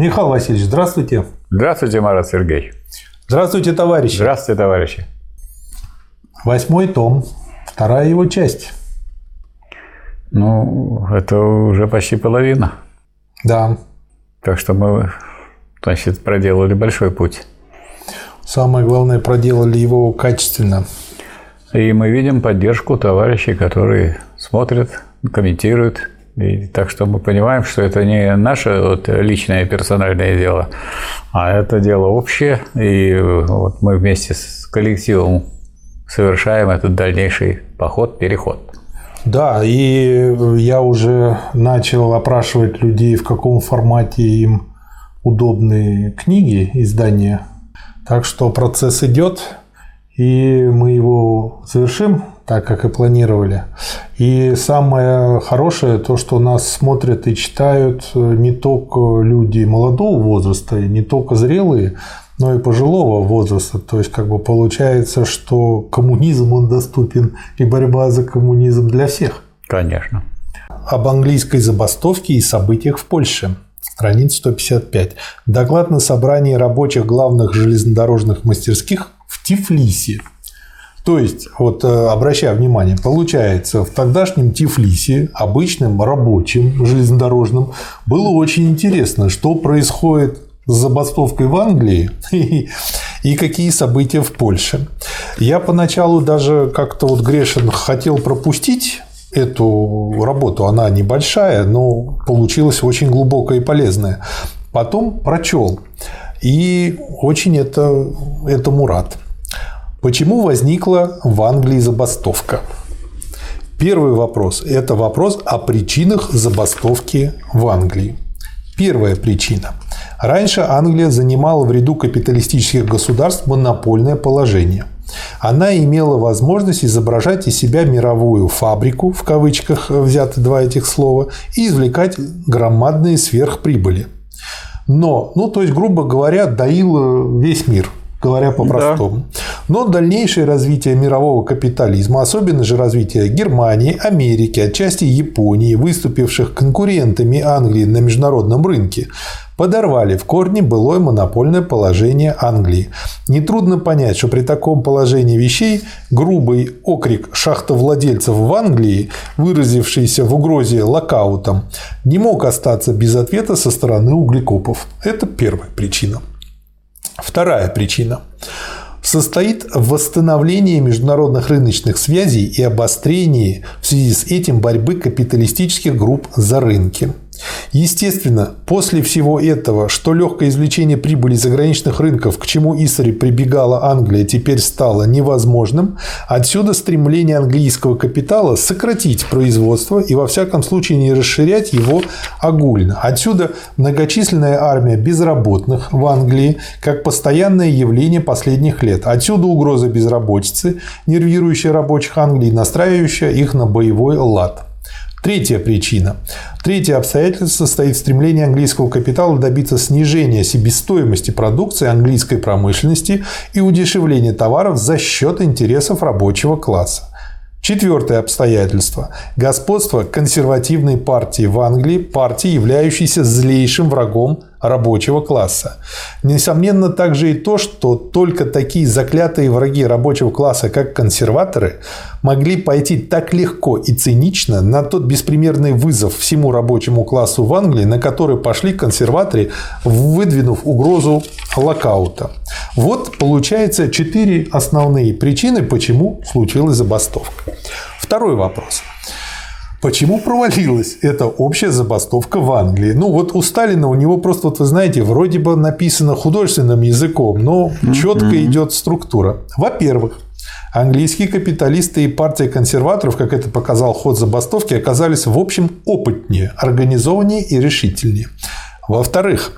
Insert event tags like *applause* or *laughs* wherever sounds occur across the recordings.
Михаил Васильевич, здравствуйте. Здравствуйте, Марат Сергеевич. Здравствуйте, товарищи. Здравствуйте, товарищи. Восьмой том, вторая его часть. Ну, это уже почти половина. Да. Так что мы, значит, проделали большой путь. Самое главное, проделали его качественно. И мы видим поддержку товарищей, которые смотрят, комментируют. И так что мы понимаем, что это не наше вот личное персональное дело, а это дело общее. И вот мы вместе с коллективом совершаем этот дальнейший поход, переход. Да, и я уже начал опрашивать людей, в каком формате им удобные книги, издания. Так что процесс идет, и мы его совершим так, как и планировали. И самое хорошее то, что нас смотрят и читают не только люди молодого возраста, не только зрелые, но и пожилого возраста. То есть, как бы получается, что коммунизм он доступен и борьба за коммунизм для всех. Конечно. Об английской забастовке и событиях в Польше. Страница 155. Доклад на собрании рабочих главных железнодорожных мастерских в Тифлисе. То есть, вот э, обращая внимание, получается, в тогдашнем Тифлисе, обычным рабочим железнодорожным, было очень интересно, что происходит с забастовкой в Англии *laughs* и какие события в Польше. Я поначалу даже как-то вот грешен хотел пропустить эту работу, она небольшая, но получилась очень глубокая и полезная. Потом прочел, и очень это, этому рад. Почему возникла в Англии забастовка? Первый вопрос – это вопрос о причинах забастовки в Англии. Первая причина. Раньше Англия занимала в ряду капиталистических государств монопольное положение. Она имела возможность изображать из себя мировую фабрику, в кавычках взяты два этих слова, и извлекать громадные сверхприбыли. Но, ну, то есть, грубо говоря, доила весь мир – говоря по-простому. Да. Но дальнейшее развитие мирового капитализма, особенно же развитие Германии, Америки, отчасти Японии, выступивших конкурентами Англии на международном рынке, подорвали в корне былое монопольное положение Англии. Нетрудно понять, что при таком положении вещей грубый окрик шахтовладельцев в Англии, выразившийся в угрозе локаутом, не мог остаться без ответа со стороны углекопов. Это первая причина. Вторая причина состоит в восстановлении международных рыночных связей и обострении в связи с этим борьбы капиталистических групп за рынки. Естественно, после всего этого, что легкое извлечение прибыли заграничных рынков, к чему Исари прибегала Англия, теперь стало невозможным, отсюда стремление английского капитала сократить производство и во всяком случае не расширять его огульно. Отсюда многочисленная армия безработных в Англии как постоянное явление последних лет. Отсюда угроза безработицы, нервирующая рабочих Англии, настраивающая их на боевой лад. Третья причина. Третье обстоятельство состоит в стремлении английского капитала добиться снижения себестоимости продукции английской промышленности и удешевления товаров за счет интересов рабочего класса. Четвертое обстоятельство. Господство консервативной партии в Англии, партии, являющейся злейшим врагом рабочего класса. Несомненно также и то, что только такие заклятые враги рабочего класса, как консерваторы, могли пойти так легко и цинично на тот беспримерный вызов всему рабочему классу в Англии, на который пошли консерваторы, выдвинув угрозу локаута. Вот получается четыре основные причины, почему случилась забастовка. Второй вопрос. Почему провалилась эта общая забастовка в Англии? Ну, вот у Сталина у него просто, вот вы знаете, вроде бы написано художественным языком, но четко идет структура. Во-первых, Английские капиталисты и партия консерваторов, как это показал ход забастовки, оказались в общем опытнее, организованнее и решительнее. Во-вторых,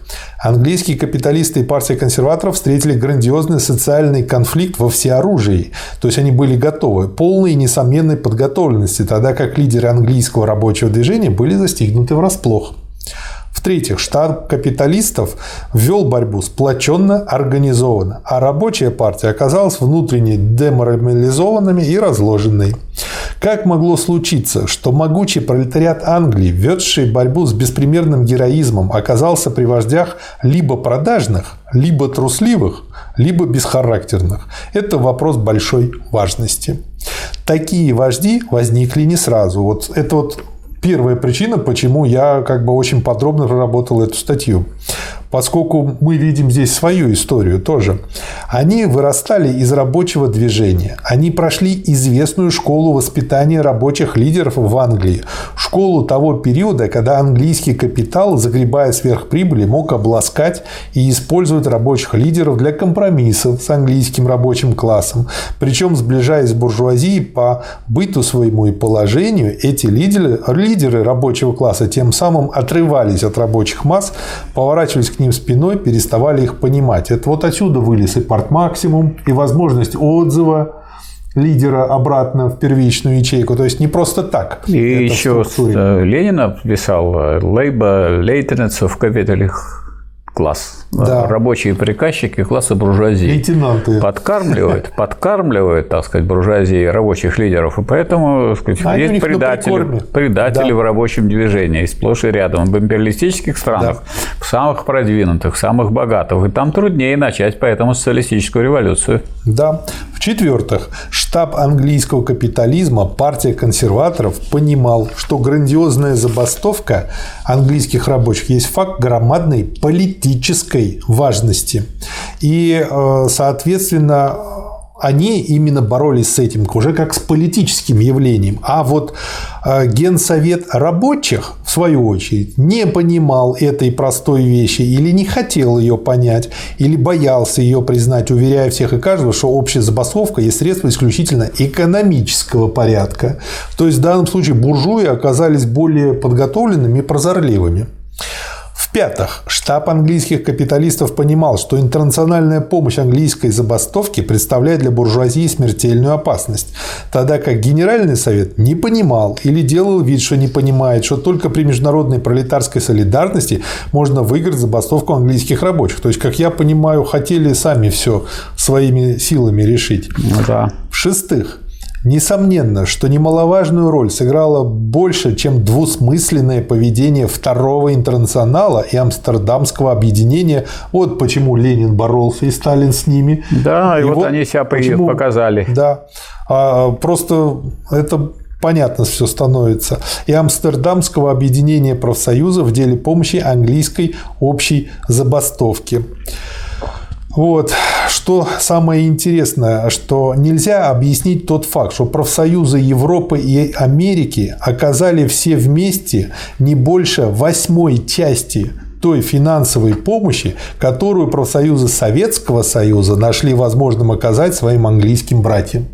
английские капиталисты и партия консерваторов встретили грандиозный социальный конфликт во всеоружии. То есть они были готовы, полной и несомненной подготовленности, тогда как лидеры английского рабочего движения были застигнуты врасплох. В-третьих, штаб капиталистов вел борьбу сплоченно, организованно, а рабочая партия оказалась внутренне деморализованными и разложенной. Как могло случиться, что могучий пролетариат Англии, ведший борьбу с беспримерным героизмом, оказался при вождях либо продажных, либо трусливых, либо бесхарактерных? Это вопрос большой важности. Такие вожди возникли не сразу. Вот это вот первая причина, почему я как бы очень подробно проработал эту статью поскольку мы видим здесь свою историю тоже. Они вырастали из рабочего движения. Они прошли известную школу воспитания рабочих лидеров в Англии. Школу того периода, когда английский капитал, загребая сверхприбыли, мог обласкать и использовать рабочих лидеров для компромиссов с английским рабочим классом. Причем, сближаясь с буржуазией по быту своему и положению, эти лидеры, лидеры рабочего класса тем самым отрывались от рабочих масс, поворачивались к ним спиной, переставали их понимать. Это вот отсюда вылез и порт максимум, и возможность отзыва лидера обратно в первичную ячейку. То есть не просто так. И еще Ленина писал «Labor lateness of capital класс. Да. Рабочие приказчики класса буржуазии. Лейтенанты. Подкармливают, *laughs* подкармливают, так сказать, буржуазии рабочих лидеров. И поэтому так сказать, есть предатели, предатели да. в рабочем движении. Сплошь и рядом. В империалистических странах, да. в самых продвинутых, самых богатых. И там труднее начать поэтому социалистическую революцию. Да. В-четвертых, штаб английского капитализма, партия консерваторов, понимал, что грандиозная забастовка английских рабочих есть факт громадной политической важности. И, э, соответственно, они именно боролись с этим уже как с политическим явлением. А вот э, Генсовет рабочих, в свою очередь, не понимал этой простой вещи или не хотел ее понять, или боялся ее признать, уверяя всех и каждого, что общая забастовка есть средство исключительно экономического порядка. То есть в данном случае буржуи оказались более подготовленными и прозорливыми. В-пятых, штаб английских капиталистов понимал, что интернациональная помощь английской забастовки представляет для буржуазии смертельную опасность, тогда как Генеральный совет не понимал или делал вид, что не понимает, что только при международной пролетарской солидарности можно выиграть забастовку английских рабочих. То есть, как я понимаю, хотели сами все своими силами решить. Ну да. В-шестых, Несомненно, что немаловажную роль сыграло больше, чем двусмысленное поведение Второго интернационала и Амстердамского объединения. Вот почему Ленин боролся и Сталин с ними. Да, и, и вот, вот они себя почему, показали. Да, а, просто это понятно все становится. И Амстердамского объединения профсоюзов в деле помощи английской общей забастовки. Вот. Что самое интересное, что нельзя объяснить тот факт, что профсоюзы Европы и Америки оказали все вместе не больше восьмой части той финансовой помощи, которую профсоюзы Советского Союза нашли возможным оказать своим английским братьям.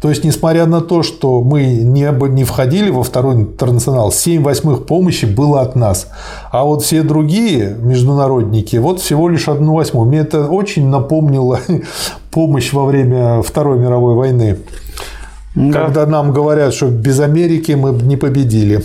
То есть, несмотря на то, что мы не, не входили во второй интернационал, 7 восьмых помощи было от нас. А вот все другие международники, вот всего лишь одну восьмую. Мне это очень напомнило *laughs* помощь во время Второй мировой войны. Да. Когда нам говорят, что без Америки мы бы не победили.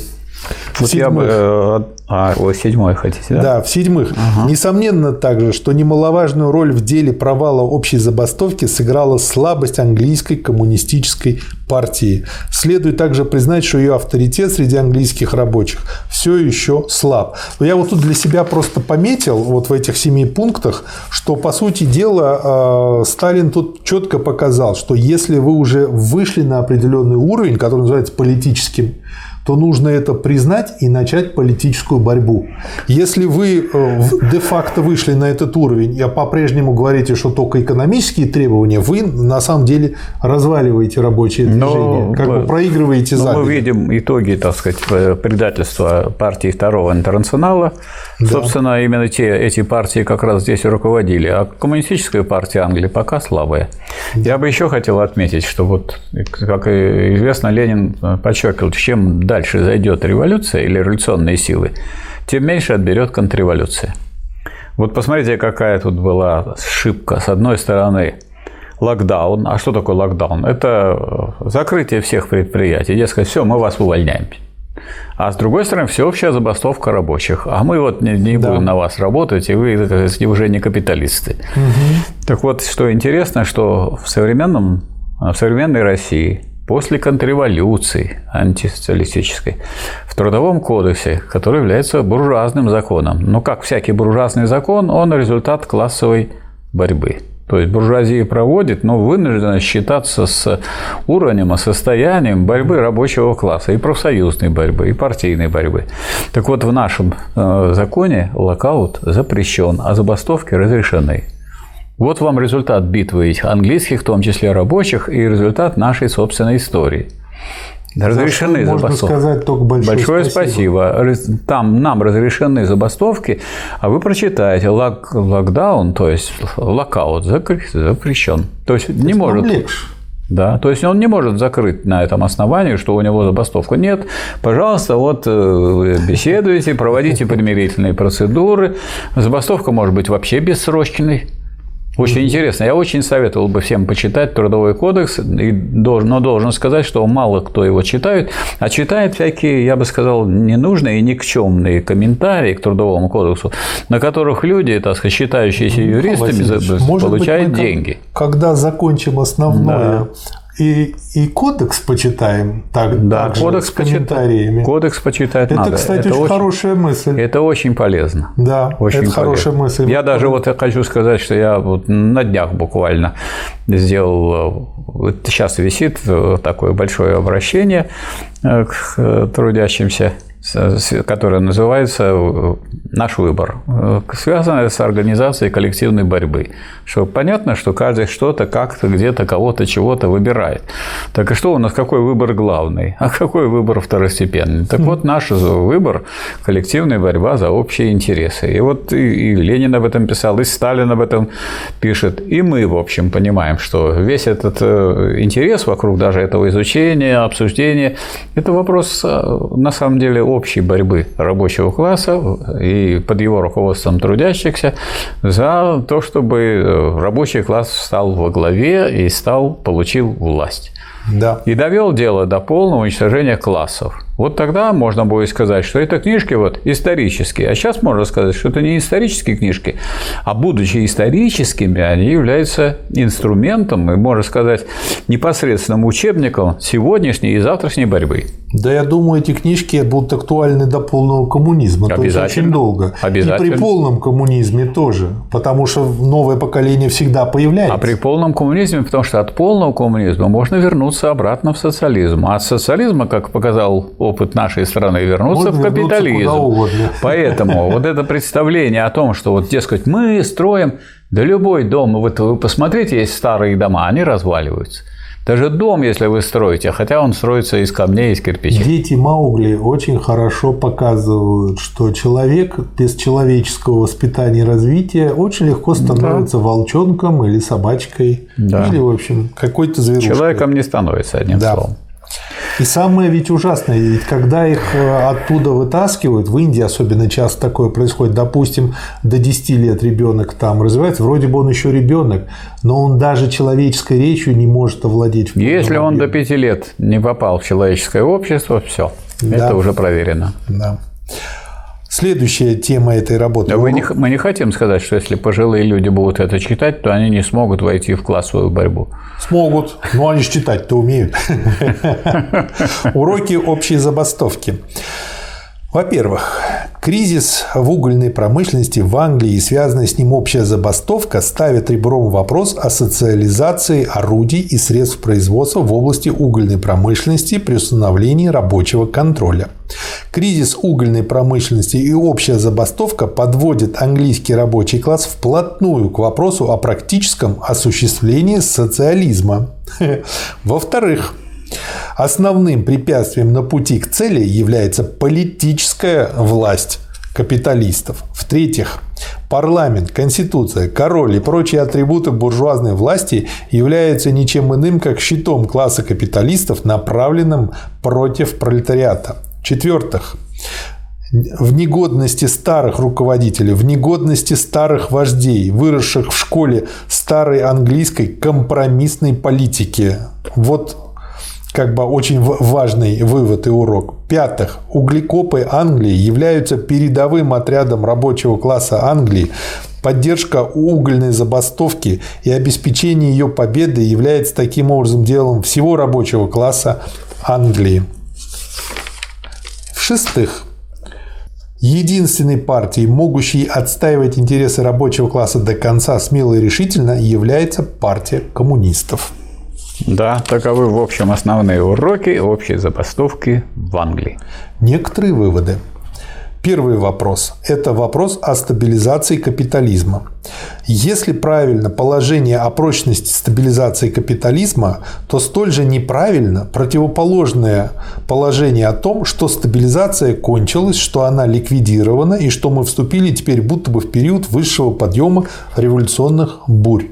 Вот я бы э, а, о, седьмой хотите, да? Да, в седьмых. Ага. Несомненно также, что немаловажную роль в деле провала общей забастовки сыграла слабость английской коммунистической партии. Следует также признать, что ее авторитет среди английских рабочих все еще слаб. Но я вот тут для себя просто пометил вот в этих семи пунктах, что по сути дела э, Сталин тут четко показал, что если вы уже вышли на определенный уровень, который называется политическим то нужно это признать и начать политическую борьбу. Если вы э, де-факто вышли на этот уровень и по-прежнему говорите, что только экономические требования, вы на самом деле разваливаете рабочее движение, но, как бы проигрываете за. Мы видим итоги, так сказать, предательства партии Второго интернационала. Да. Собственно, именно те, эти партии как раз здесь и руководили. А коммунистическая партия Англии пока слабая. Я бы еще хотел отметить, что вот, как известно, Ленин подчеркивал, чем дальше дальше зайдет революция или революционные силы, тем меньше отберет контрреволюция. Вот посмотрите, какая тут была ошибка. С одной стороны, локдаун. А что такое локдаун? Это закрытие всех предприятий. Дескать, все, мы вас увольняем. А с другой стороны, всеобщая забастовка рабочих. А мы вот не, не да. будем на вас работать, и вы уже не капиталисты. Угу. Так вот, что интересно, что в современном в современной России после контрреволюции антисоциалистической в Трудовом кодексе, который является буржуазным законом. Но как всякий буржуазный закон, он результат классовой борьбы. То есть буржуазия проводит, но вынуждена считаться с уровнем и состоянием борьбы рабочего класса, и профсоюзной борьбы, и партийной борьбы. Так вот, в нашем э, законе локаут запрещен, а забастовки разрешены. Вот вам результат битвы английских, в том числе рабочих, и результат нашей собственной истории. Разрешены За можно забастовки. сказать только большое, Большое спасибо. Там нам разрешены забастовки, а вы прочитаете лок, локдаун, то есть локаут запрещен. То есть не Нам может. легче. Да, то есть он не может закрыть на этом основании, что у него забастовка. Нет, пожалуйста, вот э, беседуйте, проводите примирительные процедуры. Забастовка может быть вообще бессрочной. Очень интересно. Я очень советовал бы всем почитать Трудовой кодекс, но должен сказать, что мало кто его читает, а читает всякие, я бы сказал, ненужные и никчемные комментарии к Трудовому кодексу, на которых люди, так сказать, считающиеся юристами, Васильевич, за- может быть, получают мы деньги. Когда закончим основное и, и кодекс почитаем, так, Да, также кодекс с комментариями. почитать, кодекс почитать Это, надо. кстати, очень, хорошая мысль. Это очень полезно. Да, Очень это хорошая полезно. мысль. Я даже вот хочу сказать, что я вот на днях буквально сделал, вот сейчас висит такое большое обращение э, к э, трудящимся, которое называется э, «Наш выбор», э, связанное с организацией коллективной борьбы. Что понятно, что каждый что-то, как-то, где-то, кого-то, чего-то выбирает. Так и что у нас, какой выбор главный, а какой выбор второстепенный? Так вот, наш выбор – коллективная борьба за общие интересы. И вот и, Ленин об этом писал, и Сталин об этом пишет. И мы, в общем, понимаем, что весь этот э, интерес вокруг даже этого изучения, обсуждения – это вопрос, на самом деле, общей борьбы рабочего класса и под его руководством трудящихся за то, чтобы э, рабочий класс стал во главе и стал, получил власть. Да. И довел дело до полного уничтожения классов. Вот тогда можно будет сказать, что это книжки вот исторические. А сейчас можно сказать, что это не исторические книжки, а будучи историческими, они являются инструментом и, можно сказать, непосредственным учебником сегодняшней и завтрашней борьбы. Да, я думаю, эти книжки будут актуальны до полного коммунизма. То есть Обязательно. очень долго. Обязательно. И при полном коммунизме тоже. Потому что новое поколение всегда появляется. А при полном коммунизме, потому что от полного коммунизма можно вернуться обратно в социализм. А от социализма, как показал опыт нашей страны, вернуться Можно в капитализм. Поэтому вот это представление о том, что вот, дескать, мы строим, да любой дом, вот вы посмотрите, есть старые дома, они разваливаются. Даже дом, если вы строите, хотя он строится из камней, из кирпичей. Дети Маугли очень хорошо показывают, что человек без человеческого воспитания и развития очень легко становится волчонком или собачкой. Да. Или, в общем, какой-то зверушкой. Человеком не становится одним Да. словом. И самое ведь ужасное, ведь когда их э, оттуда вытаскивают, в Индии особенно часто такое происходит, допустим, до 10 лет ребенок там развивается, вроде бы он еще ребенок, но он даже человеческой речью не может овладеть. Если он до объеме. пяти лет не попал в человеческое общество, все, Да. это уже проверено. Да. Следующая тема этой работы. Вы не, мы не хотим сказать, что если пожилые люди будут это читать, то они не смогут войти в классовую борьбу. Смогут, но они же читать-то умеют. *laughs* Уроки общей забастовки. Во-первых, кризис в угольной промышленности в Англии и связанная с ним общая забастовка ставит ребром вопрос о социализации орудий и средств производства в области угольной промышленности при установлении рабочего контроля. Кризис угольной промышленности и общая забастовка подводят английский рабочий класс вплотную к вопросу о практическом осуществлении социализма. *laughs* Во-вторых, Основным препятствием на пути к цели является политическая власть капиталистов. В-третьих, парламент, конституция, король и прочие атрибуты буржуазной власти являются ничем иным, как щитом класса капиталистов, направленным против пролетариата. В-четвертых, в негодности старых руководителей, в негодности старых вождей, выросших в школе старой английской компромиссной политики. Вот как бы очень важный вывод и урок. Пятых. Углекопы Англии являются передовым отрядом рабочего класса Англии, Поддержка угольной забастовки и обеспечение ее победы является таким образом делом всего рабочего класса Англии. В-шестых, Единственной партией, могущей отстаивать интересы рабочего класса до конца смело и решительно, является партия коммунистов. Да, таковы в общем основные уроки общей забастовки в Англии. Некоторые выводы. Первый вопрос – это вопрос о стабилизации капитализма. Если правильно положение о прочности стабилизации капитализма, то столь же неправильно противоположное положение о том, что стабилизация кончилась, что она ликвидирована и что мы вступили теперь будто бы в период высшего подъема революционных бурь.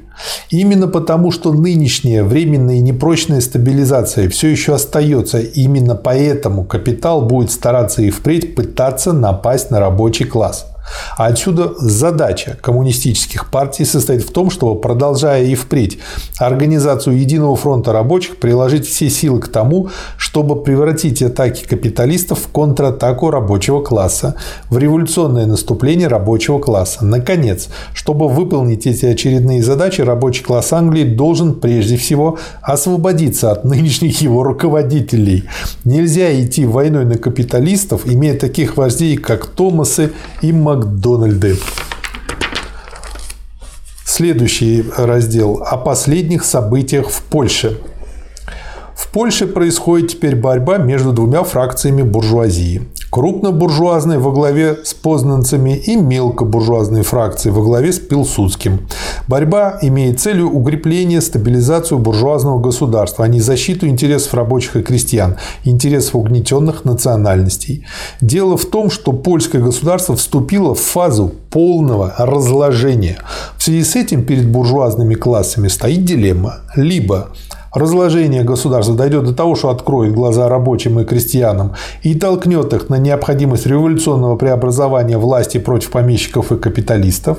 Именно потому, что нынешняя временная и непрочная стабилизация все еще остается, именно поэтому капитал будет стараться и впредь пытаться напасть на рабочий класс. А отсюда задача коммунистических партий состоит в том, чтобы, продолжая и впредь организацию Единого фронта рабочих, приложить все силы к тому, чтобы превратить атаки капиталистов в контратаку рабочего класса, в революционное наступление рабочего класса. Наконец, чтобы выполнить эти очередные задачи, рабочий класс Англии должен прежде всего освободиться от нынешних его руководителей. Нельзя идти войной на капиталистов, имея таких вождей, как Томасы и Мак Макдональды. Следующий раздел о последних событиях в Польше. В Польше происходит теперь борьба между двумя фракциями буржуазии крупнобуржуазной во главе с познанцами и мелкобуржуазной фракции во главе с Пилсудским. Борьба имеет целью укрепление, стабилизацию буржуазного государства, а не защиту интересов рабочих и крестьян, интересов угнетенных национальностей. Дело в том, что польское государство вступило в фазу полного разложения. В связи с этим перед буржуазными классами стоит дилемма. Либо разложение государства дойдет до того, что откроет глаза рабочим и крестьянам и толкнет их на необходимость революционного преобразования власти против помещиков и капиталистов,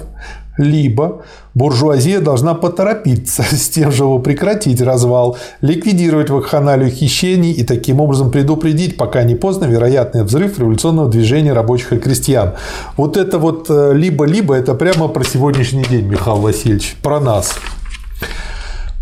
либо буржуазия должна поторопиться *laughs* с тем, чтобы прекратить развал, ликвидировать вакханалию хищений и таким образом предупредить, пока не поздно, вероятный взрыв революционного движения рабочих и крестьян. Вот это вот э, либо-либо, это прямо про сегодняшний день, Михаил Васильевич, про нас.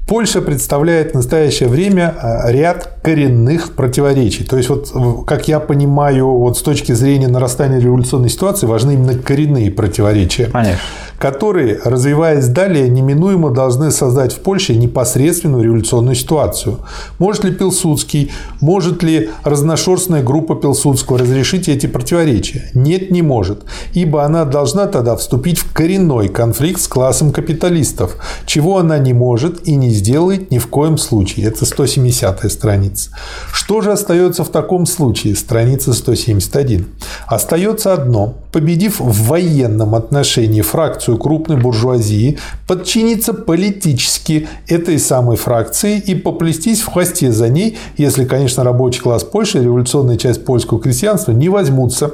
Польша представляет в настоящее время э, ряд коренных противоречий. То есть, вот, как я понимаю, вот с точки зрения нарастания революционной ситуации важны именно коренные противоречия. Конечно которые, развиваясь далее, неминуемо должны создать в Польше непосредственную революционную ситуацию. Может ли Пилсудский, может ли разношерстная группа Пилсудского разрешить эти противоречия? Нет, не может, ибо она должна тогда вступить в коренной конфликт с классом капиталистов, чего она не может и не сделает ни в коем случае. Это 170 страница. Что же остается в таком случае? Страница 171. Остается одно. Победив в военном отношении фракцию крупной буржуазии, подчиниться политически этой самой фракции и поплестись в хвосте за ней, если, конечно, рабочий класс Польши и революционная часть польского крестьянства не возьмутся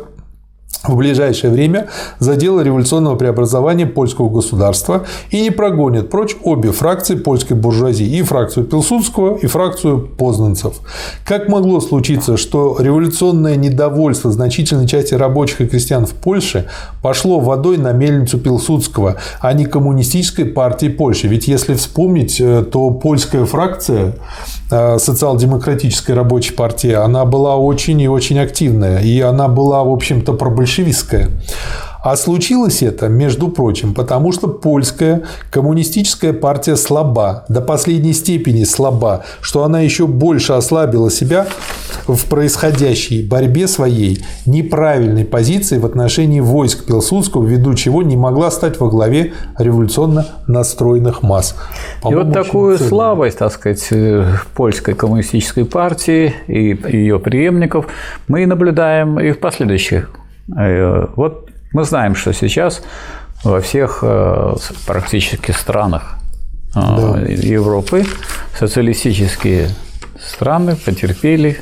в ближайшее время за дело революционного преобразования польского государства и не прогонят прочь обе фракции польской буржуазии, и фракцию Пилсудского, и фракцию познанцев. Как могло случиться, что революционное недовольство значительной части рабочих и крестьян в Польше пошло водой на мельницу Пилсудского, а не коммунистической партии Польши? Ведь если вспомнить, э, то польская фракция социал-демократической рабочей партии, она была очень и очень активная, и она была, в общем-то, пробольшевистская большевистская. А случилось это, между прочим, потому что польская коммунистическая партия слаба, до последней степени слаба, что она еще больше ослабила себя в происходящей борьбе своей неправильной позиции в отношении войск Пилсудского, ввиду чего не могла стать во главе революционно настроенных масс. И вот такую слабость, так сказать, э, польской коммунистической партии и ее преемников мы наблюдаем и в последующих Э, вот мы знаем, что сейчас во всех э, практически странах э, да. Европы социалистические страны потерпели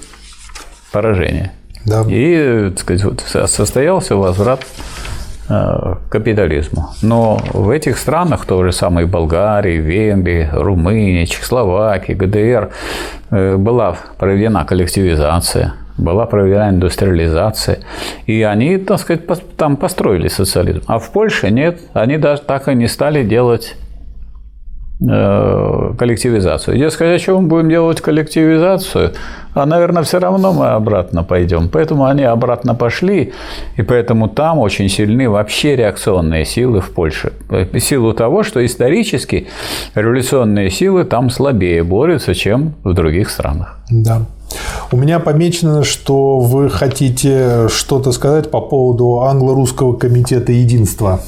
поражение. Да. И так сказать, состоялся возврат к капитализму. Но в этих странах, то же самое Болгарии, Венгрии, Румынии, Чехословакии, ГДР, была проведена коллективизация – была проведена индустриализация, и они, так сказать, там построили социализм. А в Польше нет, они даже так и не стали делать Э, коллективизацию. Я сказать, о чем мы будем делать коллективизацию, а, наверное, все равно мы обратно пойдем. Поэтому они обратно пошли, и поэтому там очень сильны вообще реакционные силы в Польше. В силу того, что исторически революционные силы там слабее борются, чем в других странах. Да. У меня помечено, что вы хотите что-то сказать по поводу англо-русского комитета единства.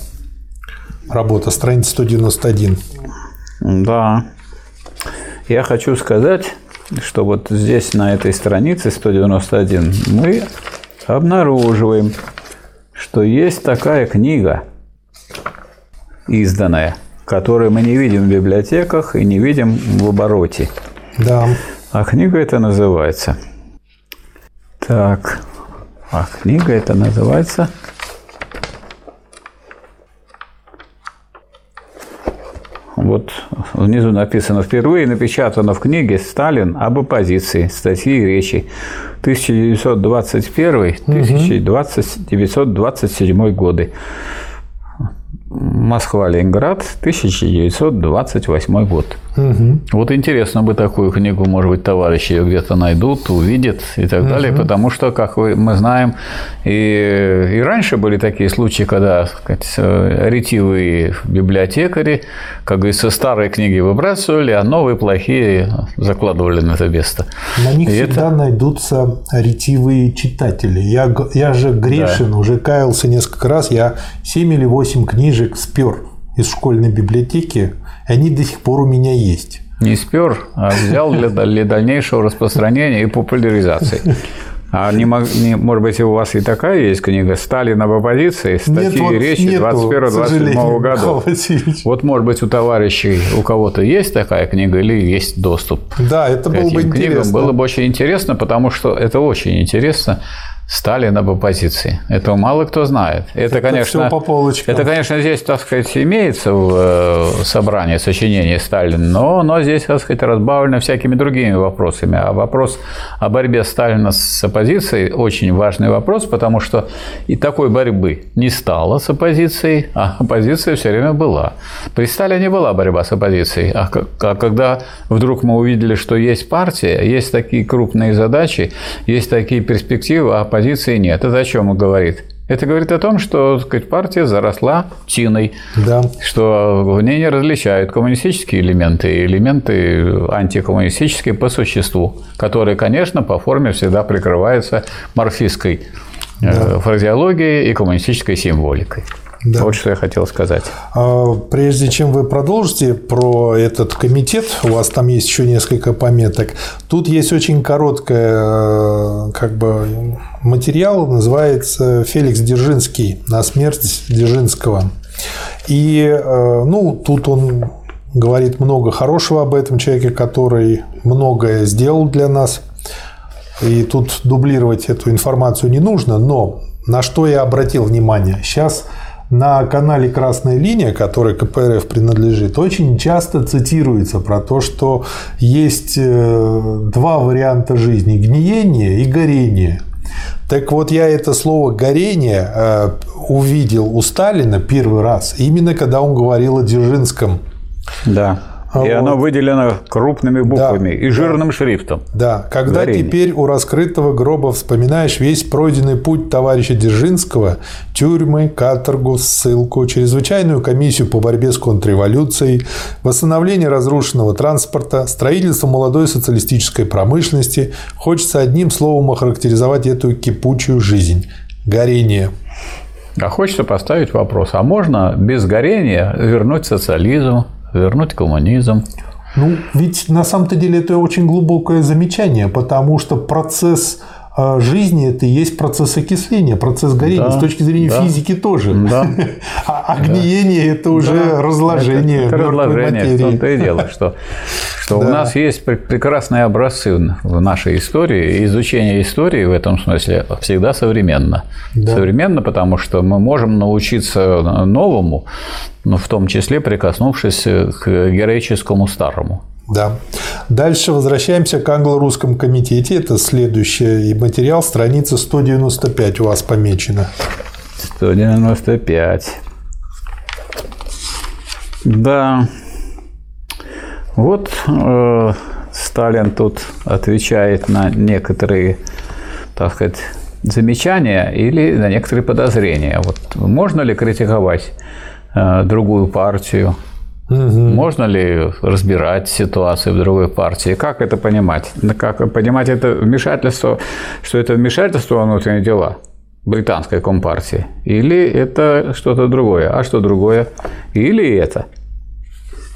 Работа, страница 191. Да. Я хочу сказать, что вот здесь, на этой странице 191, мы обнаруживаем, что есть такая книга, изданная, которую мы не видим в библиотеках и не видим в обороте. Да. А книга это называется. Так. А книга это называется Вот внизу написано «Впервые напечатано в книге «Сталин об оппозиции. Статьи и речи. 1921-1927 годы». Москва-Ленинград, 1928 год. Угу. Вот интересно бы такую книгу, может быть, товарищи ее где-то найдут, увидят и так угу. далее, потому что, как мы знаем, и, и раньше были такие случаи, когда сказать, ретивые библиотекари, как говорится, старые книги выбрасывали, а новые плохие закладывали на это место. На них и всегда это... найдутся ретивые читатели. Я, я же грешен, да. уже каялся несколько раз, я 7 или 8 книжек спер из школьной библиотеки, они до сих пор у меня есть. Не спер, а взял для, для дальнейшего распространения и популяризации. А не, не, может быть, у вас и такая есть книга «Сталин об оппозиции», статьи вот речи 21-27 года. Вот, может быть, у товарищей, у кого-то есть такая книга или есть доступ Да, это было бы книгам. интересно. Было бы очень интересно, потому что это очень интересно Сталин об оппозиции. Этого мало кто знает. Это, это конечно, по полочкам. это, конечно, здесь, так сказать, имеется в э, собрании сочинений Сталина, но, но здесь, так сказать, разбавлено всякими другими вопросами. А вопрос о борьбе Сталина с оппозицией очень важный вопрос, потому что и такой борьбы не стало с оппозицией, а оппозиция все время была. При Сталине была борьба с оппозицией, а, а когда вдруг мы увидели, что есть партия, есть такие крупные задачи, есть такие перспективы, а оппозиции нет. Это о чем он говорит? Это говорит о том, что так сказать, партия заросла тиной, да. что в ней не различают коммунистические элементы и элементы антикоммунистические по существу, которые, конечно, по форме всегда прикрываются марксистской да. Э, фразеологией и коммунистической символикой. Да. Вот что я хотел сказать. А, прежде чем вы продолжите про этот комитет, у вас там есть еще несколько пометок. Тут есть очень короткая э, как бы материал, называется «Феликс Дзержинский. На смерть Дзержинского». И э, ну, тут он говорит много хорошего об этом человеке, который многое сделал для нас. И тут дублировать эту информацию не нужно, но на что я обратил внимание. Сейчас на канале «Красная линия», который КПРФ принадлежит, очень часто цитируется про то, что есть э, два варианта жизни – гниение и горение. Так вот, я это слово «горение» э, увидел у Сталина первый раз, именно когда он говорил о Дзержинском. Да. И вот. оно выделено крупными буквами да, и жирным да. шрифтом. Да, когда Горение. теперь у раскрытого гроба вспоминаешь весь пройденный путь товарища Дзержинского, тюрьмы, каторгу, ссылку, чрезвычайную комиссию по борьбе с контрреволюцией, восстановление разрушенного транспорта, строительство молодой социалистической промышленности, хочется одним словом охарактеризовать эту кипучую жизнь – горение. А хочется поставить вопрос, а можно без горения вернуть социализм, вернуть коммунизм. Ну, ведь на самом-то деле это очень глубокое замечание, потому что процесс жизни это и есть процесс окисления, процесс горения. Да, С точки зрения да, физики тоже. Да, *laughs* а огниение да, это уже да, разложение. Это, это разложение. Материи. В том-то и дело, что, что да. у нас есть прекрасные образцы в нашей истории. И изучение истории в этом смысле всегда современно. Да. Современно, потому что мы можем научиться новому, но в том числе прикоснувшись к героическому старому. Да. Дальше возвращаемся к англо-русском комитете. Это следующий материал, страница 195 у вас помечена. 195. Да. Вот э, Сталин тут отвечает на некоторые, так сказать, замечания или на некоторые подозрения. Вот можно ли критиковать э, другую партию? Угу. Можно ли разбирать ситуацию в другой партии? Как это понимать? Как понимать это вмешательство, что это вмешательство во внутренние дела британской компартии? Или это что-то другое? А что другое? Или это?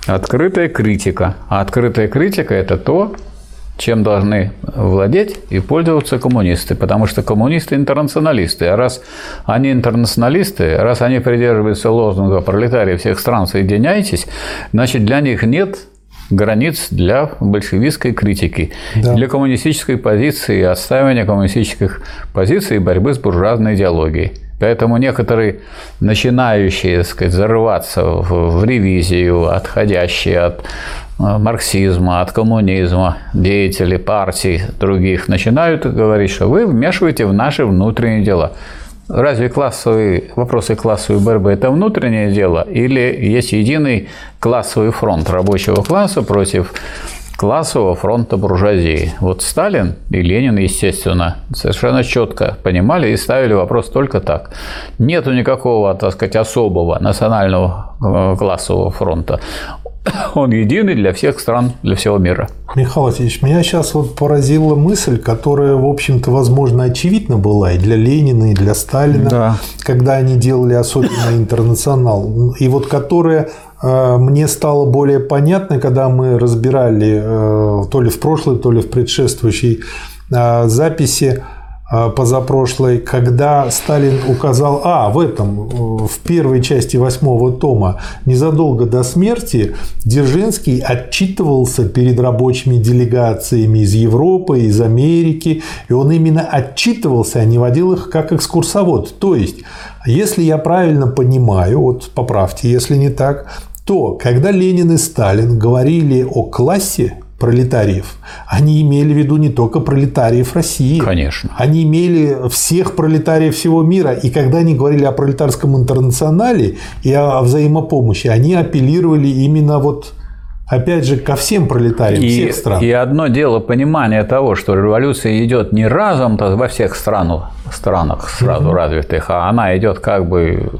Открытая критика. А открытая критика – это то, чем должны владеть и пользоваться коммунисты, потому что коммунисты интернационалисты. А раз они интернационалисты, раз они придерживаются лозунга «пролетарии всех стран, соединяйтесь», значит, для них нет границ для большевистской критики, да. для коммунистической позиции, отстаивания коммунистических позиций и борьбы с буржуазной идеологией. Поэтому некоторые начинающие, так сказать, зарываться в, ревизию, отходящие от марксизма, от коммунизма, деятели партий других начинают говорить, что вы вмешиваете в наши внутренние дела. Разве классовые, вопросы классовой борьбы – это внутреннее дело? Или есть единый классовый фронт рабочего класса против классового фронта буржуазии. Вот Сталин и Ленин, естественно, совершенно четко понимали и ставили вопрос только так. Нету никакого, так сказать, особого национального э, классового фронта. *coughs* он единый для всех стран, для всего мира. Михаил Васильевич, меня сейчас вот поразила мысль, которая, в общем-то, возможно, очевидна была и для Ленина, и для Сталина, да. когда они делали особенно интернационал, и вот которая э, мне стало более понятно, когда мы разбирали э, то ли в прошлой, то ли в предшествующей э, записи позапрошлой, когда Сталин указал, а, в этом, в первой части восьмого тома, незадолго до смерти Дзержинский отчитывался перед рабочими делегациями из Европы, из Америки, и он именно отчитывался, а не водил их как экскурсовод. То есть, если я правильно понимаю, вот поправьте, если не так, то когда Ленин и Сталин говорили о классе, пролетариев, они имели в виду не только пролетариев России. Конечно. Они имели всех пролетариев всего мира. И когда они говорили о пролетарском интернационале и о взаимопомощи, они апеллировали именно вот опять же, ко всем пролетариям и, всех стран. И одно дело понимание того, что революция идет не разом то во всех странах, странах сразу угу. развитых, а она идет как бы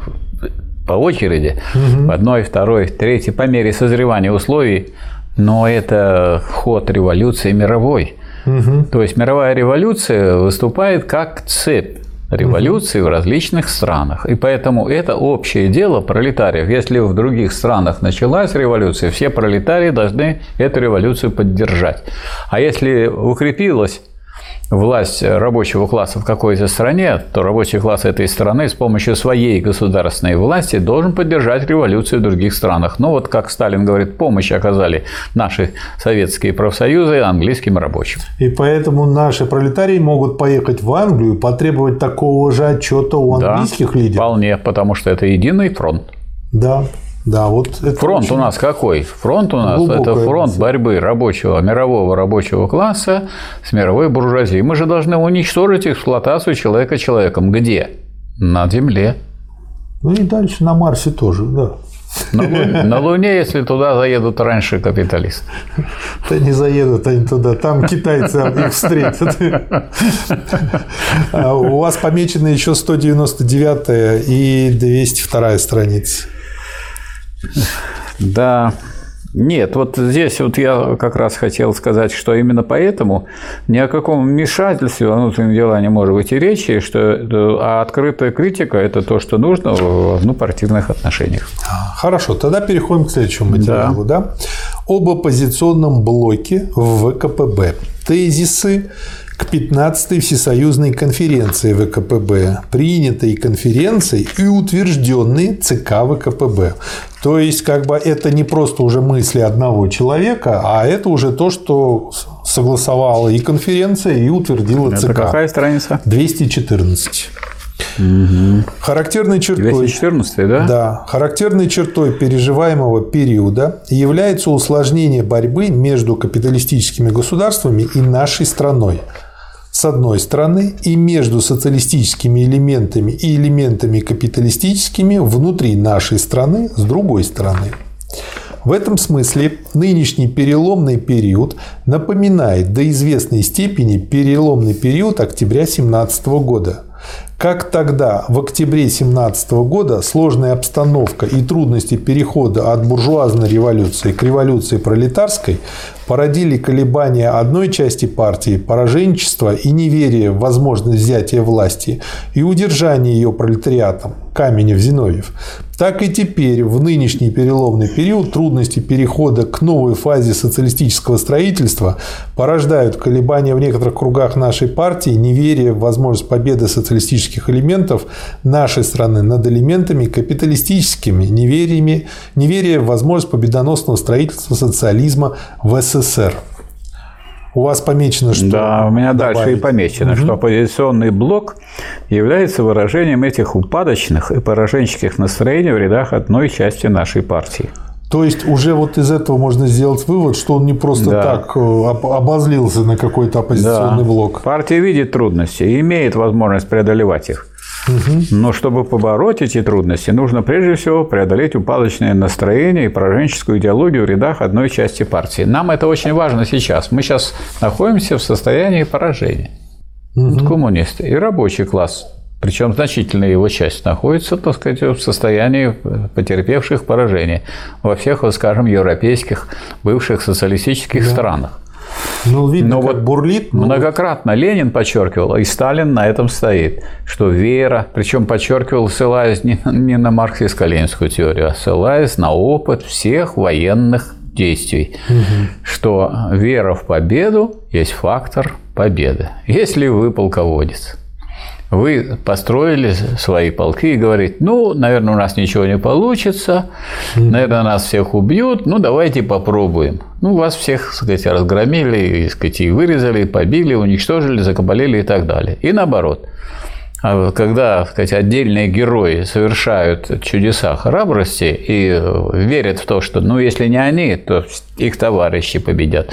по очереди, угу. в одной, второй, третьей, по мере созревания условий но это ход революции мировой. Угу. То есть мировая революция выступает как цепь революции угу. в различных странах. И поэтому это общее дело пролетариев. Если в других странах началась революция, все пролетарии должны эту революцию поддержать. А если укрепилась власть рабочего класса в какой-то стране, то рабочий класс этой страны с помощью своей государственной власти должен поддержать революцию в других странах. Ну вот, как Сталин говорит, помощь оказали наши советские профсоюзы английским рабочим. И поэтому наши пролетарии могут поехать в Англию и потребовать такого же отчета у английских да, лидеров. Вполне, потому что это единый фронт. Да, да, вот это фронт у нас какой? Фронт у нас это фронт мысль. борьбы рабочего, мирового рабочего класса с мировой буржуазией. Мы же должны уничтожить эксплуатацию человека человеком. Где? На Земле. Ну и дальше на Марсе тоже, да. На Луне, на Луне, если туда заедут раньше капиталисты. Да не заедут они туда, там китайцы их встретят. А у вас помечены еще 199 и 202 страницы. Да. Нет, вот здесь вот я как раз хотел сказать, что именно поэтому ни о каком вмешательстве во внутренние дела не может быть и речи, что, а открытая критика – это то, что нужно в однопартийных отношениях. Хорошо, тогда переходим к следующему материалу. Да. Да? Об оппозиционном блоке в ВКПБ. Тезисы к 15-й Всесоюзной конференции ВКПБ, принятой конференцией и утвержденной ЦК ВКПБ. То есть, как бы это не просто уже мысли одного человека, а это уже то, что согласовала и конференция, и утвердила ЦК. Это какая страница? 214. Угу. Характерной чертой, 214, да? Да. Характерной чертой переживаемого периода является усложнение борьбы между капиталистическими государствами и нашей страной с одной стороны и между социалистическими элементами и элементами капиталистическими внутри нашей страны с другой стороны. В этом смысле нынешний переломный период напоминает до известной степени переломный период октября 17 года – как тогда, в октябре 17 года, сложная обстановка и трудности перехода от буржуазной революции к революции пролетарской породили колебания одной части партии, пораженчество и неверие в возможность взятия власти и удержания ее пролетариатом, Каменев-Зиновьев, так и теперь, в нынешний переломный период, трудности перехода к новой фазе социалистического строительства порождают колебания в некоторых кругах нашей партии, неверие в возможность победы социалистических элементов нашей страны над элементами капиталистическими, невериями, неверие в возможность победоносного строительства социализма в СССР. У вас помечено, что... Да, у меня добавить. дальше и помечено, угу. что оппозиционный блок является выражением этих упадочных и пораженческих настроений в рядах одной части нашей партии. То есть уже вот из этого можно сделать вывод, что он не просто да. так э, обозлился на какой-то оппозиционный да. блок. Партия видит трудности и имеет возможность преодолевать их. Но чтобы побороть эти трудности, нужно прежде всего преодолеть упадочное настроение и пораженческую идеологию в рядах одной части партии. Нам это очень важно сейчас. Мы сейчас находимся в состоянии поражения. Угу. Коммунисты и рабочий класс причем значительная его часть находится, так сказать, в состоянии потерпевших поражение во всех, вот, скажем, европейских бывших социалистических да. странах. Ну, видно, но вот бурлит. Но... Многократно Ленин подчеркивал, и Сталин на этом стоит, что вера, причем подчеркивал, ссылаясь не, не на марксистско-ленинскую теорию, а ссылаясь на опыт всех военных действий, угу. что вера в победу есть фактор победы. Если вы полководец, вы построили свои полки и говорите, ну, наверное, у нас ничего не получится, наверное, нас всех убьют, ну, давайте попробуем. Ну, вас всех, так сказать, разгромили, и, сказать, и вырезали, и побили, уничтожили, закабалили и так далее. И наоборот. А когда так сказать, отдельные герои совершают чудеса храбрости и верят в то, что ну если не они, то их товарищи победят,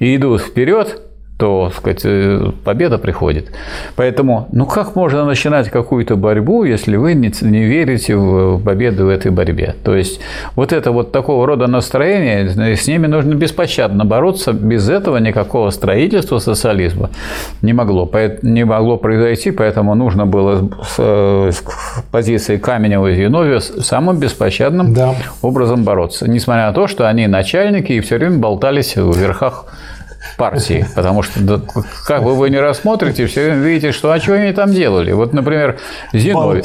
и идут вперед, то сказать, э, победа приходит. Поэтому, ну как можно начинать какую-то борьбу, если вы не, не верите в победу в этой борьбе? То есть вот это вот такого рода настроение, с ними нужно беспощадно бороться, без этого никакого строительства социализма не могло, не могло произойти, поэтому нужно было с, с позиции Каменева и Зиновьева самым беспощадным да. образом бороться, несмотря на то, что они начальники и все время болтались в верхах партии, потому что да, как бы вы не рассмотрите, все время видите, что а что они там делали. Вот, например, Зиновий.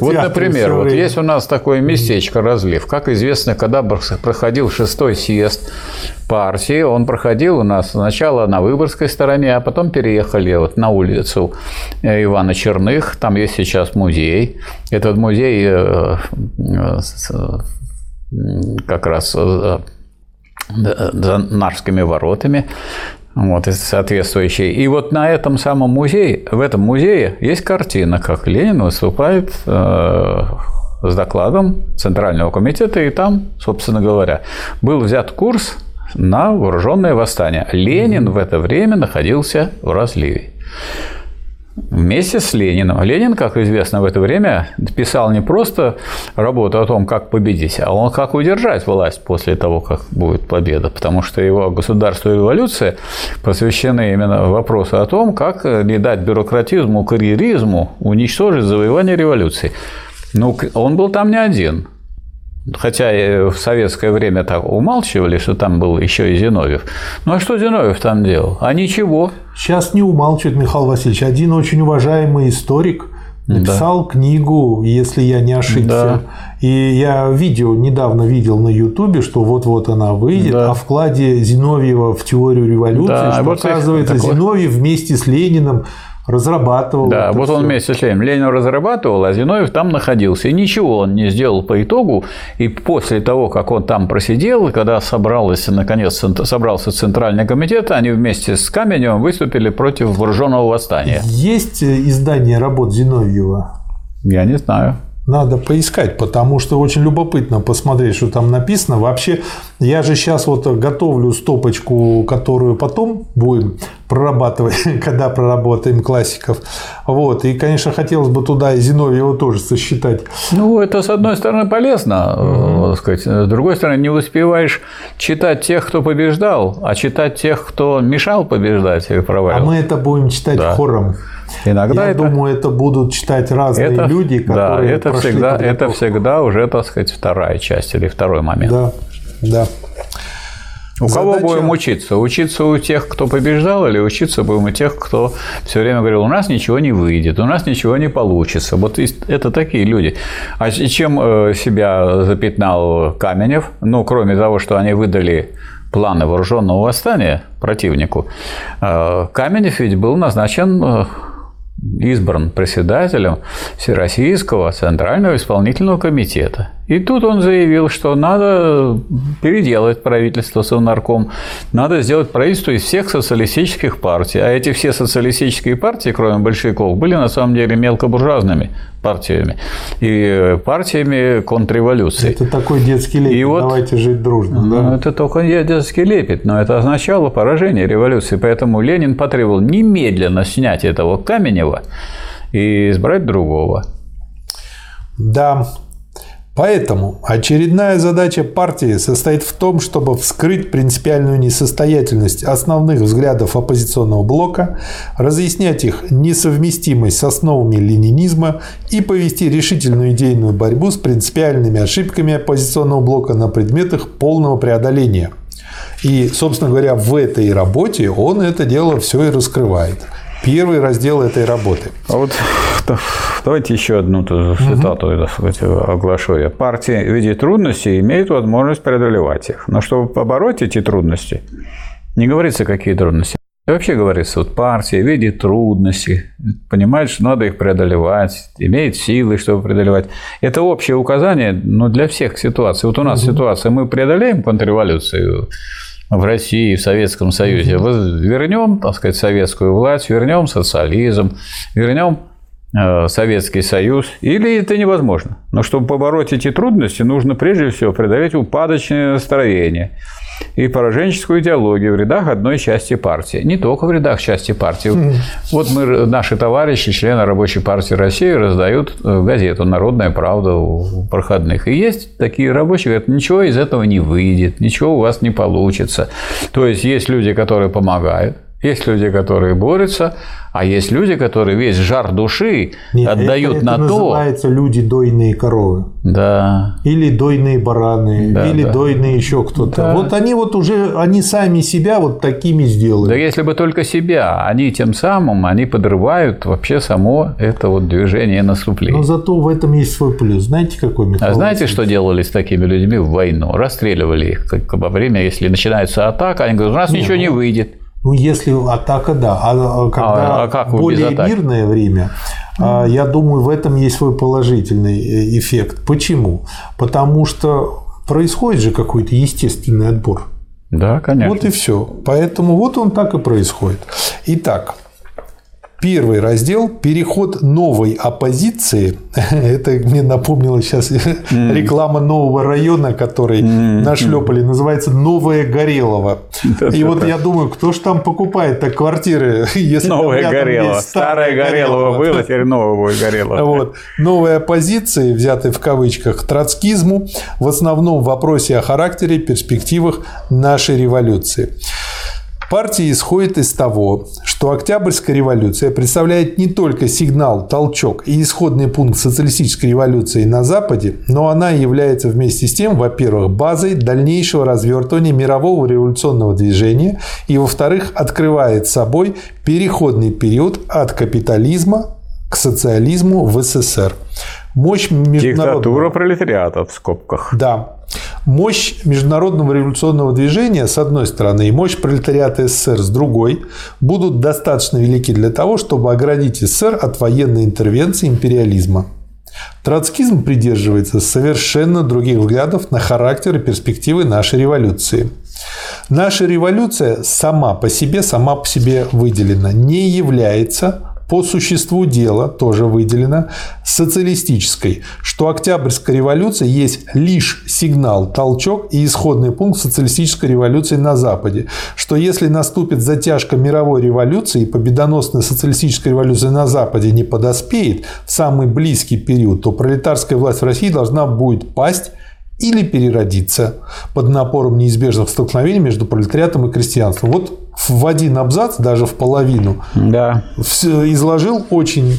Вот, например, вот есть у нас такое местечко разлив. Как известно, когда проходил шестой съезд партии, он проходил у нас сначала на Выборгской стороне, а потом переехали вот на улицу э, Ивана Черных. Там есть сейчас музей. Этот музей э, э, как раз за Нарскими воротами, вот, соответствующие. И вот на этом самом музее, в этом музее есть картина, как Ленин выступает э, с докладом Центрального комитета, и там, собственно говоря, был взят курс на вооруженное восстание. Ленин в это время находился в разливе. Вместе с Лениным. Ленин, как известно, в это время писал не просто работу о том, как победить, а он как удержать власть после того, как будет победа. Потому что его государство и революция посвящены именно вопросу о том, как не дать бюрократизму, карьеризму уничтожить завоевание революции. Ну, он был там не один. Хотя в советское время так умалчивали, что там был еще и Зиновьев. Ну а что Зиновьев там делал? А ничего. Сейчас не умалчивает Михаил Васильевич. Один очень уважаемый историк написал да. книгу, если я не ошибся. Да. И я видео недавно видел на Ютубе, что вот-вот она выйдет да. о вкладе Зиновьева в теорию революции, да, что, вот оказывается, такой... Зиновьев вместе с Лениным разрабатывал. Да, вот все. он вместе с Лениным. Ленин разрабатывал, а Зиновьев там находился. И ничего он не сделал по итогу. И после того, как он там просидел, когда собралось, наконец, собрался Центральный комитет, они вместе с Каменевым выступили против вооруженного восстания. Есть издание работ Зиновьева? Я не знаю. Надо поискать, потому что очень любопытно посмотреть, что там написано. Вообще, я же сейчас вот готовлю стопочку, которую потом будем прорабатывать, *laughs* когда проработаем классиков. Вот. И, конечно, хотелось бы туда и Зиновьева тоже сосчитать. Ну, это, с одной стороны, полезно, угу. сказать. С другой стороны, не успеваешь читать тех, кто побеждал, а читать тех, кто мешал побеждать или проваливал. А мы это будем читать да. хором. Иногда Я это, думаю, это будут читать разные это, люди, которые да, это всегда, это всегда уже, так сказать, вторая часть или второй момент. Да, да. У Задача... кого будем учиться? Учиться у тех, кто побеждал, или учиться будем у тех, кто все время говорил, у нас ничего не выйдет, у нас ничего не получится. Вот это такие люди. А чем э, себя запятнал Каменев? Ну, кроме того, что они выдали планы вооруженного восстания противнику, э, Каменев ведь был назначен э, избран председателем Всероссийского Центрального исполнительного комитета. И тут он заявил, что надо переделать правительство Совнарком, надо сделать правительство из всех социалистических партий. А эти все социалистические партии, кроме большевиков, были на самом деле мелкобуржуазными партиями и партиями контрреволюции. Это такой детский лепет, и вот, давайте жить дружно. Да? Ну, это только детский лепет, но это означало поражение революции. Поэтому Ленин потребовал немедленно снять этого Каменева и избрать другого. Да, Поэтому очередная задача партии состоит в том, чтобы вскрыть принципиальную несостоятельность основных взглядов оппозиционного блока, разъяснять их несовместимость с основами ленинизма и повести решительную идейную борьбу с принципиальными ошибками оппозиционного блока на предметах полного преодоления. И, собственно говоря, в этой работе он это дело все и раскрывает. Первый раздел этой работы. А вот Давайте еще одну цитату угу. сказать, оглашу я. Партии в виде трудностей имеют возможность преодолевать их. Но чтобы побороть эти трудности, не говорится, какие трудности. вообще говорится, вот партия в виде трудностей, понимает, что надо их преодолевать, имеет силы, чтобы преодолевать. Это общее указание но для всех ситуаций. Вот у нас угу. ситуация, мы преодолеем контрреволюцию, в России, в Советском Союзе, вернем, так сказать, советскую власть, вернем социализм, вернем Э, Советский Союз, или это невозможно. Но чтобы побороть эти трудности, нужно прежде всего преодолеть упадочное настроение и пораженческую идеологию в рядах одной части партии. Не только в рядах части партии. Mm. Вот мы, наши товарищи, члены Рабочей партии России, раздают э, газету «Народная правда» у проходных. И есть такие рабочие, говорят, ничего из этого не выйдет, ничего у вас не получится. То есть, есть люди, которые помогают, есть люди, которые борются, а есть люди, которые весь жар души Нет, отдают это, на это то. называется люди дойные коровы. Да. Или дойные бараны, да, или да. дойные еще кто-то. Да. Вот они вот уже, они сами себя вот такими сделали. Да если бы только себя, они тем самым, они подрывают вообще само это вот движение наступления. Но зато в этом есть свой плюс. Знаете, какой Михаил? А знаете, что делали с такими людьми в войну? Расстреливали их как во время, если начинается атака, они говорят, у нас Нет, ничего не ну, выйдет. Ну, если атака, да. А, а когда а, а как более мирное время, mm. я думаю, в этом есть свой положительный э, эффект. Почему? Потому что происходит же какой-то естественный отбор. Да, конечно. Вот и все. Поэтому вот он так и происходит. Итак, Первый раздел – переход новой оппозиции. *laughs* Это мне напомнило сейчас mm. *laughs* реклама нового района, который mm. нашлепали. Называется «Новая Горелова». И вот я думаю, кто ж там покупает так квартиры, *laughs* если Новая Горелова. Старая Горелова была, теперь новая Горелова. Вот. Новые оппозиции, взятые в кавычках, троцкизму, в основном в вопросе о характере, перспективах нашей революции. Партия исходит из того, что Октябрьская революция представляет не только сигнал, толчок и исходный пункт социалистической революции на Западе, но она является вместе с тем, во-первых, базой дальнейшего развертывания мирового революционного движения и, во-вторых, открывает собой переходный период от капитализма к социализму в СССР. Мощь международного... Диктатура пролетариата в скобках. Да. Мощь международного революционного движения, с одной стороны, и мощь пролетариата СССР, с другой, будут достаточно велики для того, чтобы оградить СССР от военной интервенции империализма. Троцкизм придерживается совершенно других взглядов на характер и перспективы нашей революции. Наша революция сама по себе, сама по себе выделена, не является по существу дела тоже выделено социалистической, что Октябрьская революция есть лишь сигнал, толчок и исходный пункт социалистической революции на Западе, что если наступит затяжка мировой революции и победоносная социалистическая революция на Западе не подоспеет в самый близкий период, то пролетарская власть в России должна будет пасть или переродиться под напором неизбежных столкновений между пролетариатом и крестьянством. Вот в один абзац, даже в половину, да. изложил очень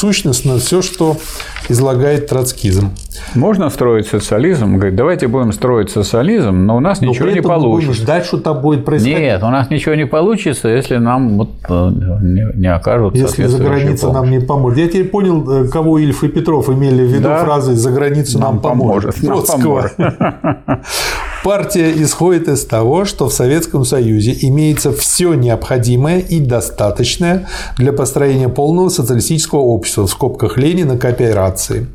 сущностно все, что излагает троцкизм. Можно строить социализм? Говорит, давайте будем строить социализм, но у нас но ничего не получится. Будем ждать, что там будет происходить. Нет, у нас ничего не получится, если нам вот э, не, не окажут Если за границу нам не поможет. Я теперь понял, э, кого Ильф и Петров имели в виду да? фразой «за границу нам, нам поможет». поможет. Троцкого. *laughs* Партия исходит из того, что в Советском Союзе имеется все необходимое и достаточное для построения полного социалистического общества, в скобках Ленина, кооперации.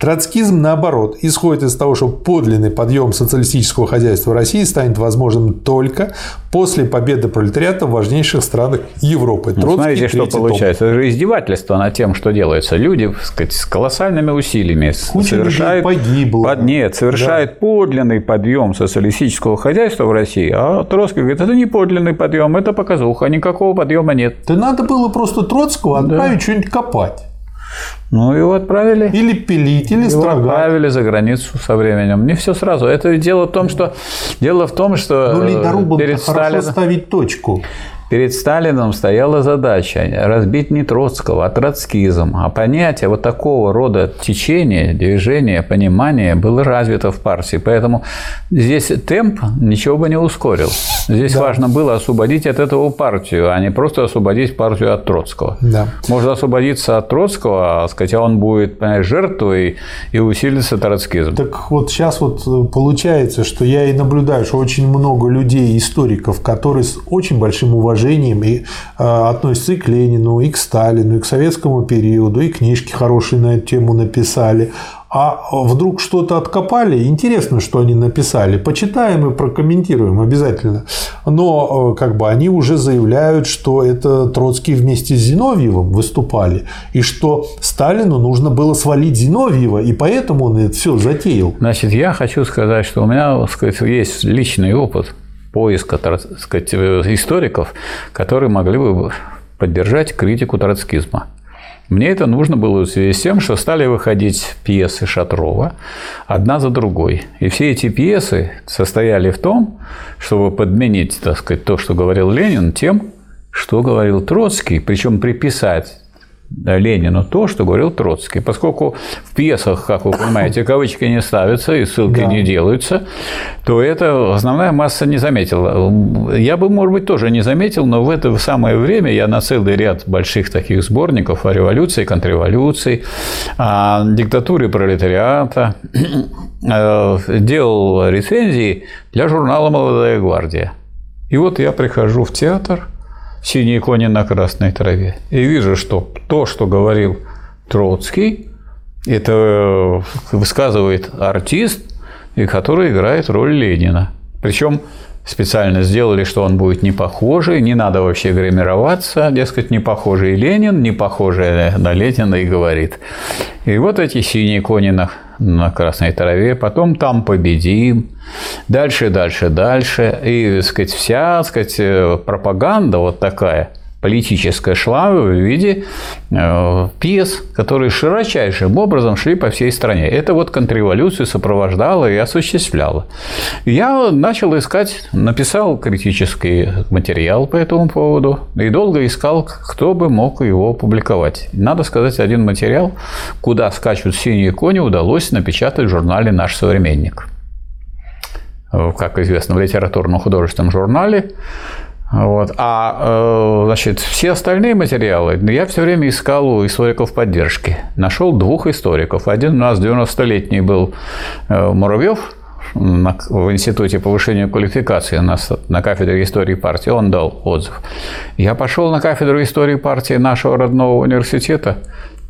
Троцкизм, наоборот, исходит из того, что подлинный подъем социалистического хозяйства России станет возможным только после победы пролетариата в важнейших странах Европы. Ну, Троцкий, смотрите, что получается. Это же издевательство над тем, что делается. Люди сказать, с колоссальными усилиями Куча совершают, погибло. Под, нет, совершают да. подлинный подъем социалистического социалистического хозяйства в России, а Троцкий говорит, это не подлинный подъем, это показуха, никакого подъема нет. Да надо было просто Троцкого отправить да. что-нибудь копать. Ну, его отправили. Или пилить, или его строгать. отправили за границу со временем. Не все сразу. Это дело в том, что дело в том, что ну, ледорубам перед Сталином ставить точку. Перед Сталином стояла задача разбить не Троцкого, а троцкизм. А понятие вот такого рода течения, движения, понимания было развито в партии. Поэтому здесь темп ничего бы не ускорил. Здесь да. важно было освободить от этого партию, а не просто освободить партию от Троцкого. Да. Можно освободиться от Троцкого, а сказать, а он будет понимаешь, жертвой и усилится троцкизм. Так вот сейчас вот э, получается, что я и наблюдаю, что очень много людей, историков, которые с очень большим уважением уважением и а, относятся и к Ленину, и к Сталину, и к советскому периоду, и книжки хорошие на эту тему написали. А вдруг что-то откопали, интересно, что они написали. Почитаем и прокомментируем обязательно. Но э, как бы они уже заявляют, что это Троцкий вместе с Зиновьевым выступали, и что Сталину нужно было свалить Зиновьева, и поэтому он это все затеял. Значит, я хочу сказать, что у меня сказать, есть личный опыт поиска так сказать, историков, которые могли бы поддержать критику троцкизма. Мне это нужно было в связи с тем, что стали выходить пьесы Шатрова одна за другой. И все эти пьесы состояли в том, чтобы подменить так сказать, то, что говорил Ленин, тем, что говорил Троцкий, причем приписать Ленину то, что говорил Троцкий. Поскольку в пьесах, как вы понимаете, кавычки не ставятся и ссылки да. не делаются, то это основная масса не заметила. Я бы, может быть, тоже не заметил, но в это самое время я на целый ряд больших таких сборников о революции, контрреволюции, о диктатуре пролетариата э, делал рецензии для журнала «Молодая гвардия». И вот я прихожу в театр – синие кони на красной траве. И вижу, что то, что говорил Троцкий, это э, высказывает артист, и который играет роль Ленина. Причем специально сделали, что он будет не похожий, не надо вообще гримироваться, дескать, не похожий Ленин, не похожий на Ленина и говорит. И вот эти синие кони на, на красной траве, потом там победим, дальше, дальше, дальше. И, так сказать, вся, так сказать, э, пропаганда вот такая – политическая шла в виде э, пьес, которые широчайшим образом шли по всей стране. Это вот контрреволюцию сопровождало и осуществляло. Я начал искать, написал критический материал по этому поводу и долго искал, кто бы мог его публиковать. Надо сказать, один материал, куда скачут синие кони, удалось напечатать в журнале «Наш современник» как известно, в литературно-художественном журнале вот. А э, значит, все остальные материалы я все время искал у историков поддержки. Нашел двух историков. Один у нас 90-летний был э, Муравьев, в Институте повышения квалификации на, на кафедре истории партии, он дал отзыв. Я пошел на кафедру истории партии нашего родного университета,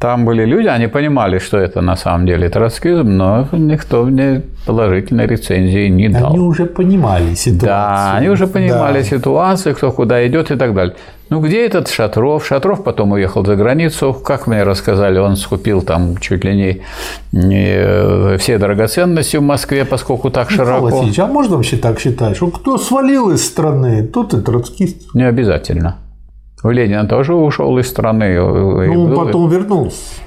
там были люди, они понимали, что это на самом деле троцкизм, но никто мне положительной рецензии не дал. Они уже понимали ситуацию. Да, они уже понимали да. ситуацию, кто куда идет и так далее. Ну, где этот Шатров? Шатров потом уехал за границу. Как мне рассказали, он скупил там чуть ли не, не все драгоценности в Москве, поскольку так Михаил широко. Васильевич, а можно вообще так считать, что кто свалил из страны, тот и троцкист? Не обязательно. Ленин тоже ушел из страны. Ну, он потом вернулся.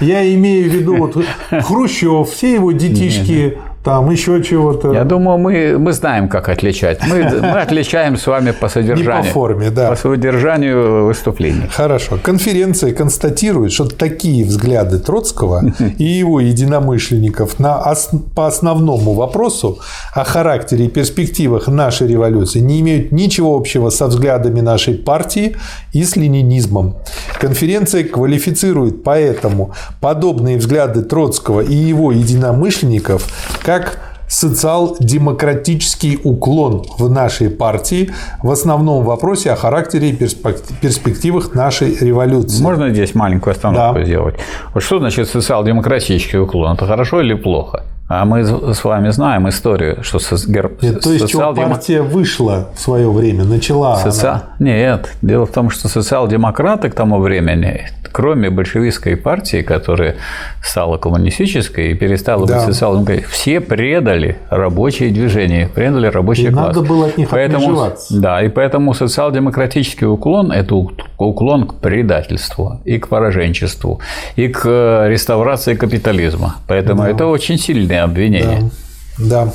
Я имею в виду вот Хрущев, все его детишки там еще чего-то. Я думаю, мы, мы знаем, как отличать. Мы, мы *laughs* отличаем с вами по содержанию. Не по форме, да. По содержанию выступлений. Хорошо. Конференция констатирует, что такие взгляды Троцкого *laughs* и его единомышленников на, по основному вопросу о характере и перспективах нашей революции не имеют ничего общего со взглядами нашей партии и с ленинизмом. Конференция квалифицирует поэтому подобные взгляды Троцкого и его единомышленников как как социал-демократический уклон в нашей партии в основном вопросе о характере и перспективах нашей революции. Можно здесь маленькую остановку да. сделать? Вот что значит социал-демократический уклон? Это хорошо или плохо? А мы с вами знаем историю, что герб... Нет, то есть, социал партия вышла в свое время, начала. Соци... Она... Нет, дело в том, что социал-демократы к тому времени, кроме большевистской партии, которая стала коммунистической и перестала да. быть социал-демократической, все предали рабочее движение, предали рабочий и класс. Надо было от них поэтому, Да, и поэтому социал-демократический уклон – это уклон к предательству и к пораженчеству, и к э, реставрации капитализма. Поэтому да. это очень сильный серьезные обвинения. Да. да.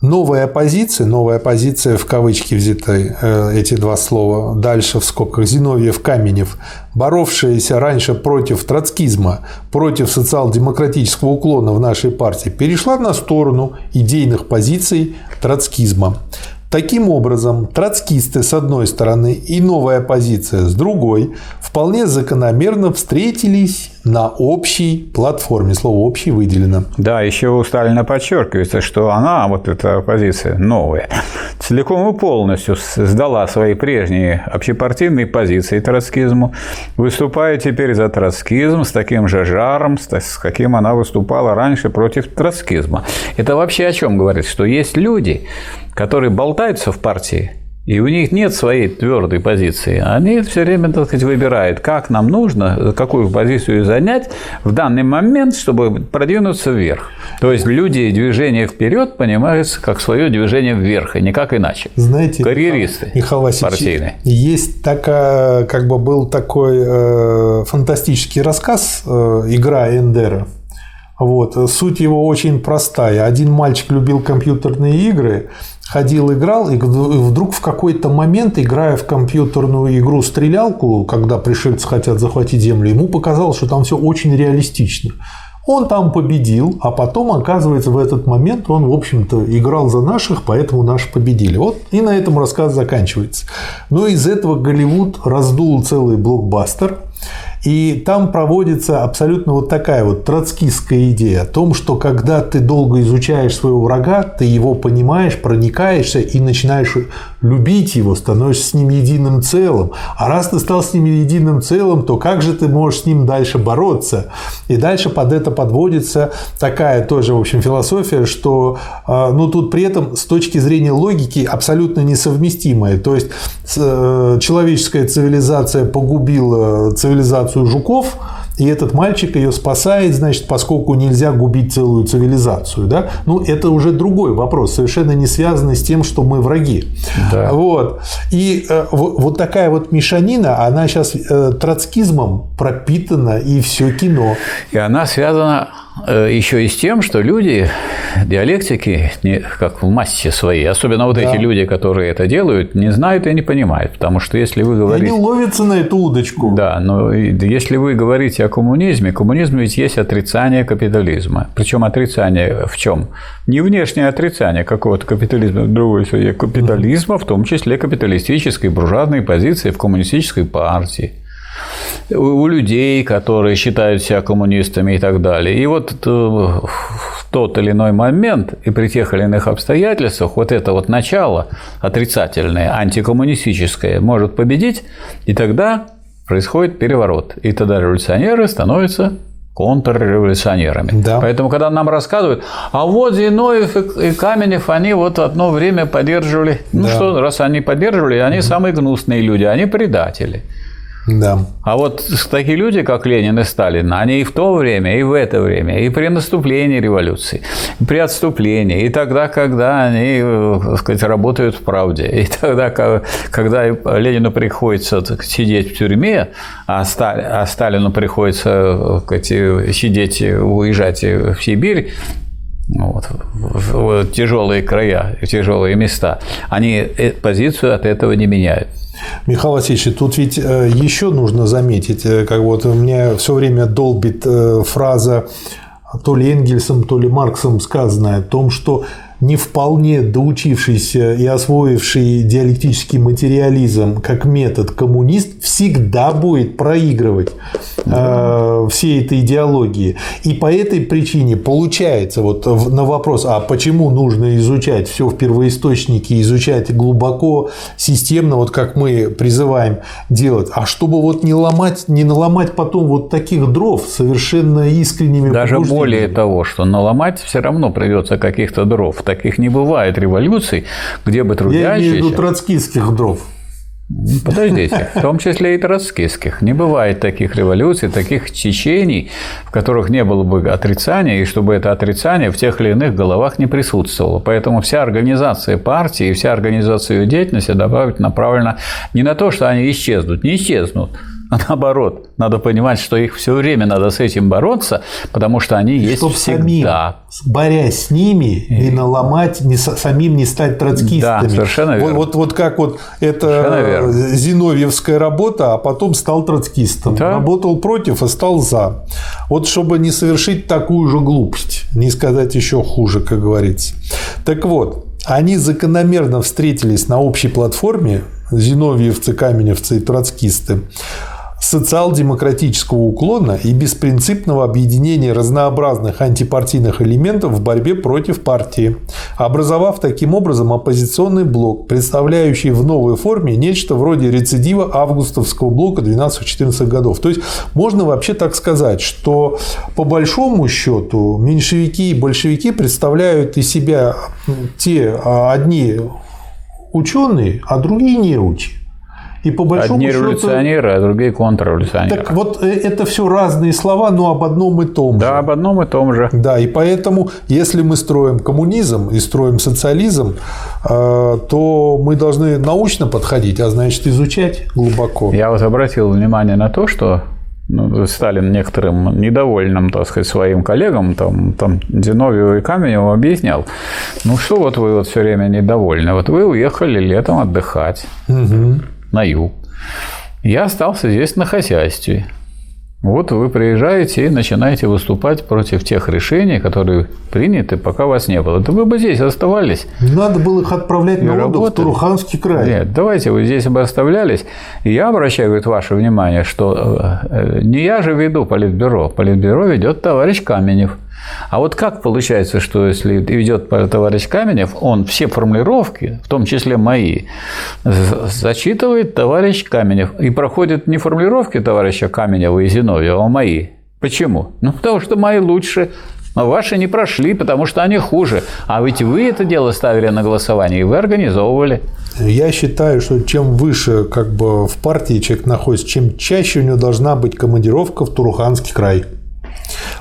Новая оппозиция, новая оппозиция в кавычки взяты э, эти два слова, дальше в скобках Зиновьев, Каменев, боровшаяся раньше против троцкизма, против социал-демократического уклона в нашей партии, перешла на сторону идейных позиций троцкизма. Таким образом, троцкисты с одной стороны и новая оппозиция с другой вполне закономерно встретились на общей платформе. Слово «общий» выделено. Да, еще у Сталина подчеркивается, что она, вот эта оппозиция новая, целиком и полностью сдала свои прежние общепартийные позиции троцкизму, выступая теперь за троцкизм с таким же жаром, с каким она выступала раньше против троцкизма. Это вообще о чем говорит? Что есть люди, которые болтаются в партии, и у них нет своей твердой позиции. Они все время, так сказать, выбирают, как нам нужно, какую позицию занять в данный момент, чтобы продвинуться вверх. То есть люди и движение вперед понимаются как свое движение вверх, и никак иначе. Знаете, карьеристы Михаил Васильевич, партийные. есть такая, как бы был такой э, фантастический рассказ э, «Игра Эндера». Вот. Суть его очень простая. Один мальчик любил компьютерные игры, ходил, играл, и вдруг в какой-то момент, играя в компьютерную игру «Стрелялку», когда пришельцы хотят захватить Землю, ему показалось, что там все очень реалистично. Он там победил, а потом, оказывается, в этот момент он, в общем-то, играл за наших, поэтому наши победили. Вот и на этом рассказ заканчивается. Но из этого Голливуд раздул целый блокбастер – и там проводится абсолютно вот такая вот троцкистская идея о том, что когда ты долго изучаешь своего врага, ты его понимаешь, проникаешься и начинаешь любить его, становишься с ним единым целым. А раз ты стал с ним единым целым, то как же ты можешь с ним дальше бороться? И дальше под это подводится такая тоже, в общем, философия, что а, ну, тут при этом с точки зрения логики абсолютно несовместимая. То есть э, человеческая цивилизация погубила цивилизацию цивилизацию жуков, и этот мальчик ее спасает, значит, поскольку нельзя губить целую цивилизацию. Да? Ну, это уже другой вопрос, совершенно не связанный с тем, что мы враги. Да. Вот. И э, вот такая вот мешанина, она сейчас э, троцкизмом пропитана, и все кино. И она связана еще и с тем, что люди, диалектики, не, как в массе своей, особенно вот да. эти люди, которые это делают, не знают и не понимают. Потому что если вы говорите... Они ловятся на эту удочку. Да, но если вы говорите о коммунизме, коммунизм ведь есть отрицание капитализма. Причем отрицание в чем? Не внешнее отрицание какого-то капитализма, другой капитализма, в том числе капиталистической буржуазной позиции в коммунистической партии у людей, которые считают себя коммунистами и так далее. И вот э, тот или иной момент и при тех или иных обстоятельствах вот это вот начало отрицательное, антикоммунистическое может победить, и тогда происходит переворот. И тогда революционеры становятся контрреволюционерами. Да. Поэтому, когда нам рассказывают, а вот Зиновьев и Каменев, они вот одно время поддерживали. Ну да. что, раз они поддерживали, они угу. самые гнусные люди, они предатели. Да. А вот такие люди, как Ленин и Сталин, они и в то время, и в это время, и при наступлении революции, и при отступлении, и тогда, когда они, так сказать, работают в правде, и тогда, когда Ленину приходится сидеть в тюрьме, а, а Сталину приходится сказать, сидеть, уезжать в Сибирь, вот, в тяжелые края, тяжелые места, они э, позицию от этого не меняют. Михаил Васильевич, тут ведь э, еще нужно заметить, э, как вот меня все время долбит э, фраза то ли Энгельсом, то ли Марксом сказанная о том, что не вполне доучившийся и освоивший диалектический материализм как метод коммунист всегда будет проигрывать э, всей этой идеологии. И по этой причине получается вот на вопрос, а почему нужно изучать все в первоисточнике, изучать глубоко, системно, вот как мы призываем делать, а чтобы вот не ломать, не наломать потом вот таких дров совершенно искренними Даже более того, что наломать все равно придется каких-то дров таких не бывает революций, где бы трудящиеся... Я имею в виду троцкистских дров. Подождите, в том числе и троцкистских. Не бывает таких революций, таких течений, в которых не было бы отрицания, и чтобы это отрицание в тех или иных головах не присутствовало. Поэтому вся организация партии и вся организация ее деятельности добавить направлена не на то, что они исчезнут, не исчезнут, а наоборот, надо понимать, что их все время надо с этим бороться, потому что они есть чтобы всегда. Самим, борясь с ними, и наломать, не, самим не стать троцкистами. Да, совершенно верно. Вот, вот, вот как вот это Зиновьевская работа, а потом стал троцкистом. Да. Работал против, а стал за. Вот чтобы не совершить такую же глупость, не сказать еще хуже, как говорится. Так вот, они закономерно встретились на общей платформе, зиновьевцы, каменевцы и троцкисты, социал-демократического уклона и беспринципного объединения разнообразных антипартийных элементов в борьбе против партии, образовав таким образом оппозиционный блок, представляющий в новой форме нечто вроде рецидива августовского блока 12-14 годов. То есть можно вообще так сказать, что по большому счету меньшевики и большевики представляют из себя те а, одни ученые, а другие неучи. И по большому Одни счету... революционеры, а другие контрреволюционеры. Так вот, э, это все разные слова, но об одном и том да, же. Да, об одном и том же. Да, и поэтому, если мы строим коммунизм и строим социализм, э, то мы должны научно подходить, а значит, изучать глубоко. Я вот обратил внимание на то, что ну, Сталин некоторым недовольным, так сказать, своим коллегам, там, там Зиновьеву и Каменеву объяснял, ну что вот вы вот все время недовольны, вот вы уехали летом отдыхать. Угу на юг. Я остался здесь на хозяйстве. Вот вы приезжаете и начинаете выступать против тех решений, которые приняты, пока вас не было. Да вы бы здесь оставались. Надо было их отправлять на отдых в Туруханский край. Нет, давайте вы здесь бы оставлялись. И я обращаю говорит, ваше внимание, что э, не я же веду Политбюро. Политбюро ведет товарищ Каменев. А вот как получается, что если ведет товарищ Каменев, он все формулировки, в том числе мои, зачитывает товарищ Каменев. И проходит не формулировки товарища Каменева и Зиновьева, а мои. Почему? Ну, потому что мои лучше, а ваши не прошли, потому что они хуже. А ведь вы это дело ставили на голосование, и вы организовывали. Я считаю, что чем выше как бы в партии человек находится, чем чаще у него должна быть командировка в Туруханский край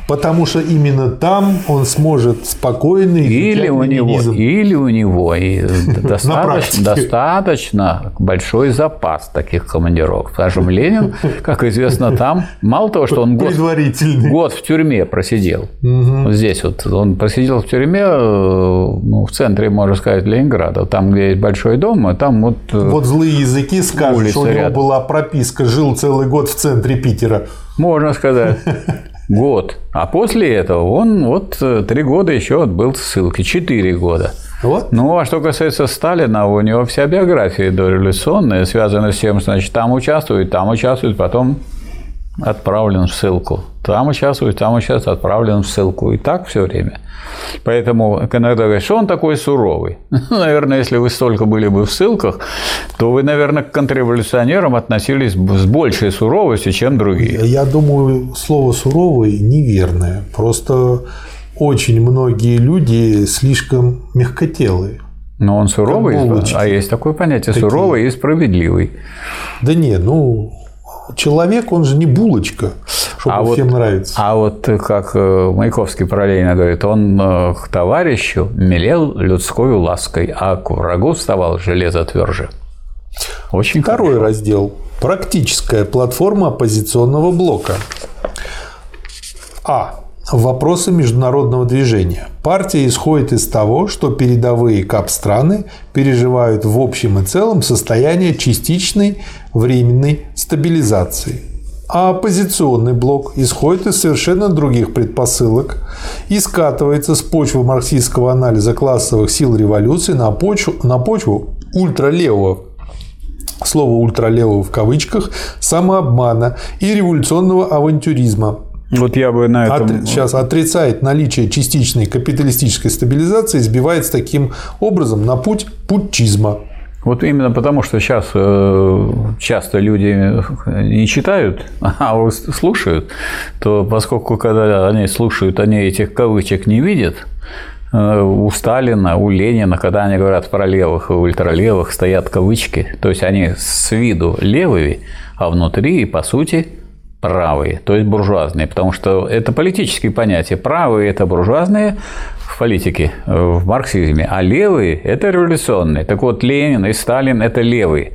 потому что именно там он сможет спокойно или у него или у него и *laughs* достаточно, достаточно большой запас таких командировок. Скажем, Ленин, как известно, там мало того, что он год, год в тюрьме просидел. Угу. Вот здесь вот он просидел в тюрьме, э, ну, в центре, можно сказать, Ленинграда, там, где есть большой дом, а там вот. Э, вот злые языки скажут, что у него рядом. была прописка, жил целый год в центре Питера. Можно сказать. *laughs* Год. А после этого он вот э, три года еще отбыл ссылки. Четыре года. Вот. Ну, а что касается Сталина, у него вся биография дореволюционная, связана с тем, что значит, там участвует, там участвует, потом отправлен в ссылку. Там участвует, там участвует, отправлен в ссылку. И так все время. Поэтому иногда говорят, что он такой суровый. *laughs* Наверное, если вы столько были бы в ссылках, то вы, наверное, к контрреволюционерам относились с большей суровостью, чем другие. Я думаю, слово «суровый» неверное. Просто очень многие люди слишком мягкотелые. Но он суровый, а есть такое понятие Какие? суровый и справедливый. Да не, ну человек, он же не булочка, чтобы а всем вот, нравится. А вот как э, Маяковский параллельно говорит, он э, к товарищу мелел людской лаской, а к врагу вставал железо тверже. Очень Второй хорошо. раздел. Практическая платформа оппозиционного блока. А. Вопросы международного движения. Партия исходит из того, что передовые КАП-страны переживают в общем и целом состояние частичной временной стабилизации. А оппозиционный блок исходит из совершенно других предпосылок и скатывается с почвы марксистского анализа классовых сил революции на почву, на почву ультралевого слово ультралевого в кавычках, самообмана и революционного авантюризма, вот я бы на этом... От, сейчас отрицает наличие частичной капиталистической стабилизации, сбивается таким образом на путь путчизма. Вот именно потому, что сейчас э, часто люди не читают, а слушают, то поскольку когда они слушают, они этих кавычек не видят, э, у Сталина, у Ленина, когда они говорят про левых и ультралевых, стоят кавычки. То есть они с виду левые, а внутри, по сути, правые, то есть буржуазные, потому что это политические понятия. Правые – это буржуазные в политике, в марксизме, а левые – это революционные. Так вот, Ленин и Сталин – это левые.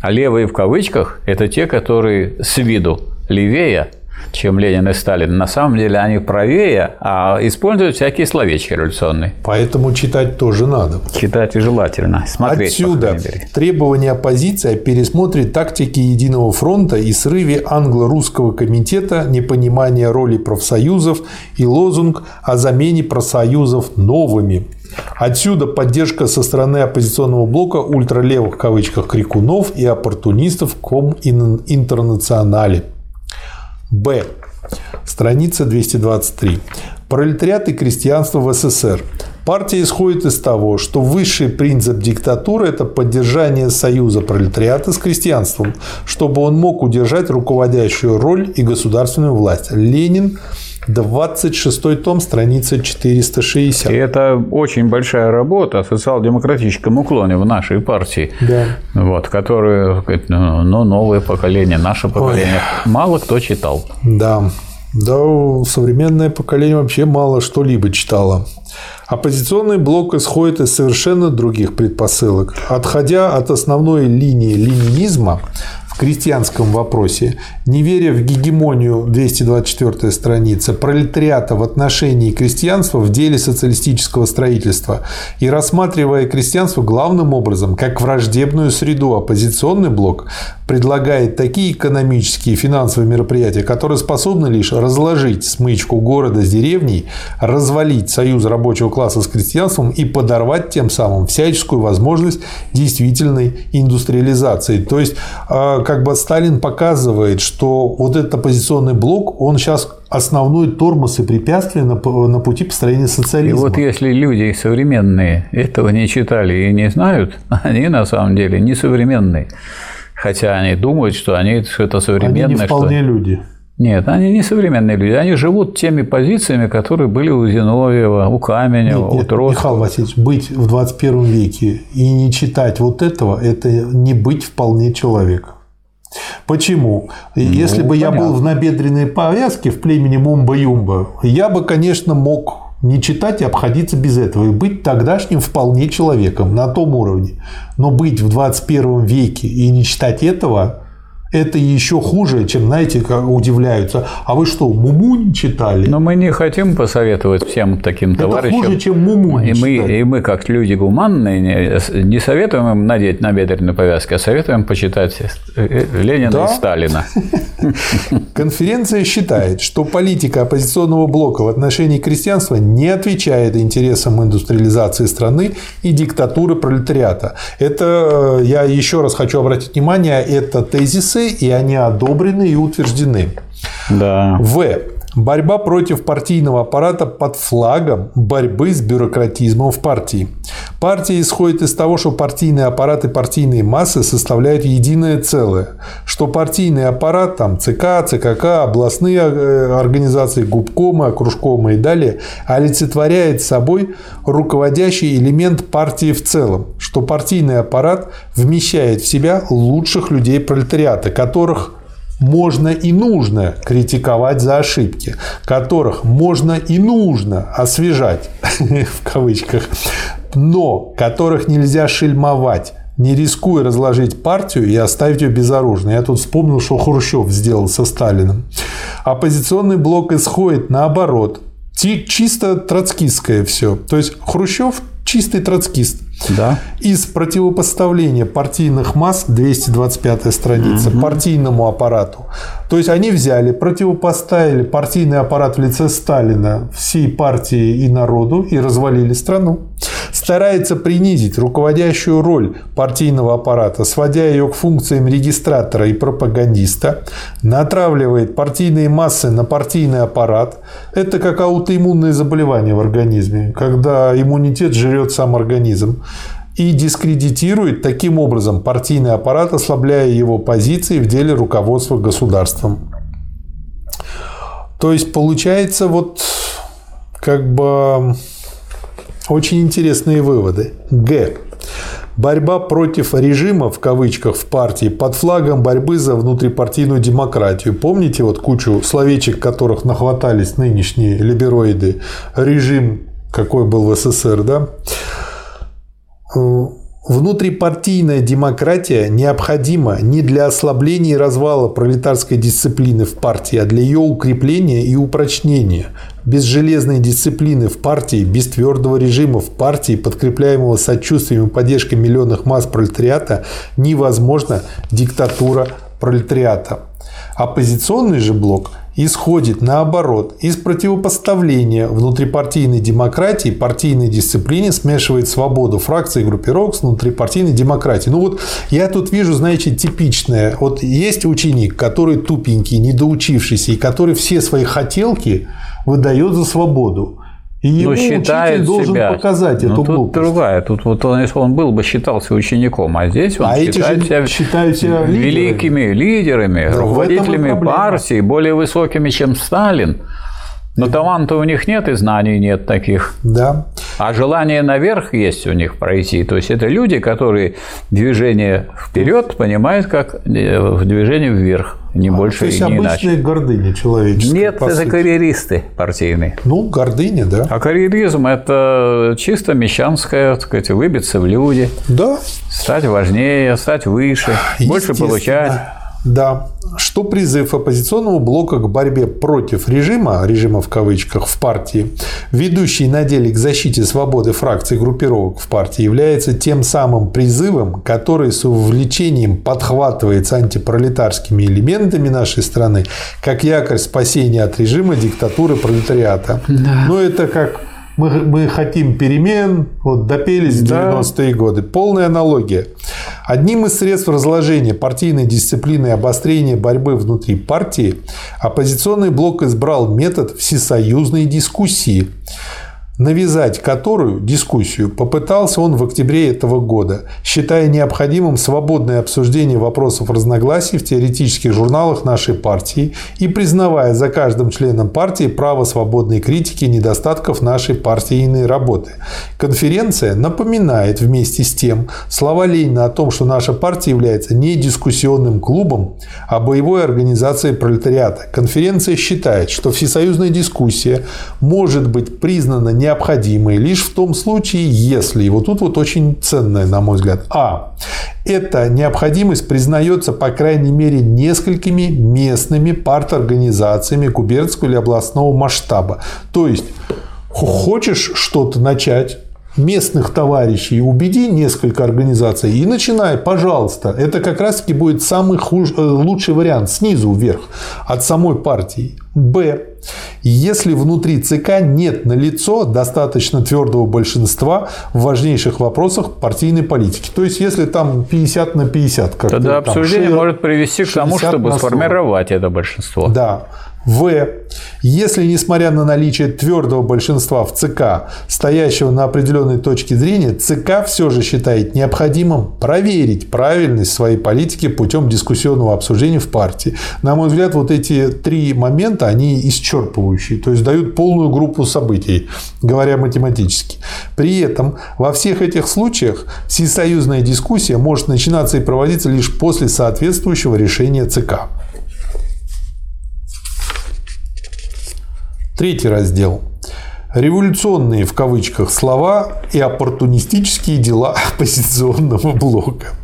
А левые в кавычках – это те, которые с виду левее, чем Ленин и Сталин. На самом деле они правее, а используют всякие словечки революционные. Поэтому читать тоже надо. Читать и желательно. Смотреть, Отсюда требование оппозиции о пересмотре тактики Единого фронта и срыве англо-русского комитета, непонимание роли профсоюзов и лозунг о замене профсоюзов новыми. Отсюда поддержка со стороны оппозиционного блока ультралевых в кавычках крикунов и оппортунистов ком интернационале. Б. Страница 223. Пролетариат и крестьянство в СССР. Партия исходит из того, что высший принцип диктатуры – это поддержание союза пролетариата с крестьянством, чтобы он мог удержать руководящую роль и государственную власть. Ленин 26 том, страница 460. И это очень большая работа о социал-демократическом уклоне в нашей партии, да. вот, которую ну, ну, новое поколение, наше поколение, Ой. мало кто читал. Да, да, современное поколение вообще мало что-либо читало. Оппозиционный блок исходит из совершенно других предпосылок. Отходя от основной линии ленинизма, крестьянском вопросе, не веря в гегемонию 224 страница пролетариата в отношении крестьянства в деле социалистического строительства и рассматривая крестьянство главным образом как враждебную среду, оппозиционный блок предлагает такие экономические и финансовые мероприятия, которые способны лишь разложить смычку города с деревней, развалить союз рабочего класса с крестьянством и подорвать тем самым всяческую возможность действительной индустриализации. То есть а, как бы Сталин показывает, что вот этот оппозиционный блок, он сейчас основной тормоз и препятствие на, на пути построения социализма. И вот если люди современные этого не читали и не знают, *laughs* они на самом деле не современные. Хотя они думают, что они что-то современное. Они не вполне что... люди. Нет, они не современные люди. Они живут теми позициями, которые были у Зиновьева, у Каменева, нет, нет, у Троцкого. Михаил Васильевич, быть в 21 веке и не читать вот этого – это не быть вполне человеком. Почему? Ну, Если бы понятно. я был в набедренной повязке в племени Мумба-Юмба, я бы, конечно, мог не читать и обходиться без этого, и быть тогдашним вполне человеком на том уровне. Но быть в 21 веке и не читать этого, это еще хуже, чем, знаете, как удивляются. А вы что, Муму не читали? Но мы не хотим посоветовать всем таким это товарищам. хуже, чем Муму не и мы, и мы, как люди гуманные, не, не советуем им надеть на бедренную повязку, а советуем почитать э, Ленина да? и Сталина. *laughs* Конференция считает, что политика оппозиционного блока в отношении крестьянства не отвечает интересам индустриализации страны и диктатуры пролетариата. Это, э, я еще раз хочу обратить внимание, это тезисы позиции, и они одобрены и утверждены. Да. В. Борьба против партийного аппарата под флагом борьбы с бюрократизмом в партии. Партия исходит из того, что партийный аппарат и партийные массы составляют единое целое, что партийный аппарат, там ЦК, ЦКК, областные э, организации, губкомы, окружкомы и далее, олицетворяет собой руководящий элемент партии в целом, что партийный аппарат вмещает в себя лучших людей пролетариата, которых можно и нужно критиковать за ошибки, которых можно и нужно освежать, *laughs* в кавычках, но которых нельзя шельмовать, не рискуя разложить партию и оставить ее безоружной. Я тут вспомнил, что Хрущев сделал со Сталиным. Оппозиционный блок исходит наоборот. Чисто троцкистское все. То есть Хрущев чистый троцкист. Да. Из противопоставления партийных масс, 225 страница, угу. партийному аппарату. То есть они взяли, противопоставили партийный аппарат в лице Сталина всей партии и народу и развалили страну. Старается принизить руководящую роль партийного аппарата, сводя ее к функциям регистратора и пропагандиста, натравливает партийные массы на партийный аппарат. Это как аутоиммунное заболевание в организме, когда иммунитет жрет сам организм и дискредитирует таким образом партийный аппарат, ослабляя его позиции в деле руководства государством. То есть получается вот как бы очень интересные выводы. Г. Борьба против режима, в кавычках, в партии под флагом борьбы за внутрипартийную демократию. Помните вот кучу словечек, которых нахватались нынешние либероиды? Режим какой был в СССР, да? Внутрипартийная демократия необходима не для ослабления и развала пролетарской дисциплины в партии, а для ее укрепления и упрочнения. Без железной дисциплины в партии, без твердого режима в партии, подкрепляемого сочувствием и поддержкой миллионных масс пролетариата, невозможна диктатура пролетариата. Оппозиционный же блок исходит, наоборот, из противопоставления внутрипартийной демократии, партийной дисциплине, смешивает свободу фракций и группировок с внутрипартийной демократией. Ну вот я тут вижу, знаете, типичное. Вот есть ученик, который тупенький, недоучившийся, и который все свои хотелки выдает за свободу. И ему считает учитель должен себя. показать ну, эту тут глупость. другая. Тут вот он, если он был бы считался учеником, а здесь он А считает себя считают себя великими лидерами, Да, руководителями партии, более высокими, чем Сталин. Но таланта у них нет и знаний нет таких. Да. А желание наверх есть у них пройти. То есть это люди, которые движение вперед понимают как э, движение вверх, не больше То есть и не обычная иначе. гордыня человеческая. Нет, это сути. карьеристы партийные. Ну, гордыня, да. А карьеризм – это чисто мещанское, так сказать, выбиться в люди, Да, стать важнее, стать выше, больше Естественно. получать. Да. Что призыв оппозиционного блока к борьбе против режима, режима в кавычках, в партии, ведущий на деле к защите свободы фракций и группировок в партии, является тем самым призывом, который с увлечением подхватывается антипролетарскими элементами нашей страны, как якорь спасения от режима диктатуры пролетариата. Ну, это как мы, мы хотим перемен, вот допелись в Да. 90-е годы. Полная аналогия. Одним из средств разложения партийной дисциплины и обострения борьбы внутри партии оппозиционный блок избрал метод всесоюзной дискуссии, навязать которую дискуссию попытался он в октябре этого года, считая необходимым свободное обсуждение вопросов разногласий в теоретических журналах нашей партии и признавая за каждым членом партии право свободной критики недостатков нашей партийной работы. Конференция напоминает вместе с тем слова Ленина о том, что наша партия является не дискуссионным клубом, а боевой организацией пролетариата. Конференция считает, что всесоюзная дискуссия может быть признана необходимой лишь в том случае, если, и вот тут вот очень ценное, на мой взгляд, а. Эта необходимость признается, по крайней мере, несколькими местными парторганизациями губернского или областного масштаба. То есть, хочешь что-то начать, местных товарищей, убеди несколько организаций и начинай, пожалуйста. Это как раз-таки будет самый хуж... Э, лучший вариант снизу вверх от самой партии. Б. Если внутри ЦК нет налицо достаточно твердого большинства в важнейших вопросах партийной политики. То есть, если там 50 на 50. Как Тогда обсуждение там, может привести к тому, чтобы сформировать это большинство. Да. В. Если, несмотря на наличие твердого большинства в ЦК, стоящего на определенной точке зрения, ЦК все же считает необходимым проверить правильность своей политики путем дискуссионного обсуждения в партии. На мой взгляд, вот эти три момента, они исчерпывающие, то есть дают полную группу событий, говоря математически. При этом во всех этих случаях всесоюзная дискуссия может начинаться и проводиться лишь после соответствующего решения ЦК. Третий раздел. Революционные в кавычках слова и оппортунистические дела *laughs* оппозиционного блока.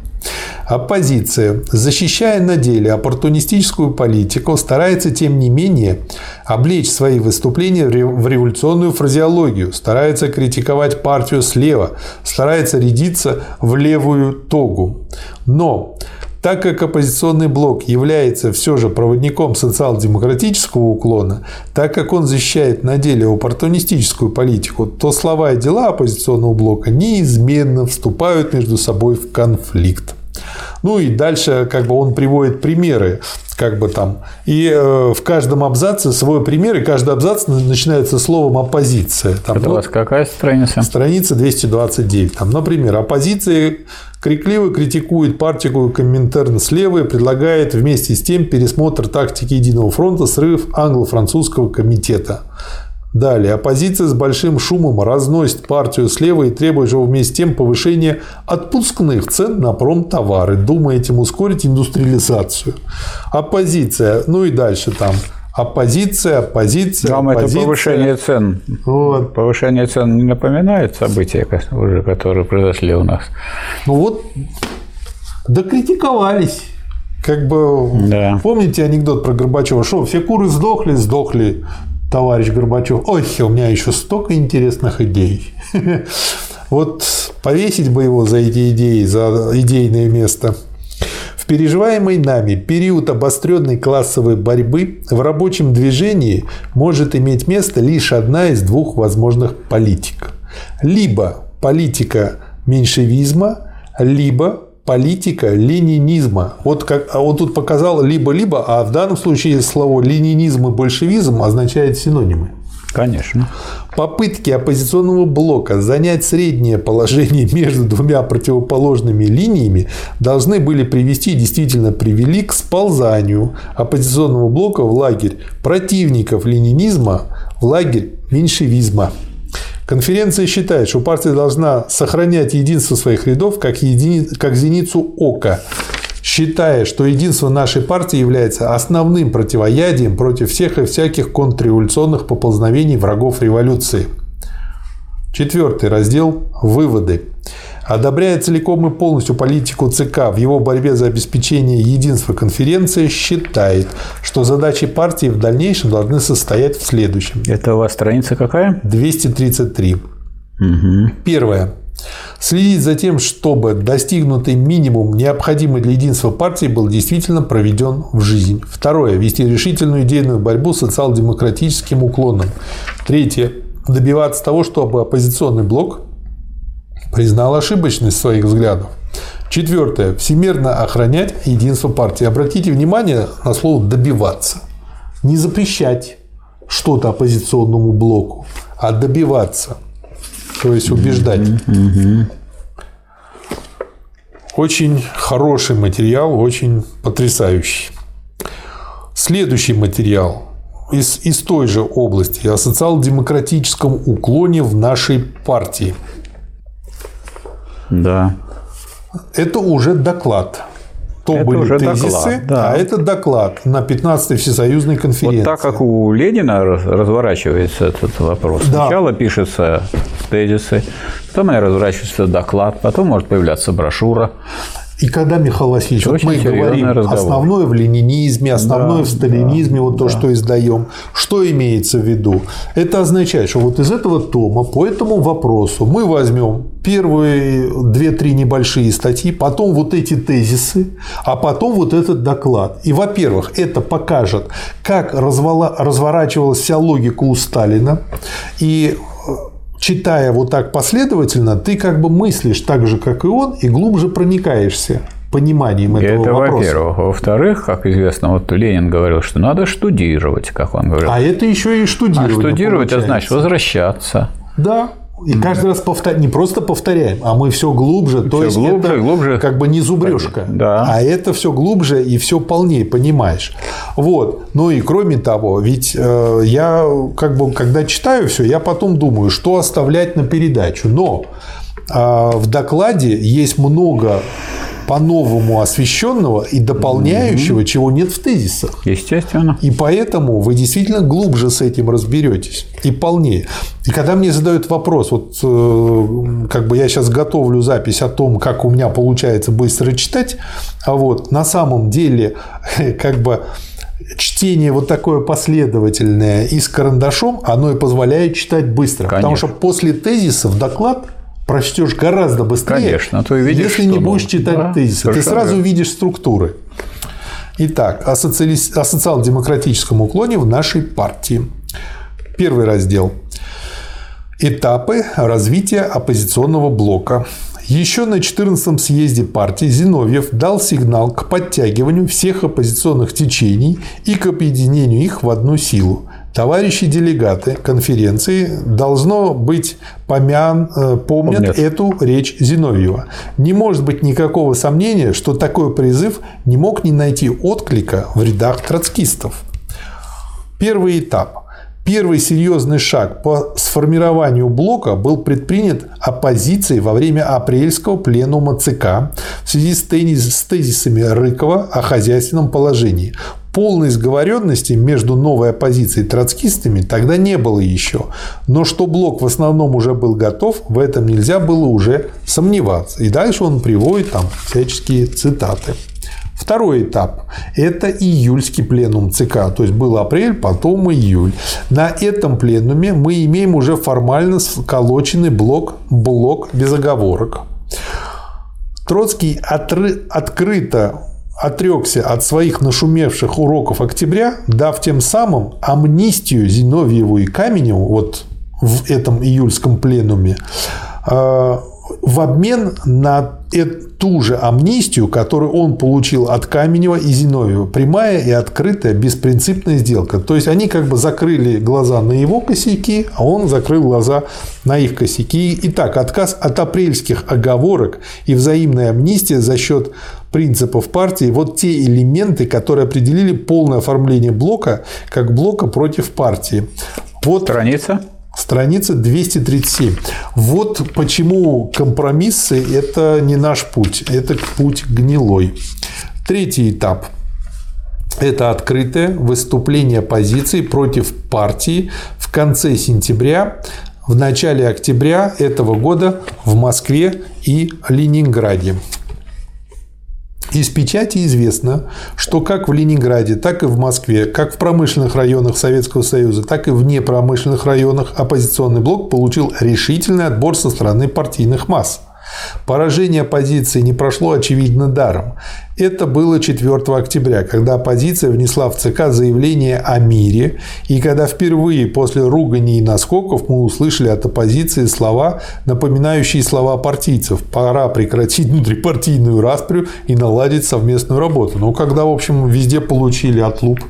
Оппозиция, защищая на деле оппортунистическую политику, старается, тем не менее, облечь свои выступления в революционную фразеологию, старается критиковать партию слева, старается рядиться в левую тогу. Но так как оппозиционный блок является все же проводником социал-демократического уклона, так как он защищает на деле оппортунистическую политику, то слова и дела оппозиционного блока неизменно вступают между собой в конфликт. Ну и дальше как бы он приводит примеры, как бы там. И э, в каждом абзаце свой пример, и каждый абзац начинается словом оппозиция. Там, Это ну, у вас какая страница? Страница 229. Там, например, оппозиция крикливо критикует партию Коминтерн слева и предлагает вместе с тем пересмотр тактики Единого фронта, срыв англо-французского комитета. Далее. Оппозиция с большим шумом разносит партию слева и требует же вместе с тем повышения отпускных цен на промтовары, думая этим ускорить индустриализацию. Оппозиция. Ну и дальше там Оппозиция, оппозиция, Вам оппозиция. это повышение цен. Вот. Повышение цен не напоминает события, уже, которые произошли у нас. Ну вот, докритиковались. Как бы, да. помните анекдот про Горбачева? Что, все куры сдохли, сдохли, товарищ Горбачев. Ой, у меня еще столько интересных идей. *laughs* Вот повесить бы его за эти идеи, за идейное место – в переживаемый нами период обостренной классовой борьбы в рабочем движении может иметь место лишь одна из двух возможных политик. Либо политика меньшевизма, либо политика ленинизма. Вот, как, а вот тут показал либо-либо, а в данном случае слово ленинизм и большевизм означают синонимы. Конечно. Попытки оппозиционного блока занять среднее положение между двумя противоположными линиями должны были привести, действительно привели к сползанию оппозиционного блока в лагерь противников ленинизма, в лагерь меньшевизма. Конференция считает, что партия должна сохранять единство своих рядов как, едини... как зеницу ока, считая, что единство нашей партии является основным противоядием против всех и всяких контрреволюционных поползновений врагов революции. Четвертый раздел – выводы. Одобряя целиком и полностью политику ЦК в его борьбе за обеспечение единства конференции, считает, что задачи партии в дальнейшем должны состоять в следующем. Это у вас страница какая? 233. Угу. Первое. Следить за тем, чтобы достигнутый минимум, необходимый для единства партии, был действительно проведен в жизнь. Второе. Вести решительную идейную борьбу с социал-демократическим уклоном. Третье. Добиваться того, чтобы оппозиционный блок признал ошибочность своих взглядов. Четвертое. Всемирно охранять единство партии. Обратите внимание на слово «добиваться». Не запрещать что-то оппозиционному блоку, а добиваться – то есть убеждать. Очень хороший материал, очень потрясающий. Следующий материал из, из той же области о социал-демократическом уклоне в нашей партии. Да. Это уже доклад то это были уже тезисы, доклад, да. а это доклад на 15-й всесоюзной конференции. Вот так как у Ленина разворачивается этот вопрос. Да. Сначала пишется тезисы, потом разворачивается доклад, потом может появляться брошюра. И когда, Михаил Васильевич, вот мы говорим, разговор. основное в ленинизме, основное Да, в сталинизме, вот то, да. что издаем, что имеется в виду? Это означает, что вот из этого тома по этому вопросу мы возьмем первые две-три небольшие статьи, потом вот эти тезисы, а потом вот этот доклад. И, во-первых, это покажет, как развала- разворачивалась вся логика у Сталина, и читая вот так последовательно, ты как бы мыслишь так же, как и он, и глубже проникаешься пониманием этого Это вопроса. во-первых. Во-вторых, как известно, вот Ленин говорил, что надо штудировать, как он говорил. А это еще и А штудировать, это получается. значит возвращаться. Да. И каждый раз повторяем, не просто повторяем, а мы все глубже. то Всё есть глубже это глубже. как бы не зубрежка, Да. а это все глубже и все полнее понимаешь. Вот. Ну и кроме того, ведь э, я как бы когда читаю все, я потом думаю, что оставлять на передачу. Но э, в докладе есть много по-новому освещенного и дополняющего, чего нет в тезисах. Естественно. И поэтому вы действительно глубже с этим разберетесь и полнее. И когда мне задают вопрос, вот э, как бы я сейчас готовлю запись о том, как у меня получается быстро читать, а вот на самом деле *laughs* как бы чтение вот такое последовательное и с карандашом, оно и позволяет читать быстро. Потому Конечно. что после тезисов доклад прочтешь гораздо быстрее, Конечно, а и видишь, если не ну, будешь читать да, тезисы. Ты сразу верно. видишь структуры. Итак, о, социали- о социал-демократическом уклоне в нашей партии. Первый раздел. Этапы развития оппозиционного блока. Еще на 14-м съезде партии Зиновьев дал сигнал к подтягиванию всех оппозиционных течений и к объединению их в одну силу. Товарищи делегаты конференции должно быть помян, э, помнят, Помнят. эту речь Зиновьева. Не может быть никакого сомнения, что такой призыв не мог не найти отклика в рядах троцкистов. Первый этап. Первый серьезный шаг по сформированию блока был предпринят оппозицией во время апрельского пленума ЦК в связи с тезис- с тезисами Рыкова о хозяйственном положении. Полной сговоренности между новой оппозицией и троцкистами тогда не было еще. Но что блок в основном уже был готов, в этом нельзя было уже сомневаться. И дальше он приводит там всяческие цитаты. Второй этап – это июльский пленум ЦК, то есть был апрель, потом июль. На этом пленуме мы имеем уже формально сколоченный блок, блок без оговорок. Троцкий отры- открыто отрекся от своих нашумевших уроков октября, дав тем самым амнистию Зиновьеву и Каменеву вот в этом июльском пленуме э, в обмен на ту же амнистию, которую он получил от Каменева и Зиновьева. Прямая и открытая беспринципная сделка. То есть они как бы закрыли глаза на его косяки, а он закрыл глаза на их косяки. Итак, отказ от апрельских оговорок и взаимная амнистия за счет принципов партии – вот те элементы, которые определили полное оформление блока как блока против партии. Вот Страница. Страница 237. Вот почему компромиссы – это не наш путь, это путь гнилой. Третий этап – это открытое выступление оппозиции против партии в конце сентября, в начале октября этого года в Москве и Ленинграде. Из печати известно, что как в Ленинграде, так и в Москве, как в промышленных районах Советского Союза, так и в непромышленных районах оппозиционный блок получил решительный отбор со стороны партийных масс. Поражение оппозиции не прошло, очевидно, даром. Это было 4 октября, когда оппозиция внесла в ЦК заявление о мире, и когда впервые после ругани и наскоков мы услышали от оппозиции слова, напоминающие слова партийцев. Пора прекратить внутрипартийную распрю и наладить совместную работу. Ну, когда, в общем, везде получили отлуп.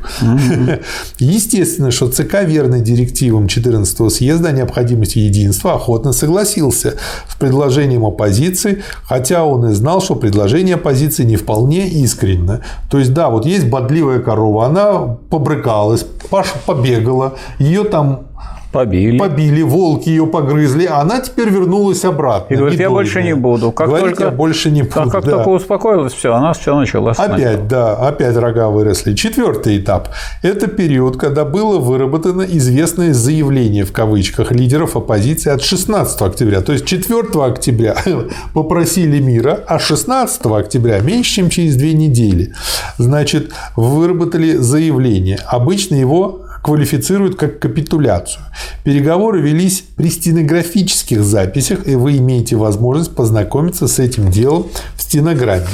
Естественно, что ЦК, верный директивам 14 съезда о необходимости единства, охотно согласился с предложением оппозиции, хотя он и знал, что предложение оппозиции не вполне искренне. То есть, да, вот есть бодливая корова, она побрыкалась, Паша побегала, ее там Побили. Побили, волки ее погрызли, а она теперь вернулась обратно. И говорит, я больше не буду. Как говорит, только, я больше не буду. Как, как да. только успокоилась, все, она все начала Опять, да, опять рога выросли. Четвертый этап – это период, когда было выработано известное заявление в кавычках лидеров оппозиции от 16 октября. То есть 4 октября *laughs* попросили мира, а 16 октября, меньше чем через две недели, значит, выработали заявление. Обычно его квалифицируют как капитуляцию. Переговоры велись при стенографических записях, и вы имеете возможность познакомиться с этим делом в стенограмме.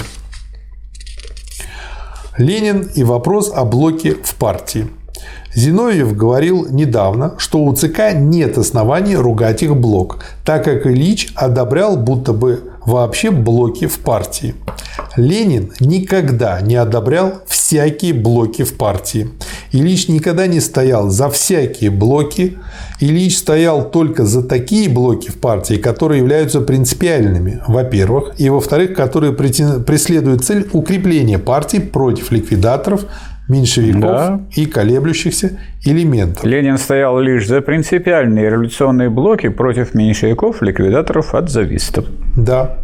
Ленин и вопрос о блоке в партии. Зиновьев говорил недавно, что у ЦК нет оснований ругать их блок, так как Ильич одобрял будто бы вообще блоки в партии. Ленин никогда не одобрял всякие блоки в партии. Ильич никогда не стоял за всякие блоки. Ильич стоял только за такие блоки в партии, которые являются принципиальными, во-первых, и во-вторых, которые преследуют цель укрепления партии против ликвидаторов, меньшевиков да. и колеблющихся элементов. Ленин стоял лишь за принципиальные революционные блоки против меньшевиков, ликвидаторов, отзавистов. Да.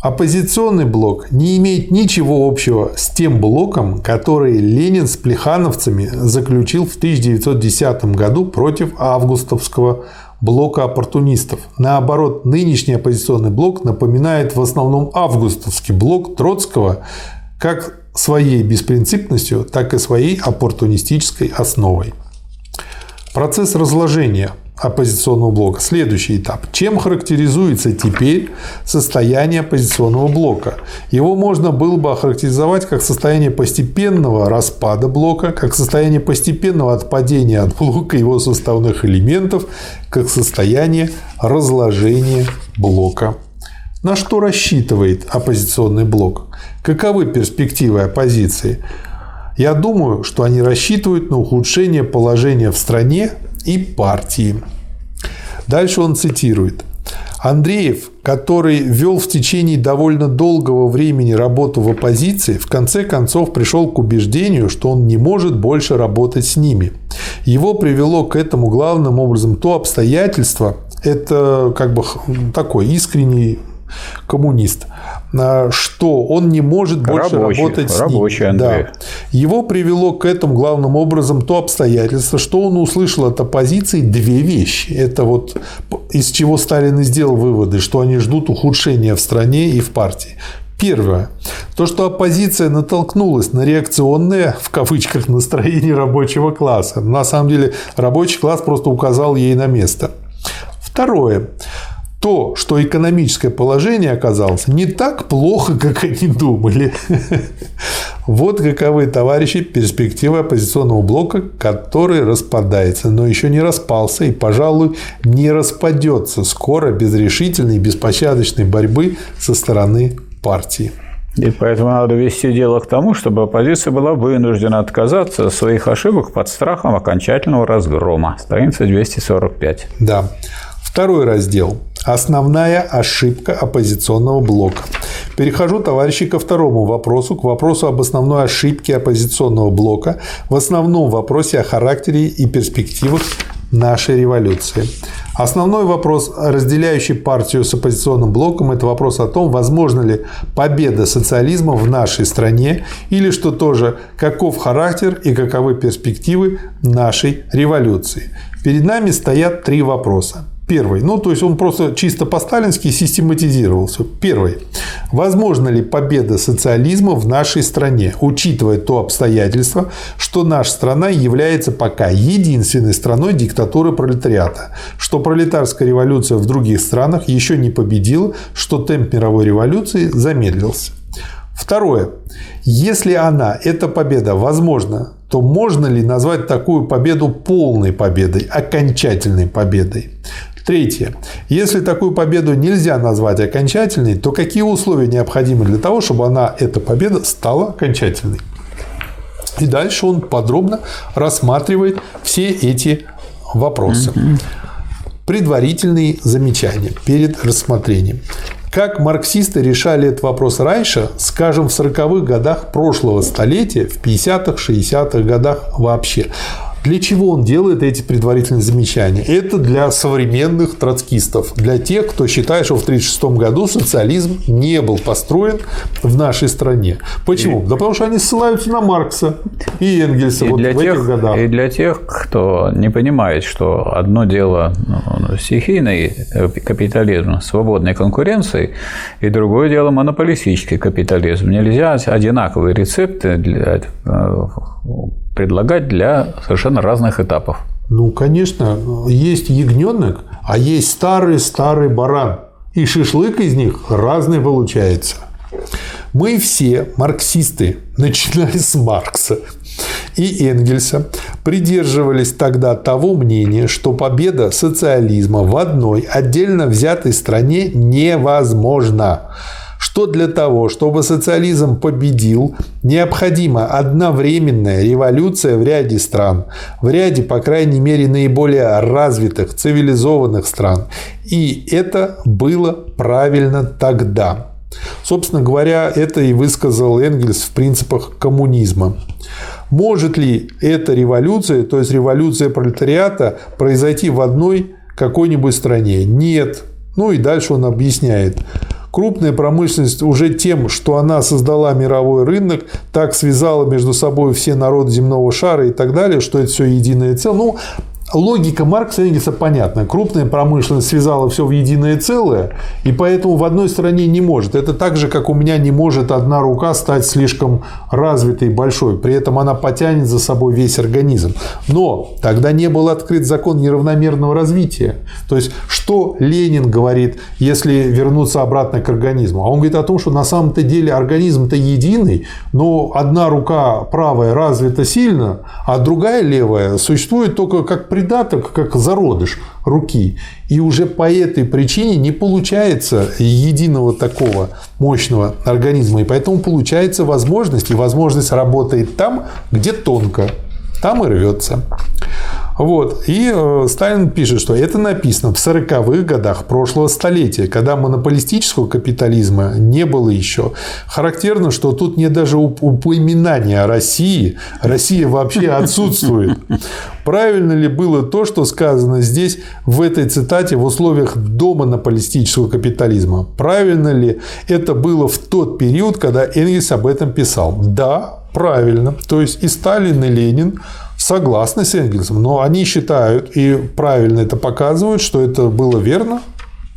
Оппозиционный блок не имеет ничего общего с тем блоком, который Ленин с плехановцами заключил в 1910 году против августовского блока оппортунистов. Наоборот, нынешний оппозиционный блок напоминает в основном августовский блок Троцкого как своей беспринципностью, так и своей оппортунистической основой. Процесс разложения оппозиционного блока. Следующий этап. Чем характеризуется теперь состояние оппозиционного блока? Его можно было бы охарактеризовать как состояние постепенного распада блока, как состояние постепенного отпадения от блока его составных элементов, как состояние разложения блока. На что рассчитывает оппозиционный блок? Каковы перспективы оппозиции? Я думаю, что они рассчитывают на ухудшение положения в стране и партии. Дальше он цитирует. Андреев, который вел в течение довольно долгого времени работу в оппозиции, в конце концов пришел к убеждению, что он не может больше работать с ними. Его привело к этому главным образом то обстоятельство, это как бы такой искренний коммунист, а, что он не может больше рабочий, работать с рабочий ним. Андрей. Да. Его привело к этому главным образом то обстоятельство, что он услышал от оппозиции две вещи. Это вот из чего Сталин и сделал выводы, что они ждут ухудшения в стране и в партии. Первое. То, что оппозиция натолкнулась на реакционное, в кавычках, настроение рабочего класса. На самом деле, рабочий класс просто указал ей на место. Второе то, что экономическое положение оказалось не так плохо, как они думали. *laughs* Вот каковы, товарищи, перспективы оппозиционного блока, который распадается, но еще не распался и, пожалуй, не распадется скоро без решительной и беспощадочной борьбы со стороны партии. И поэтому надо вести дело к тому, чтобы оппозиция была вынуждена отказаться от своих ошибок под страхом окончательного разгрома. Страница 245. Да. Второй раздел. Основная ошибка оппозиционного блока. Перехожу, товарищи, ко второму вопросу, к вопросу об основной ошибке оппозиционного блока, в основном вопросе о характере и перспективах нашей революции. Основной вопрос, разделяющий партию с оппозиционным блоком, это вопрос о том, возможно ли победа социализма в нашей стране или, что тоже, каков характер и каковы перспективы нашей революции. Перед нами стоят три вопроса. Первый. Ну, то есть он просто чисто по-сталински систематизировался. Первый. Возможно ли победа социализма в нашей стране, учитывая то обстоятельство, что наша страна является пока единственной страной диктатуры пролетариата, что пролетарская революция в других странах еще не победила, что темп мировой революции замедлился. Второе. Если она, эта победа, возможна, то можно ли назвать такую победу полной победой, окончательной победой? Третье. Если такую победу нельзя назвать окончательной, то какие условия необходимы для того, чтобы она, эта победа, стала окончательной? И дальше он подробно рассматривает все эти вопросы. Предварительные замечания перед рассмотрением. Как марксисты решали этот вопрос раньше, скажем, в 40-х годах прошлого столетия, в 50-х, 60-х годах вообще. Для чего он делает эти предварительные замечания? Это для современных троцкистов, для тех, кто считает, что в 1936 году социализм не был построен в нашей стране. Почему? Да потому что они ссылаются на Маркса и Энгельса И вот для, в тех, этих годах. и для тех, кто не понимает, что одно дело ну, стихийный капитализм, свободной конкуренции, и другое дело монополистический капитализм. Нельзя одинаковые рецепты для, э, предлагать для совершенно разных этапов. Ну, конечно, есть ягненок, а есть старый-старый баран. И шашлык из них разный получается. Мы все марксисты, *laughs* начиная с Маркса и Энгельса, придерживались тогда того мнения, что победа социализма в одной отдельно взятой стране невозможна что для того, чтобы социализм победил, необходима одновременная революция в ряде стран, в ряде, по крайней мере, наиболее развитых, цивилизованных стран. И это было правильно тогда. Собственно говоря, это и высказал Энгельс в принципах коммунизма. Может ли эта революция, то есть революция пролетариата, произойти в одной какой-нибудь стране? Нет. Ну и дальше он объясняет. Крупная промышленность уже тем, что она создала мировой рынок, так связала между собой все народы земного шара и так далее, что это все единое целое. Ну, Логика Маркса и Энгельса понятна. Крупная промышленность связала все в единое целое, и поэтому в одной стране не может. Это так же, как у меня не может одна рука стать слишком развитой и большой. При этом она потянет за собой весь организм. Но тогда не был открыт закон неравномерного развития. То есть, что Ленин говорит, если вернуться обратно к организму? А он говорит о том, что на самом-то деле организм-то единый, но одна рука правая развита сильно, а другая левая существует только как придаток, как зародыш руки. И уже по этой причине не получается единого такого мощного организма. И поэтому получается возможность, и возможность работает там, где тонко, там и рвется. Вот. И э, Сталин пишет, что это написано в 40-х годах прошлого столетия, когда монополистического капитализма не было еще. Характерно, что тут нет даже упоминания о России. Россия вообще *laughs* отсутствует. Правильно ли было то, что сказано здесь в этой цитате в условиях домонополистического капитализма? Правильно ли это было в тот период, когда Энгельс об этом писал? Да, правильно. То есть и Сталин, и Ленин согласны с Энгельсом, но они считают и правильно это показывают, что это было верно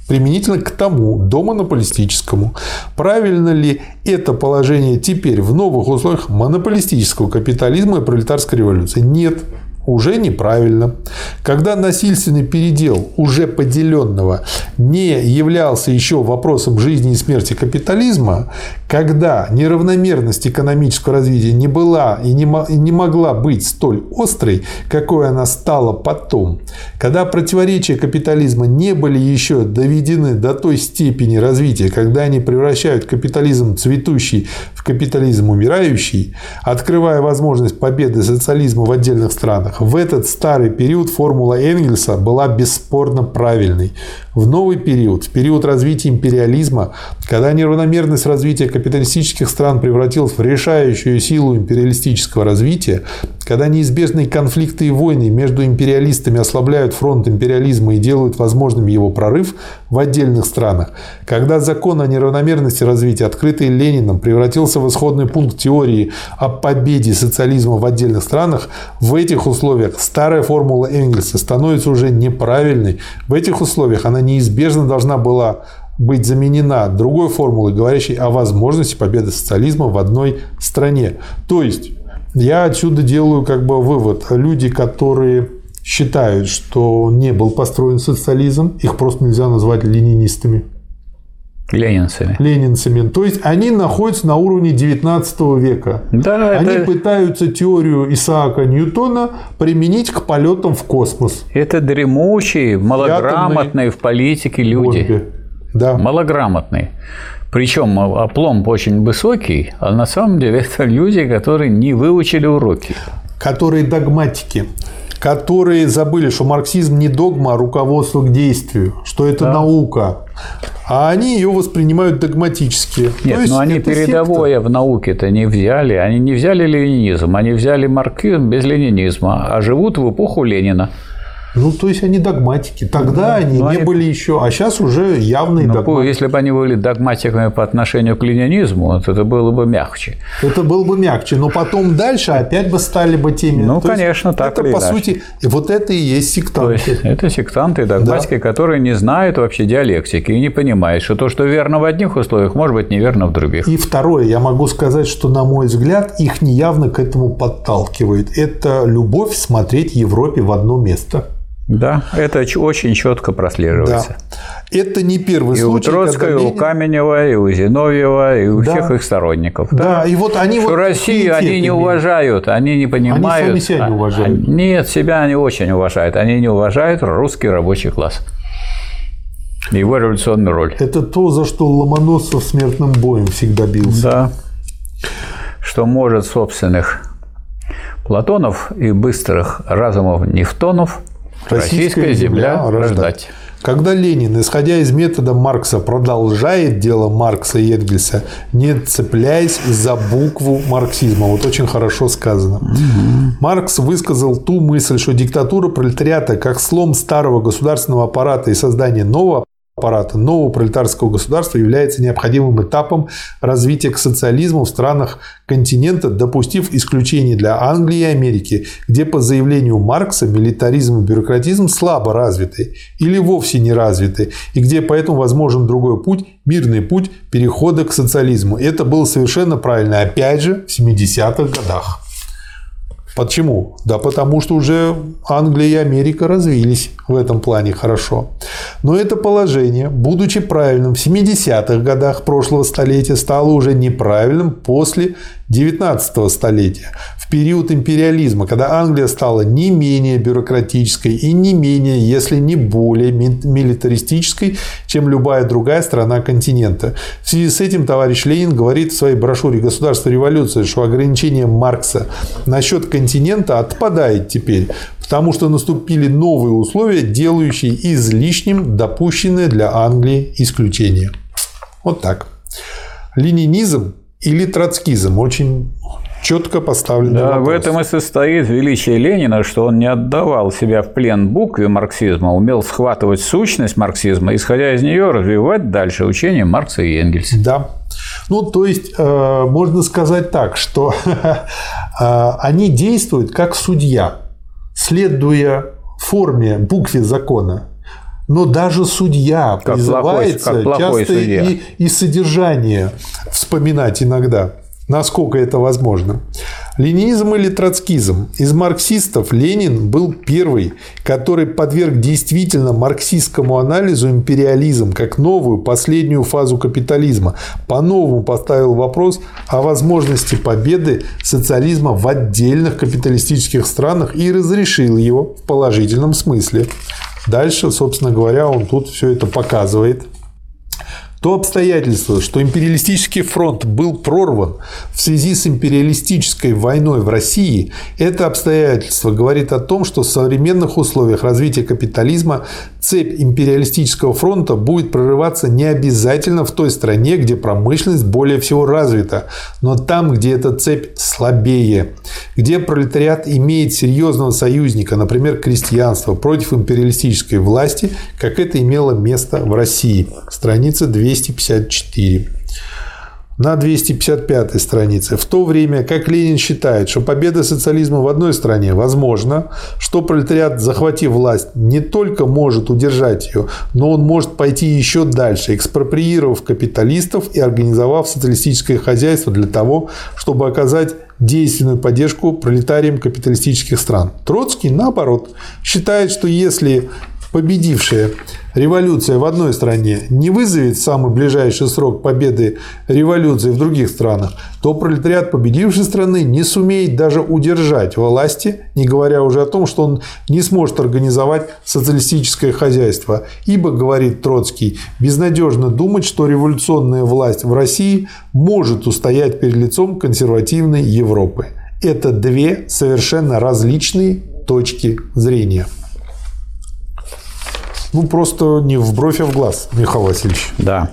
применительно к тому домонополистическому. Правильно ли это положение теперь в новых условиях монополистического капитализма и пролетарской революции? Нет уже неправильно. Когда насильственный передел уже поделенного не являлся еще вопросом жизни и смерти капитализма, когда неравномерность экономического развития не была и не могла быть столь острой, какой она стала потом, когда противоречия капитализма не были еще доведены до той степени развития, когда они превращают капитализм цветущий в капитализм умирающий, открывая возможность победы социализма в отдельных странах, в этот старый период формула Энгельса была бесспорно правильной. В новый период, в период развития империализма, когда неравномерность развития капиталистических стран превратилась в решающую силу империалистического развития, когда неизбежные конфликты и войны между империалистами ослабляют фронт империализма и делают возможным его прорыв в отдельных странах, когда закон о неравномерности развития, открытый Лениным, превратился в исходный пункт теории о победе социализма в отдельных странах, в этих условиях старая формула Энгельса становится уже неправильной. В этих условиях она неизбежно должна была быть заменена другой формулой, говорящей о возможности победы социализма в одной стране. То есть, я отсюда делаю как бы вывод. Люди, которые считают, что не был построен социализм, их просто нельзя назвать ленинистами. Ленинцами. Ленинцами. То есть они находятся на уровне 19 века. Да, они это... пытаются теорию Исаака Ньютона применить к полетам в космос. Это дремучие, малограмотные в политике люди. Бомбе. Да. Малограмотные. Причем опломб очень высокий, а на самом деле *laughs* это люди, которые не выучили уроки. Которые догматики. Которые забыли, что марксизм не догма, а руководство к действию, что это да. наука. А они ее воспринимают догматически. Нет, но они передовое секта. в науке-то не взяли. Они не взяли ленинизм, они взяли марксизм без ленинизма, а живут в эпоху Ленина. Ну, то есть они догматики. Тогда они ну, не они... были еще, а сейчас уже явные ну, догматики. Если бы они были догматиками по отношению к ленинизму, то это было бы мягче. Это было бы мягче, но потом дальше опять бы стали бы теми. Ну, то конечно, так Это, по иначе. сути, вот это и есть сектанты. То есть это сектанты, догматики, да. которые не знают вообще диалектики и не понимают, что то, что верно в одних условиях, может быть неверно в других. И второе, я могу сказать, что, на мой взгляд, их неявно к этому подталкивает. Это любовь смотреть Европе в одно место. Да, это очень четко прослеживается. Да. Это не первый и случай. И у Троцкого, Ленин... и у Каменева, и у Зиновьева, и у да. всех их сторонников. Да, да. и вот они что вот Россию они не уважают, они не понимают. Они сами себя не уважают. А, нет, себя они очень уважают. Они не уважают русский рабочий класс. Его революционную роль. Это то, за что Ломоносов смертным боем всегда бился. Да. Что может собственных Платонов и быстрых разумов Нефтонов – Российская земля рождать. Когда Ленин, исходя из метода Маркса, продолжает дело Маркса и Энгельса, не цепляясь за букву марксизма. Вот очень хорошо сказано. Угу. Маркс высказал ту мысль, что диктатура пролетариата, как слом старого государственного аппарата и создание нового аппарата нового пролетарского государства является необходимым этапом развития к социализму в странах континента, допустив исключение для Англии и Америки, где по заявлению Маркса милитаризм и бюрократизм слабо развиты или вовсе не развиты, и где поэтому возможен другой путь, мирный путь перехода к социализму. Это было совершенно правильно, опять же, в 70-х годах. Почему? Да потому что уже Англия и Америка развились в этом плане хорошо. Но это положение, будучи правильным в 70-х годах прошлого столетия, стало уже неправильным после 19 столетия, в период империализма, когда Англия стала не менее бюрократической и не менее, если не более милитаристической, чем любая другая страна континента. В связи с этим товарищ Ленин говорит в своей брошюре «Государство революции», что ограничение Маркса насчет континента отпадает теперь, потому что наступили новые условия, делающие излишним допущенное для Англии исключение. Вот так. Ленинизм или троцкизм? Очень четко поставлен да, вопрос. в этом и состоит величие Ленина, что он не отдавал себя в плен букве марксизма, умел схватывать сущность марксизма, исходя из нее развивать дальше учение Маркса и Энгельса. Да. Ну, то есть, э, можно сказать так, что *laughs* э, они действуют как судья, следуя форме, букве закона. Но даже судья как призывается плохой, как часто судья. И, и содержание вспоминать иногда, насколько это возможно. Ленинизм или троцкизм? Из марксистов Ленин был первый, который подверг действительно марксистскому анализу империализм как новую, последнюю фазу капитализма. По-новому поставил вопрос о возможности победы социализма в отдельных капиталистических странах и разрешил его в положительном смысле. Дальше, собственно говоря, он тут все это показывает. То обстоятельство, что империалистический фронт был прорван в связи с империалистической войной в России, это обстоятельство говорит о том, что в современных условиях развития капитализма цепь империалистического фронта будет прорываться не обязательно в той стране, где промышленность более всего развита, но там, где эта цепь слабее, где пролетариат имеет серьезного союзника, например, крестьянство против империалистической власти, как это имело место в России. Страница 254 на 255 странице. В то время как Ленин считает, что победа социализма в одной стране возможна, что пролетариат, захватив власть, не только может удержать ее, но он может пойти еще дальше, экспроприировав капиталистов и организовав социалистическое хозяйство для того, чтобы оказать действенную поддержку пролетариям капиталистических стран. Троцкий, наоборот, считает, что если победившая революция в одной стране не вызовет в самый ближайший срок победы революции в других странах, то пролетариат победившей страны не сумеет даже удержать власти, не говоря уже о том, что он не сможет организовать социалистическое хозяйство. Ибо, говорит Троцкий, безнадежно думать, что революционная власть в России может устоять перед лицом консервативной Европы. Это две совершенно различные точки зрения. Ну, просто не в бровь, а в глаз, Михаил Васильевич. Да.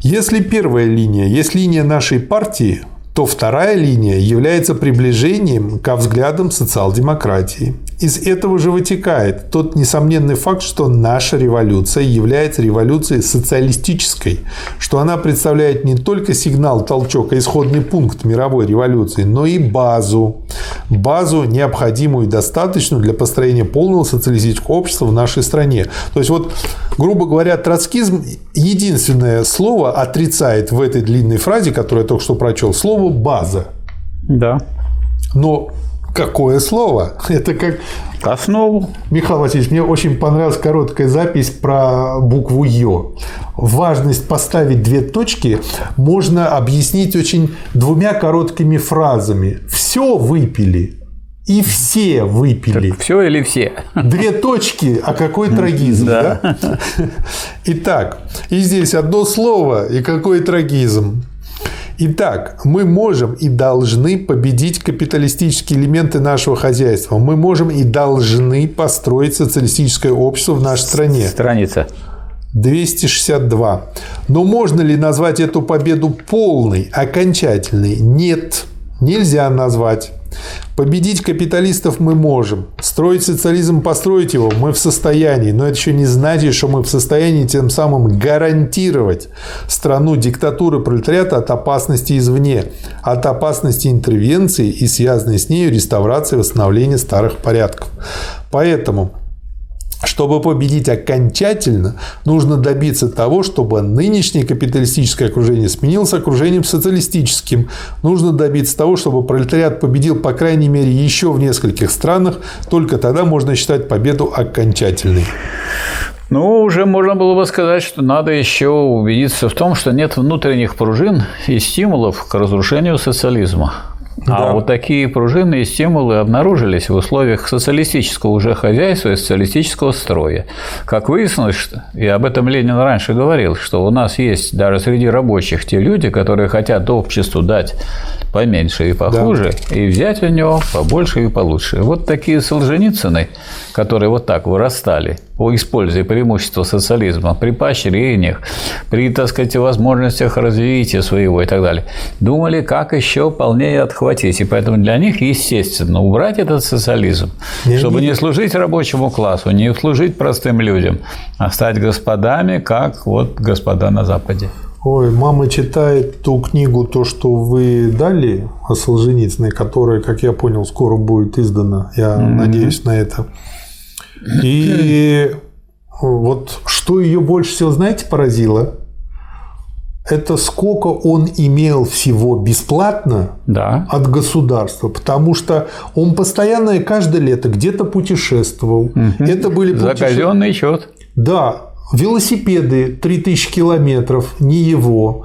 Если первая линия есть линия нашей партии, то вторая линия является приближением ко взглядам социал-демократии. Из этого же вытекает тот несомненный факт, что наша революция является революцией социалистической, что она представляет не только сигнал, толчок, а исходный пункт мировой революции, но и базу. Базу, необходимую и достаточную для построения полного социалистического общества в нашей стране. То есть, вот, грубо говоря, троцкизм единственное слово отрицает в этой длинной фразе, которую я только что прочел, слово «база». Да. Но какое слово? *laughs* Это как Основу. Михаил Васильевич, мне очень понравилась короткая запись про букву Ё. Важность поставить две точки можно объяснить очень двумя короткими фразами. Все выпили и все выпили. Все или все? *laughs* Две точки, а какой трагизм, да? Да. *laughs* Итак, и здесь одно слово, и какой трагизм. Итак, мы можем и должны победить капиталистические элементы нашего хозяйства. Мы можем и должны построить социалистическое общество в нашей стране. Страница. 262. Но можно ли назвать эту победу полной, окончательной? Нет, нельзя назвать. Победить капиталистов мы можем. Строить социализм, построить его мы в состоянии. Но это еще не значит, что мы в состоянии тем самым гарантировать страну диктатуры пролетариата от опасности извне, от опасности интервенции и связанной с нею реставрации и восстановления старых порядков. Поэтому чтобы победить окончательно, нужно добиться того, чтобы нынешнее капиталистическое окружение сменилось окружением социалистическим. Нужно добиться того, чтобы пролетариат победил, по крайней мере, еще в нескольких странах. Только тогда можно считать победу окончательной. Ну, уже можно было бы сказать, что надо еще убедиться в том, что нет внутренних пружин и стимулов к разрушению социализма. Да. А вот такие пружины и стимулы обнаружились в условиях социалистического уже хозяйства и социалистического строя. Как выяснилось, что, и об этом Ленин раньше говорил, что у нас есть даже среди рабочих те люди, которые хотят обществу дать поменьше и похуже, и взять у него побольше и получше. Вот такие Солженицыны, которые вот так вырастали, используя преимущества социализма при поощрениях, при, так сказать, возможностях развития своего и так далее, думали, как еще полнее отхватить. И поэтому для них, естественно, убрать этот социализм, Не- чтобы не- не служить рабочему классу, не служить простым людям, а стать господами, как вот господа на Западе. Ой, мама читает ту книгу, то, что вы дали о Солженицыной, которая, как я понял, скоро будет издана. Я надеюсь на это. И вот что ее больше всего, знаете, поразило? Это сколько он имел всего бесплатно Да. от государства, потому что он постоянно и каждое лето где-то путешествовал. Это были За путеше- казенный счет. да, велосипеды 3000 километров, не его.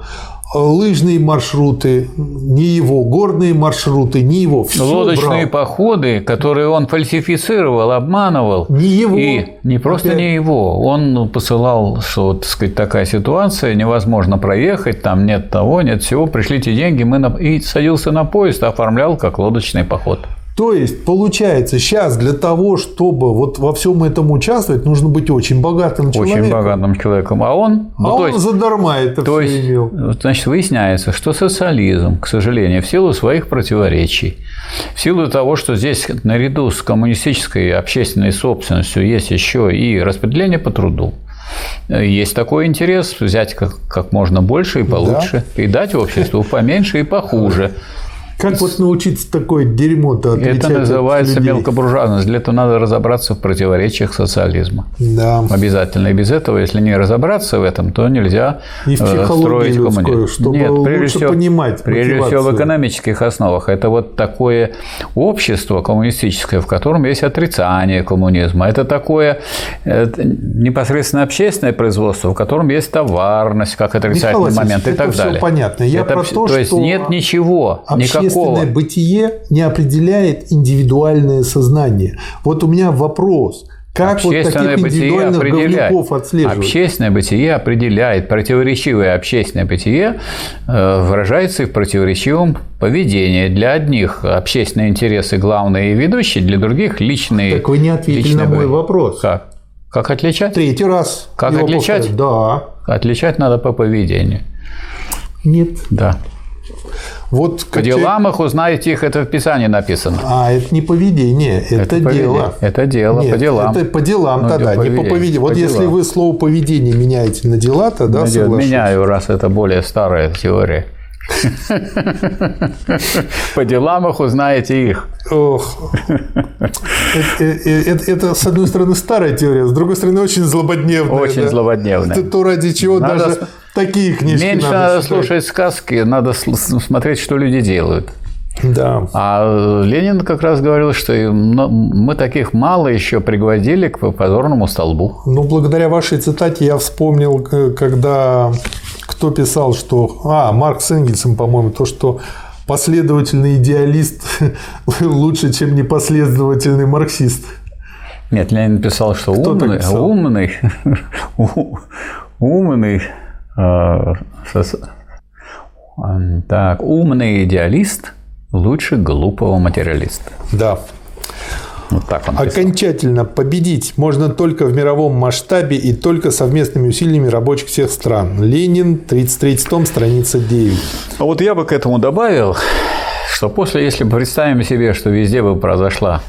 Лыжные маршруты, не его. Горные маршруты, не его. Всё Лодочные брал. походы, которые он фальсифицировал, обманывал. Не его. И не просто Опять. не его. Он посылал, что, так сказать, такая ситуация, невозможно проехать, там нет того, нет всего, пришлите деньги, мы на... и садился на поезд, оформлял как лодочный поход. То есть, получается, сейчас для того, чтобы вот во всем этом участвовать, нужно быть очень богатым человеком. Очень богатым человеком. А он, А ну, то он есть, задарма это то все есть, имел. значит, выясняется, что социализм, к сожалению, в силу своих противоречий, в силу того, что здесь наряду с коммунистической общественной собственностью есть еще и распределение по труду, есть такой интерес взять как, как можно больше и получше, и дать обществу поменьше и похуже. Как вот научиться такое дерьмо-то отличать Это от называется людей? мелкобуржуазность. Для этого надо разобраться в противоречиях социализма. Да. Обязательно. И без этого, если не разобраться в этом, то нельзя И в э, строить коммунизм. чтобы Нет, прежде всего, понимать Прежде всего в мотивацию. экономических основах. Это вот такое общество коммунистическое, в котором есть отрицание коммунизма. Это такое э, непосредственно общественное производство, в котором есть товарность, как отрицательный Васильевич, момент и так далее. понятно. Я Это про то, то есть что нет ничего, Общественное бытие не определяет индивидуальное сознание. Вот у меня вопрос. Как вот таких индивидуальных говнюков отслеживать? Общественное бытие определяет. Противоречивое общественное бытие э, выражается и в противоречивом поведении. Для одних общественные интересы главные и ведущие, для других личные. Так вы не ответили на мой вопрос. Как? Как отличать? Третий раз. Как отличать? повторяю. Да. Отличать надо по поведению. Нет. Да. Вот По как делам их узнаете их, это в Писании написано. А, это не поведение, это, поведение. дело. Это дело, Нет, по делам. Это по делам Ну, тогда, по не по поведению. Вот По если делам. вы слово поведение меняете на дела, тогда Идет, соглашусь. меняю, раз это более старая теория. По делам их узнаете их. Ох. Это, э, это- это, с одной стороны, старая теория, с другой стороны, очень злободневная. Очень да. злободневная. Это то, ради чего Надо даже такие книжки Меньше надо надо слушать сказки, надо смотреть, что люди делают. Да. А Ленин как раз говорил, что мы таких мало еще пригвоздили к позорному столбу. Ну, благодаря вашей цитате я вспомнил, когда кто писал, что... А, Марк с Энгельсом, по-моему, то, что последовательный идеалист *laughs* лучше, чем непоследовательный марксист. Нет, Ленин писал, что Кто умный, писал? умный, *laughs* умный, так, умный идеалист лучше глупого материалиста. Да. Вот так он писал. Окончательно победить можно только в мировом масштабе и только совместными усилиями рабочих всех стран. Ленин, 33 том, страница 9. А вот я бы к этому добавил, что после, если представим себе, что везде бы произошла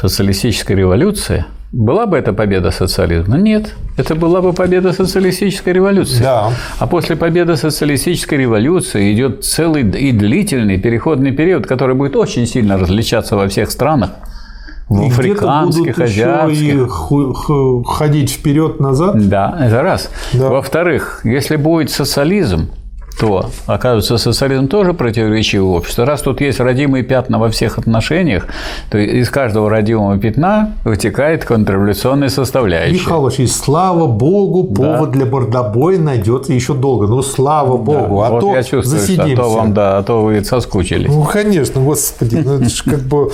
социалистическая революция, была бы это победа социализма? Нет, это была бы победа социалистической революции. Да. А после победы социалистической революции идет целый и длительный переходный период, который будет очень сильно различаться во всех странах. В И африканских, будут еще азиатских. и ху- ху- ходить вперед-назад. Да, это раз. Да. Во-вторых, если будет социализм, то, оказывается, социализм тоже противоречивое общество. Раз тут есть родимые пятна во всех отношениях, то из каждого родимого пятна вытекает контрреволюционная составляющая. Михалыч, и слава богу, повод для мордобоя найдется еще долго. Ну, слава богу, а вот то я чувствую, засидимся. а то вам, да, а то вы соскучились. Ну, конечно, господи, ну, это ж как бы...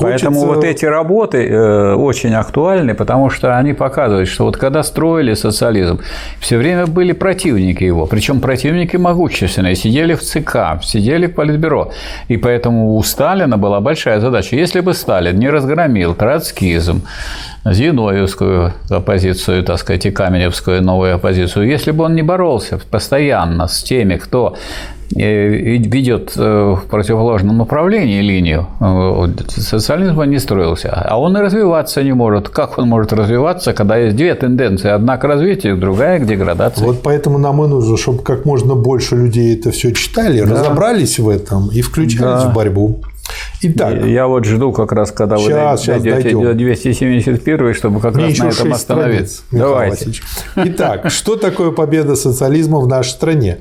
Поэтому хочется- вот эти работы э, очень актуальны, потому что они показывают, что вот когда строили социализм, все время были противники его, причем противники могущественные, сидели в ЦК, сидели в Политбюро. И поэтому у Сталина была большая задача. Если бы Сталин не разгромил троцкизм, Зиновьевскую оппозицию, так сказать, и Каменевскую новую оппозицию, если бы он не боролся постоянно с теми, кто ведет э, в противоположном направлении линию, э, социализм не строился. А он и развиваться не может. Как он может развиваться, когда есть две тенденции? Одна к развитию, другая к деградации. Вот поэтому нам и нужно, чтобы как можно больше людей это все читали, разобрались в этом и включались Да. в борьбу. Итак, Я вот жду как раз, когда вы Щас, щас дойдете до 271, чтобы как мне раз на этом остановиться. страниц, Давайте. Васильевич. Итак, *laughs* что такое победа социализма в нашей стране?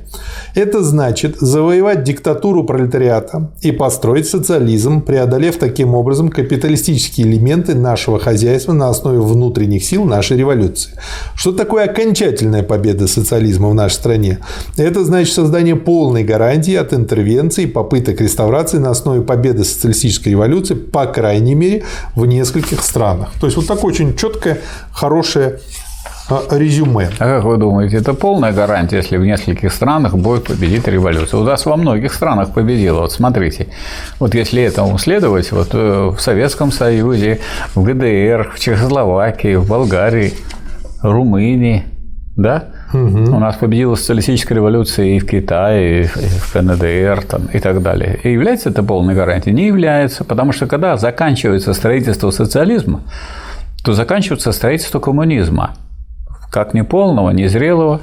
Это значит завоевать диктатуру пролетариата и построить социализм, преодолев таким образом капиталистические элементы нашего хозяйства на основе внутренних сил нашей революции. Что такое окончательная победа социализма в нашей стране? Это значит создание полной гарантии от интервенции и попыток реставрации на основе победы социалистической революции, по крайней мере, в нескольких странах. То есть вот такое очень четкое, хорошее а, резюме. А как вы думаете, это полная гарантия, если в нескольких странах будет победить революция? У нас во многих странах победила. Вот смотрите, вот если этому следовать, вот э, в Советском Союзе, в ГДР, в Чехословакии, в Болгарии, Румынии, да? У нас победила социалистическая революция и в Китае, и в КНДР там, и так далее. И является это полной гарантией? Не является, потому что когда заканчивается строительство социализма, то заканчивается строительство коммунизма как неполного, незрелого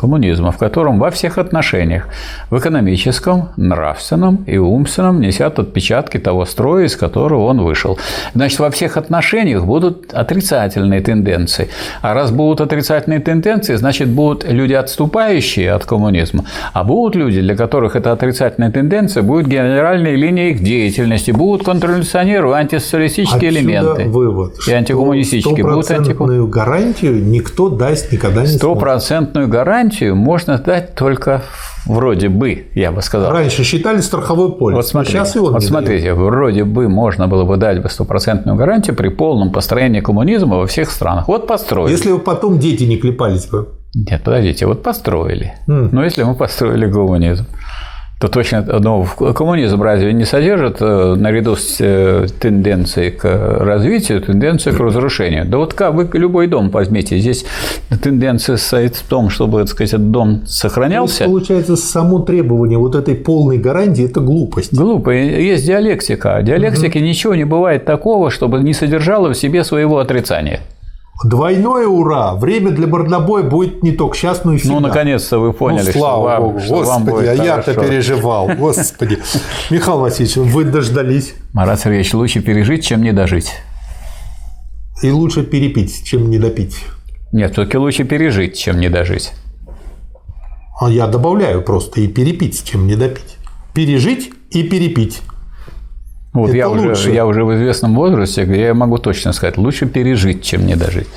коммунизма, в котором во всех отношениях, в экономическом, нравственном и умственном несят отпечатки того строя, из которого он вышел. Значит, во всех отношениях будут отрицательные тенденции. А раз будут отрицательные тенденции, значит, будут люди, отступающие от коммунизма, а будут люди, для которых эта отрицательная тенденция будет генеральной линией их деятельности, будут контрреволюционеры, антисоциалистические Отсюда элементы. вывод, И антикоммунистические будут антикоммунистические. стопроцентную гарантию никто даст никогда не. Стопроцентную гарантию гарантию можно дать только вроде бы, я бы сказал. Раньше считали страховой полис, Вот смотрите, сейчас он вот смотрите вроде бы можно было бы дать бы стопроцентную гарантию при полном построении коммунизма во всех странах. Вот построили. Если бы потом дети не клепались бы. Нет, подождите, вот построили. М. Но если мы построили коммунизм, то точно, ну, коммунизм разве не содержит э, наряду с э, тенденцией к развитию, тенденцию к разрушению? Да вот как вы любой дом возьмите, здесь тенденция состоит в том, чтобы, так сказать, этот дом То есть, сохранялся. получается, само требование вот этой полной гарантии – это глупость. Глупо. Есть диалектика. А В диалектике ничего не бывает такого, чтобы не содержало в себе своего отрицания. Двойное ура! Время для бардобоя будет не только сейчас, но и всегда. Ну, наконец-то вы поняли, ну, что слава вам, Богу, что вам господи, будет а я-то переживал, господи. Михаил Васильевич, вы дождались. Марат Сергеевич, лучше пережить, чем не дожить. И лучше перепить, чем не допить. Нет, все-таки лучше пережить, чем не дожить. А я добавляю просто и перепить, чем не допить. Пережить и перепить. Вот Это я уже, я уже в известном возрасте, где я могу точно сказать, лучше пережить, чем не дожить.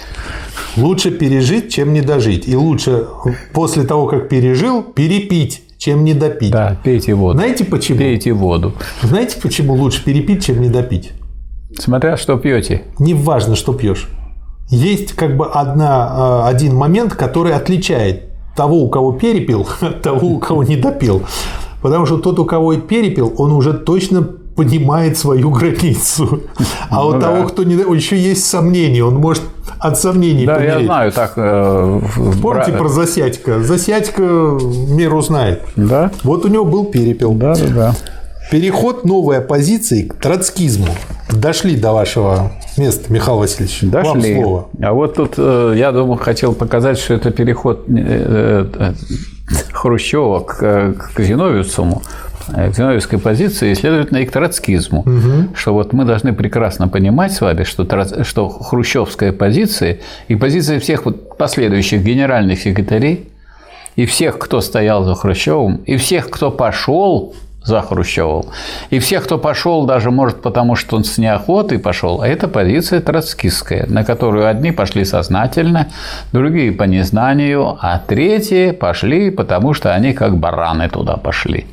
Лучше пережить, чем не дожить. И лучше после того, как пережил, перепить, чем не допить. Да, пейте воду. Знаете почему? Пейте воду. Знаете, почему лучше перепить, чем не допить? Смотря что пьете. Не важно, что пьешь. Есть как бы одна, э, один момент, который отличает того, у кого перепил, *laughs* от того, у кого не допил. Потому что тот, у кого и перепил, он уже точно понимает свою границу. А у Ну того, да. кто не... Еще есть сомнения, он может от сомнений Да, я помереть. знаю, так. э, Помните бра- про Засядька? Засядька меру знает. Да, Вот у него был перепел. да, да, да. Переход новой оппозиции к троцкизму. Дошли до вашего места, Михаил Васильевич. Вам Дошли. слово. А вот тут э, я думаю, хотел показать, что это переход э, э, Хрущева к, к Зиновьевцу, к зиновьевской позиции следовательно, и к троцкизму. Что вот мы должны прекрасно понимать с вами, что, троц- что хрущевская позиция и позиция всех вот последующих генеральных секретарей и всех, кто стоял за Хрущевым, и всех, кто пошел за Хрущевым, и всех, кто пошел даже, может, потому что он с неохотой пошел, а это позиция троцкистская, на которую одни пошли сознательно, другие по незнанию, а третьи пошли, потому что они как бараны туда пошли.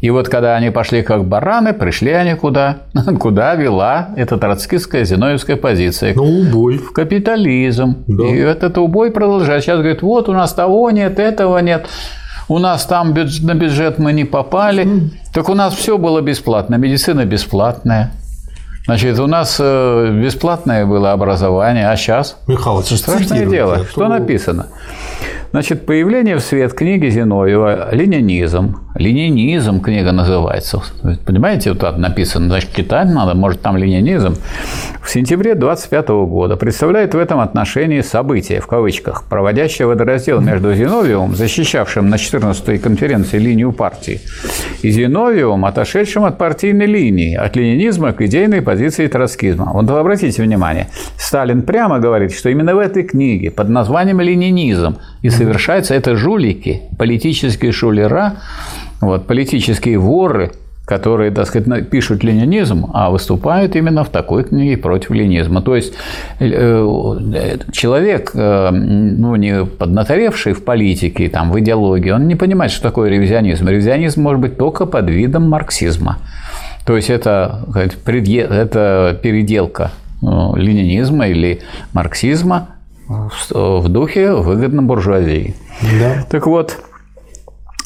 И вот когда они пошли как бараны, пришли они куда? *laughs* Куда вела эта троцкистская зиновьевская позиция? Ну, убой. в капитализм. Да. И этот убой продолжает. Сейчас говорит, вот у нас того нет, этого нет. У нас там бюдж- на бюджет мы не попали. Так у нас все было бесплатно. Медицина бесплатная. Значит, у нас э, бесплатное было образование, а сейчас Михаил страшное дело. а Что то- написано? Значит, появление в свет книги Зиновьева «Ленинизм». «Ленинизм» книга называется. Понимаете, вот так написано. Значит, читать надо, может, там «Ленинизм». В сентябре 25 года представляет в этом отношении событие, в кавычках, проводящее водораздел между Зиновьевым, защищавшим на 14-й конференции линию партии, и Зиновьевым, отошедшим от партийной линии, от ленинизма к идейной позиции троцкизма. Вот обратите внимание, Сталин прямо говорит, что именно в этой книге под названием «Ленинизм» и совершается это жулики, политические шулера, вот, политические воры, которые, так сказать, пишут ленинизм, а выступают именно в такой книге против ленинизма. То есть э, человек, э, ну, не поднаторевший в политике, там, в идеологии, он не понимает, что такое ревизионизм. Ревизионизм может быть только под видом марксизма. То есть это, это переделка э, ленинизма или марксизма в в духе выгодно буржуазии. Да. Так вот,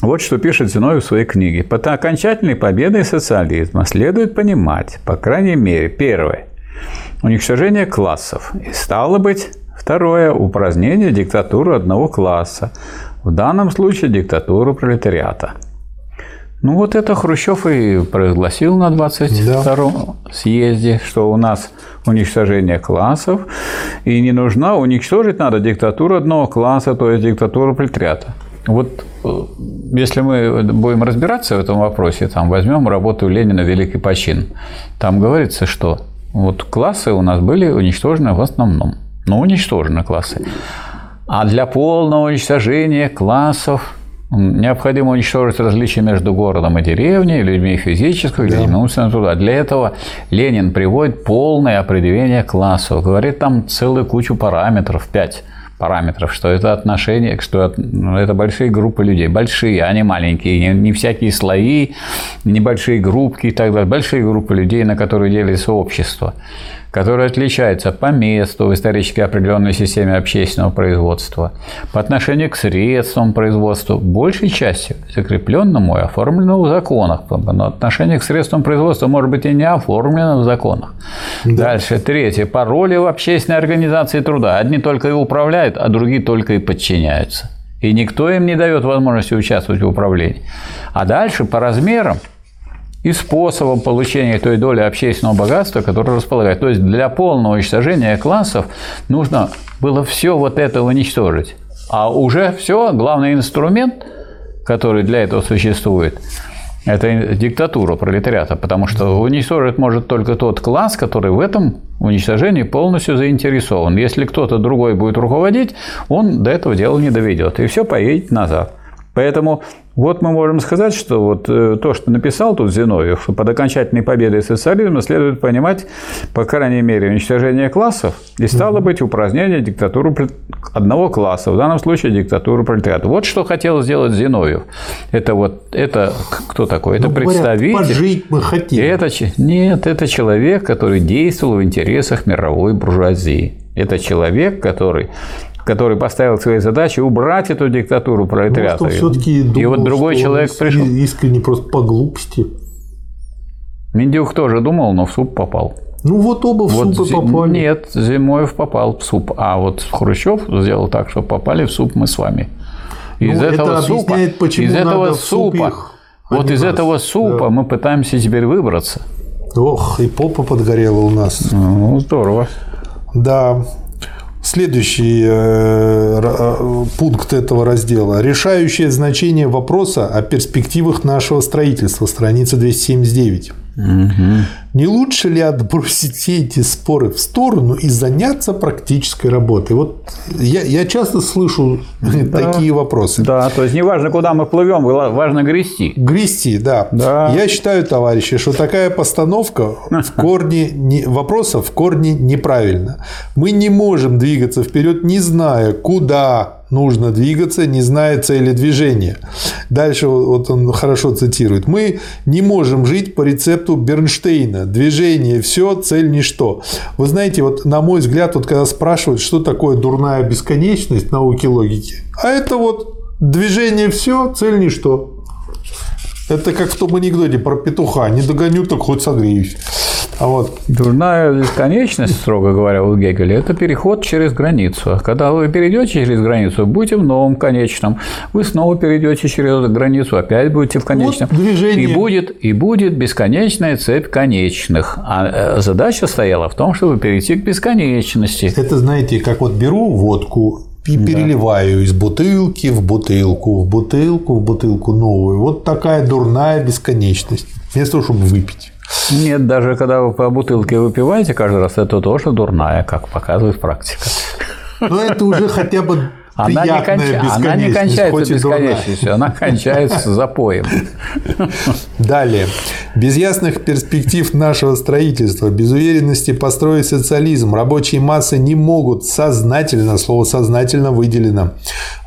вот что пишет Зиновьев в своей книге. Под окончательной победой социализма следует понимать, по крайней мере, первое – уничтожение классов. И стало быть, второе – упразднение диктатуры одного класса. В данном случае диктатуру пролетариата. Ну вот это Хрущев и провозгласил на 22-м съезде, что у нас уничтожение классов, и не нужна, уничтожить надо диктатуру одного класса, то есть диктатуру пролетариата. Вот если мы будем разбираться в этом вопросе, там возьмем работу Ленина «Великий почин», там говорится, что вот классы у нас были уничтожены в основном. Ну, уничтожены классы. А для полного уничтожения классов необходимо уничтожить различия между городом и деревней, людьми физического, людьми умственного труда. Для этого Ленин приводит полное определение классов. Говорит там целую кучу параметров, пять параметров, что это отношения, что ну, это большие группы людей, большие, а не маленькие, не, не всякие слои, небольшие группки и так далее, большие группы людей, на которые делится общество которые отличаются по месту в исторически определенной системе общественного производства, по отношению к средствам производства, большей частью закрепленному и оформленному в законах. Но отношение к средствам производства может быть и не оформлено в законах. Да. Дальше. Третье. По роли в общественной организации труда. Одни только и управляют, а другие только и подчиняются. И никто им не дает возможности участвовать в управлении. А дальше по размерам – и способом получения той доли общественного богатства, которое располагает. То есть для полного уничтожения классов нужно было все вот это уничтожить. А уже все, главный инструмент, который для этого существует, это диктатура пролетариата, потому что уничтожить может только тот класс, который в этом уничтожении полностью заинтересован. Если кто-то другой будет руководить, он до этого дела не доведет, и все поедет назад. Поэтому вот мы можем сказать, что вот э, то, что написал тут Зиновьев, что под окончательной победой социализма следует понимать, по крайней мере, уничтожение классов и стало быть упразднение диктатуры одного класса, в данном случае диктатуры пролетариата. Вот что хотел сделать Зиновьев. Это вот, это кто такой? Это ну, представитель. Пожить мы хотим. Это, нет, это человек, который действовал в интересах мировой буржуазии. Это человек, который который поставил своей задачей убрать эту диктатуру пролетариата. Может, все-таки думал, и вот другой человек пришел. Искренне просто по глупости. Миндюк тоже думал, но в суп попал. Ну вот оба в вот супы попали. Нет, Зимоев попал в суп, а вот Хрущев сделал так, что попали в суп мы с вами. Из ну, этого это супа, из этого супа, их, вот из раз. этого супа да. мы пытаемся теперь выбраться. Ох, и попа подгорела у нас. Ну, здорово. Да, Следующий э, э, пункт этого раздела. Решающее значение вопроса о перспективах нашего строительства. Страница 279. Угу. Не лучше ли отбросить все эти споры в сторону и заняться практической работой? Вот я, я часто слышу да. *laughs* такие вопросы. Да, то есть неважно, куда мы плывем, важно грести. Грести, да. да. Я считаю, товарищи, что такая постановка в *laughs* корне не, вопроса в корне неправильна. Мы не можем двигаться вперед, не зная, куда нужно двигаться, не зная цели движения. Дальше вот он хорошо цитирует. Мы не можем жить по рецепту Бернштейна. Движение – все, цель – ничто. Вы знаете, вот на мой взгляд, вот когда спрашивают, что такое дурная бесконечность науки логики, а это вот движение – все, цель – ничто. Это как в том анекдоте про петуха. Не догоню, так хоть согреюсь. А вот. Дурная бесконечность, строго говоря, у Гегеля, это переход через границу. Когда вы перейдете через границу, будете в новом конечном. Вы снова перейдете через границу, опять будете в конечном. Вот движение. И будет, и будет бесконечная цепь конечных. А э, задача стояла в том, чтобы перейти к бесконечности. Это, знаете, как вот беру водку и переливаю да. из бутылки в бутылку, в бутылку, в бутылку новую. Вот такая дурная бесконечность. Вместо того, чтобы выпить. Нет, даже когда вы по бутылке выпиваете каждый раз, это тоже дурная, как показывает практика. Но это уже хотя бы она не, конч... она не кончается бесконечностью, она кончается запоем. Далее. Без ясных перспектив нашего строительства, без уверенности построить социализм, рабочие массы не могут сознательно, слово сознательно выделено,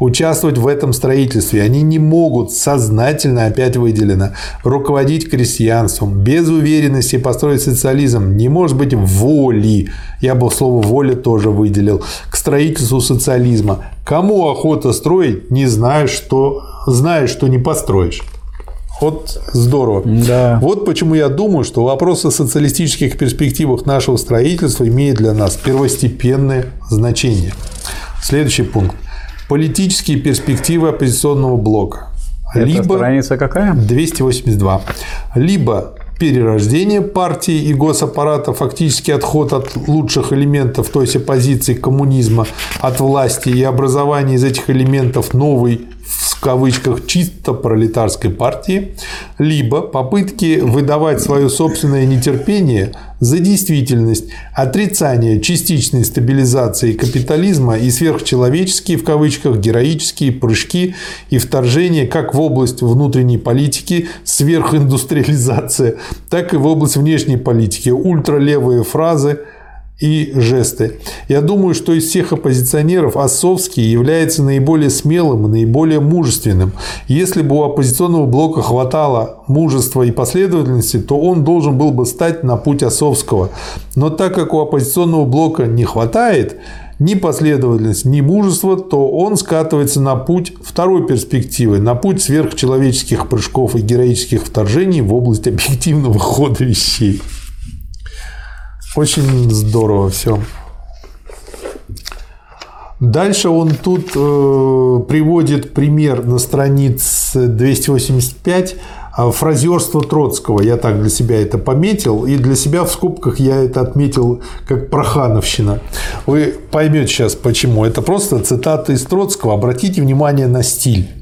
участвовать в этом строительстве. Они не могут сознательно, опять выделено, руководить крестьянством. Без уверенности построить социализм не может быть воли. Я бы слово воля тоже выделил. К строительству социализма. Кому охота строить, не зная, что, знаешь, что не построишь. Вот здорово. Да. Вот почему я думаю, что вопрос о социалистических перспективах нашего строительства имеет для нас первостепенное значение. Следующий пункт. Политические перспективы оппозиционного блока. Это либо страница какая? 282. Либо перерождение партии и госаппарата, фактически отход от лучших элементов, то есть оппозиции коммунизма, от власти и образование из этих элементов новой в кавычках чисто пролетарской партии, либо попытки выдавать свое собственное нетерпение за действительность, отрицание частичной стабилизации капитализма и сверхчеловеческие в кавычках героические прыжки и вторжения как в область внутренней политики сверхиндустриализация, так и в область внешней политики, ультралевые фразы, и жесты. Я думаю, что из всех оппозиционеров Осовский является наиболее смелым и наиболее мужественным. Если бы у оппозиционного блока хватало мужества и последовательности, то он должен был бы стать на путь Осовского. Но так как у оппозиционного блока не хватает, ни последовательности, ни мужества, то он скатывается на путь второй перспективы, на путь сверхчеловеческих прыжков и героических вторжений в область объективного *laughs* хода вещей. Очень здорово все. Дальше он тут э, приводит пример на странице 285 а, фразерство Троцкого. Я так для себя это пометил. И для себя в скобках я это отметил как прохановщина. Вы поймете сейчас почему. Это просто цитата из Троцкого. Обратите внимание на стиль.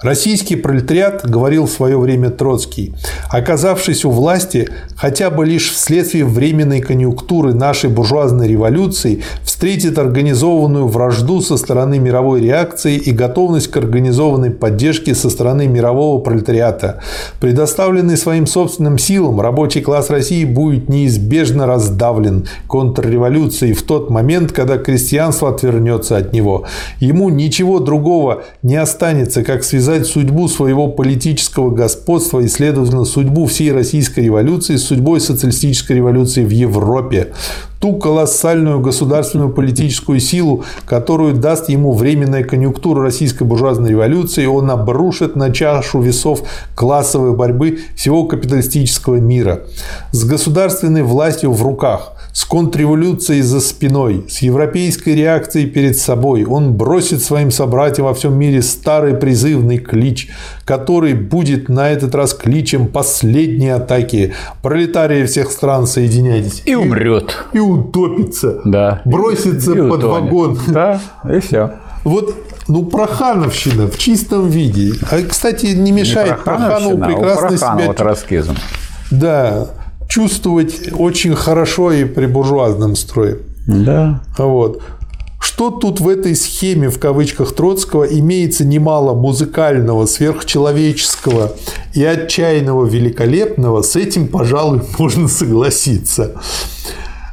Российский пролетариат, говорил в свое время Троцкий, оказавшись у власти хотя бы лишь вследствие временной конъюнктуры нашей буржуазной революции, встретит организованную вражду со стороны мировой реакции и готовность к организованной поддержке со стороны мирового пролетариата. Предоставленный своим собственным силам, рабочий класс России будет неизбежно раздавлен контрреволюцией в тот момент, когда крестьянство отвернется от него. Ему ничего другого не останется, как связать связать судьбу своего политического господства и, следовательно, судьбу всей российской революции с судьбой социалистической революции в Европе. Ту колоссальную государственную политическую силу, которую даст ему временная конъюнктура российской буржуазной революции, он обрушит на чашу весов классовой борьбы всего капиталистического мира. С государственной властью в руках – с контрреволюцией за спиной, с европейской реакцией перед собой, он бросит своим собратьям во всем мире старый призывный клич, который будет на этот раз кличем последней атаки. Пролетарии всех стран, соединяйтесь. И умрет. И утопится. Да. Бросится и под утонет. вагон. Да, и все. Вот ну, Прохановщина в чистом виде. А, кстати, не мешает не Проханову прекрасно себя... троцкизм. Да, чувствовать очень хорошо и при буржуазном строе. Да. Вот. Что тут в этой схеме, в кавычках, Троцкого имеется немало музыкального, сверхчеловеческого и отчаянного великолепного, с этим, пожалуй, *laughs* можно согласиться.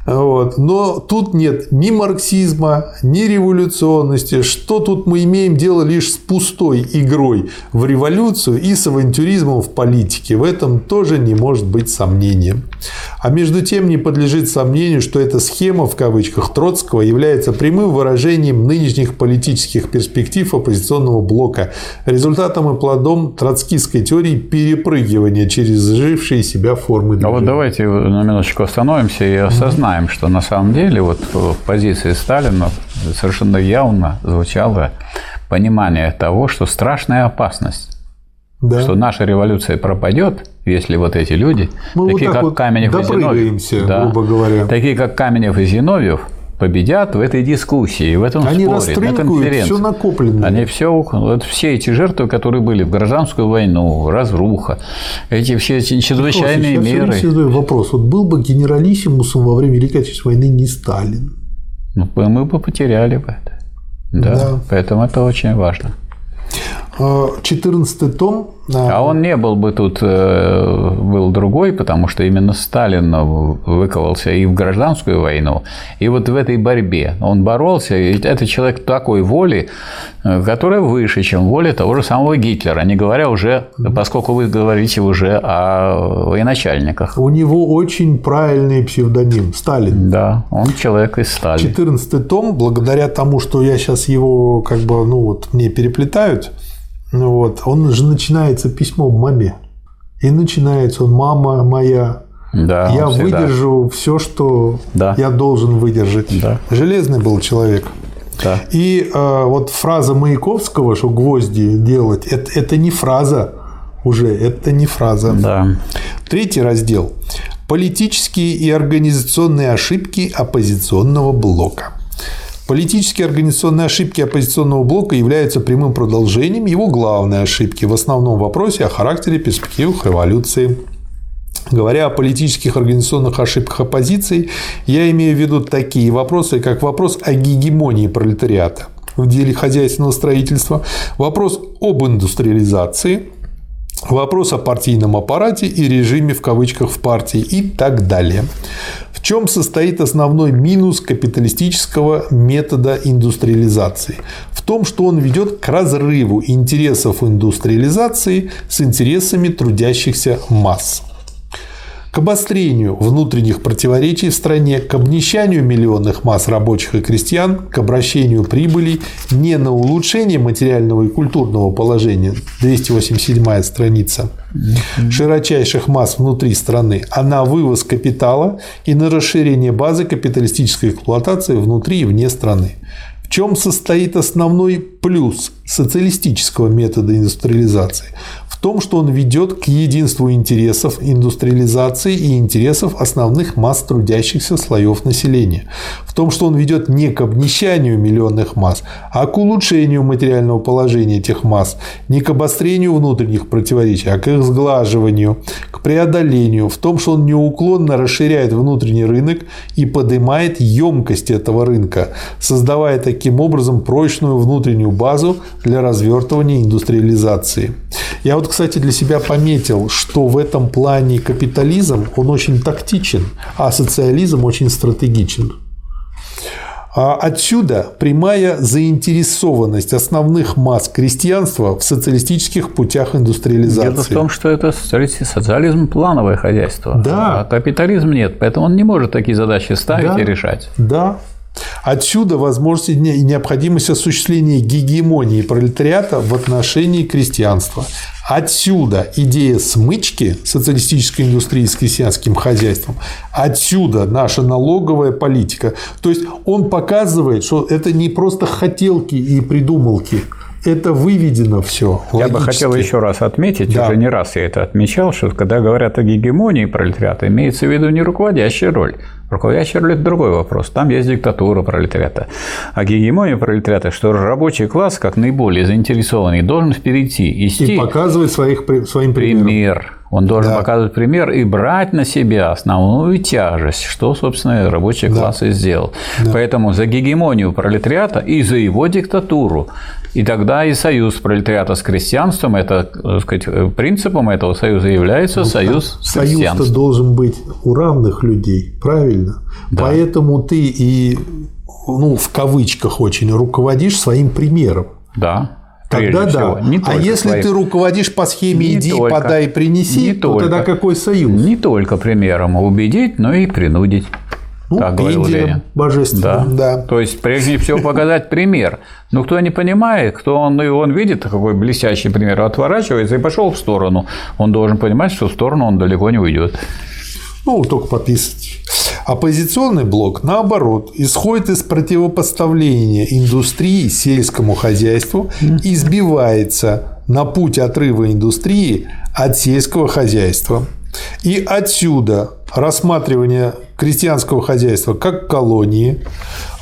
Вот. Но тут нет ни марксизма, ни революционности. Что тут мы имеем дело лишь с пустой игрой в революцию и с авантюризмом в политике. В этом тоже не может быть сомнения. А между тем не подлежит сомнению, что эта схема в кавычках Троцкого является прямым выражением нынешних политических перспектив оппозиционного блока, результатом и плодом троцкистской теории перепрыгивания через жившие себя формы. А вот давайте на минуточку остановимся и осознаем, понимаем, что на самом деле вот в позиции Сталина совершенно явно звучало понимание того, что страшная опасность, да. что наша революция пропадет, если вот эти люди, Мы такие вот как вот Каменев и Зиновьев, да, грубо говоря. такие как Каменев и Зиновьев, победят в этой дискуссии, в этом Они споре, на конференции. все накопленное. Они все, вот все эти жертвы, которые были в гражданскую войну, разруха, эти все эти чрезвычайные вопрос, меры. Я задаю вопрос. Вот был бы генералиссимусом во время Великой Отечественной войны не Сталин? Ну, мы бы потеряли бы это. Да, да. Поэтому это очень важно. 14 том. А он не был бы тут, э, был другой, потому что именно Сталин выковался и в гражданскую войну, и вот в этой борьбе. Он боролся, и это человек такой воли, э, которая выше, чем воля того же самого Гитлера, не говоря уже, поскольку вы говорите уже о военачальниках. У него очень правильный псевдоним – Сталин. Да, он человек из Сталина. 14 том, благодаря тому, что я сейчас его как бы, ну вот, мне переплетают – вот. Он же начинается письмом маме. И начинается он «Мама моя, да, я выдержу все, что да. я должен выдержать». Да. Железный был человек. Да. И э, вот фраза Маяковского, что гвозди делать, это, это не фраза уже, это не фраза. Да. Третий раздел. Политические и организационные ошибки оппозиционного блока. Политические организационные ошибки оппозиционного блока являются прямым продолжением его главной ошибки в основном вопросе о характере перспективах революции. Говоря о политических организационных ошибках оппозиции, я имею в виду такие вопросы, как вопрос о гегемонии пролетариата в деле хозяйственного строительства, вопрос об индустриализации, вопрос о партийном аппарате и режиме в кавычках в партии и так далее чем состоит основной минус капиталистического метода индустриализации? В том, что он ведет к разрыву интересов индустриализации с интересами трудящихся масс к обострению внутренних противоречий в стране, к обнищанию миллионных масс рабочих и крестьян, к обращению прибыли не на улучшение материального и культурного положения, 287 страница, широчайших масс внутри страны, а на вывоз капитала и на расширение базы капиталистической эксплуатации внутри и вне страны. В чем состоит основной плюс социалистического метода индустриализации? Том, что он ведет к единству интересов индустриализации и интересов основных масс трудящихся слоев населения. В том, что он ведет не к обнищанию миллионных масс, а к улучшению материального положения этих масс, не к обострению внутренних противоречий, а к их сглаживанию, к преодолению. В том, что он неуклонно расширяет внутренний рынок и поднимает емкость этого рынка, создавая таким образом прочную внутреннюю базу для развертывания индустриализации. Я вот, кстати, для себя пометил, что в этом плане капитализм, он очень тактичен, а социализм очень стратегичен. А отсюда прямая заинтересованность основных масс крестьянства в социалистических путях индустриализации. Дело в том, что это социализм плановое хозяйство, да. а капитализм нет, поэтому он не может такие задачи ставить да. и решать. Да, Отсюда возможность и необходимость осуществления гегемонии пролетариата в отношении крестьянства. Отсюда идея смычки социалистической индустрии с крестьянским хозяйством. Отсюда наша налоговая политика. То есть он показывает, что это не просто хотелки и придумалки, это выведено все. Я бы хотел еще раз отметить, да. уже не раз я это отмечал, что когда говорят о гегемонии пролетариата, имеется в виду не руководящая роль. Руководящая роль – это другой вопрос. Там есть диктатура пролетариата. А гегемония пролетариата, что рабочий класс, как наиболее заинтересованный, должен впереди идти. И показывать своих, своим примером. Пример. Он должен да. показывать пример и брать на себя основную тяжесть, что, собственно, рабочий класс да. и сделал. Да. Поэтому за гегемонию пролетариата и за его диктатуру и тогда и союз пролетариата с крестьянством, это, так сказать, принципом этого союза является ну, союз крестьянством. Союз-то должен быть у равных людей, правильно? Да. Поэтому ты и, ну, в кавычках очень, руководишь своим примером. Да. Тогда да. Не а если своим. ты руководишь по схеме не иди, только, подай, принеси, не то только, тогда какой союз? Не только примером убедить, но и принудить. Ну, как говорил Ленин. Божественным, да. да. То есть, прежде всего, показать пример. Но кто не понимает, кто он, он видит какой блестящий пример, отворачивается и пошел в сторону. Он должен понимать, что в сторону он далеко не уйдет. Ну, только подписывать. Оппозиционный блок, наоборот, исходит из противопоставления индустрии сельскому хозяйству и сбивается на путь отрыва индустрии от сельского хозяйства. И отсюда рассматривание крестьянского хозяйства как колонии,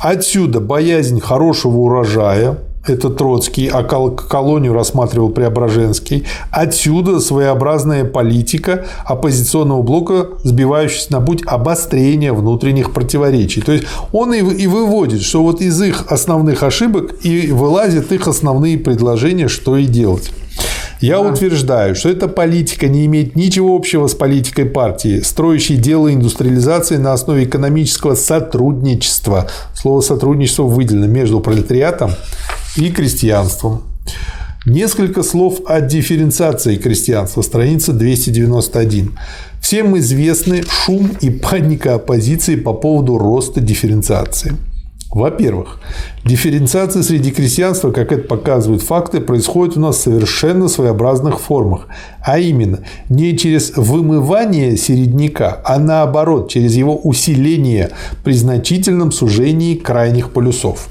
отсюда боязнь хорошего урожая, это Троцкий, а колонию рассматривал Преображенский. Отсюда своеобразная политика оппозиционного блока, сбивающаяся на путь обострения внутренних противоречий. То есть он и выводит, что вот из их основных ошибок и вылазят их основные предложения, что и делать. Я да. утверждаю, что эта политика не имеет ничего общего с политикой партии, строящей дело индустриализации на основе экономического сотрудничества. Слово сотрудничество выделено между пролетариатом и крестьянством. Несколько слов о дифференциации крестьянства, страница 291. Всем известны шум и паника оппозиции по поводу роста дифференциации. Во-первых, дифференциация среди крестьянства, как это показывают факты, происходит у нас в совершенно своеобразных формах. А именно, не через вымывание середняка, а наоборот, через его усиление при значительном сужении крайних полюсов.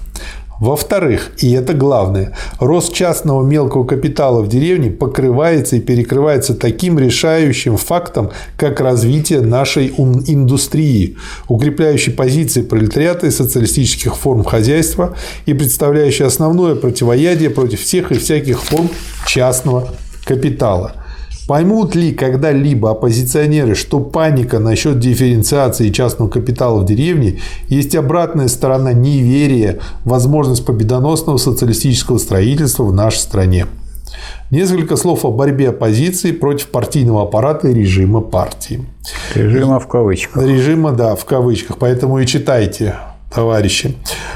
Во-вторых, и это главное, рост частного мелкого капитала в деревне покрывается и перекрывается таким решающим фактом, как развитие нашей индустрии, укрепляющей позиции пролетариата и социалистических форм хозяйства и представляющей основное противоядие против всех и всяких форм частного капитала – Поймут ли когда-либо оппозиционеры, что паника насчет дифференциации частного капитала в деревне есть обратная сторона неверия возможность победоносного социалистического строительства в нашей стране? Несколько слов о борьбе оппозиции против партийного аппарата и режима партии. Режима в кавычках. Режима, да, в кавычках. Поэтому и читайте товарищи,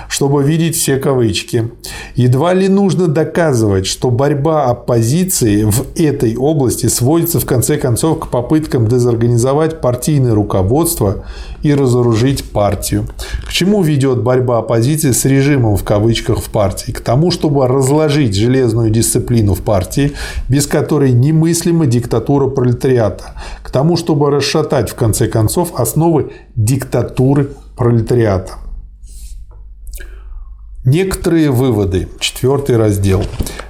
чтобы видеть все кавычки. Едва ли нужно доказывать, что борьба оппозиции в этой области сводится в конце концов к попыткам дезорганизовать партийное руководство и разоружить партию. К чему ведет борьба оппозиции с режимом в кавычках в партии? К тому, чтобы разложить железную дисциплину в партии, без которой немыслима диктатура пролетариата. К тому, чтобы расшатать в конце концов основы диктатуры пролетариата. Некоторые выводы. Четвертый раздел.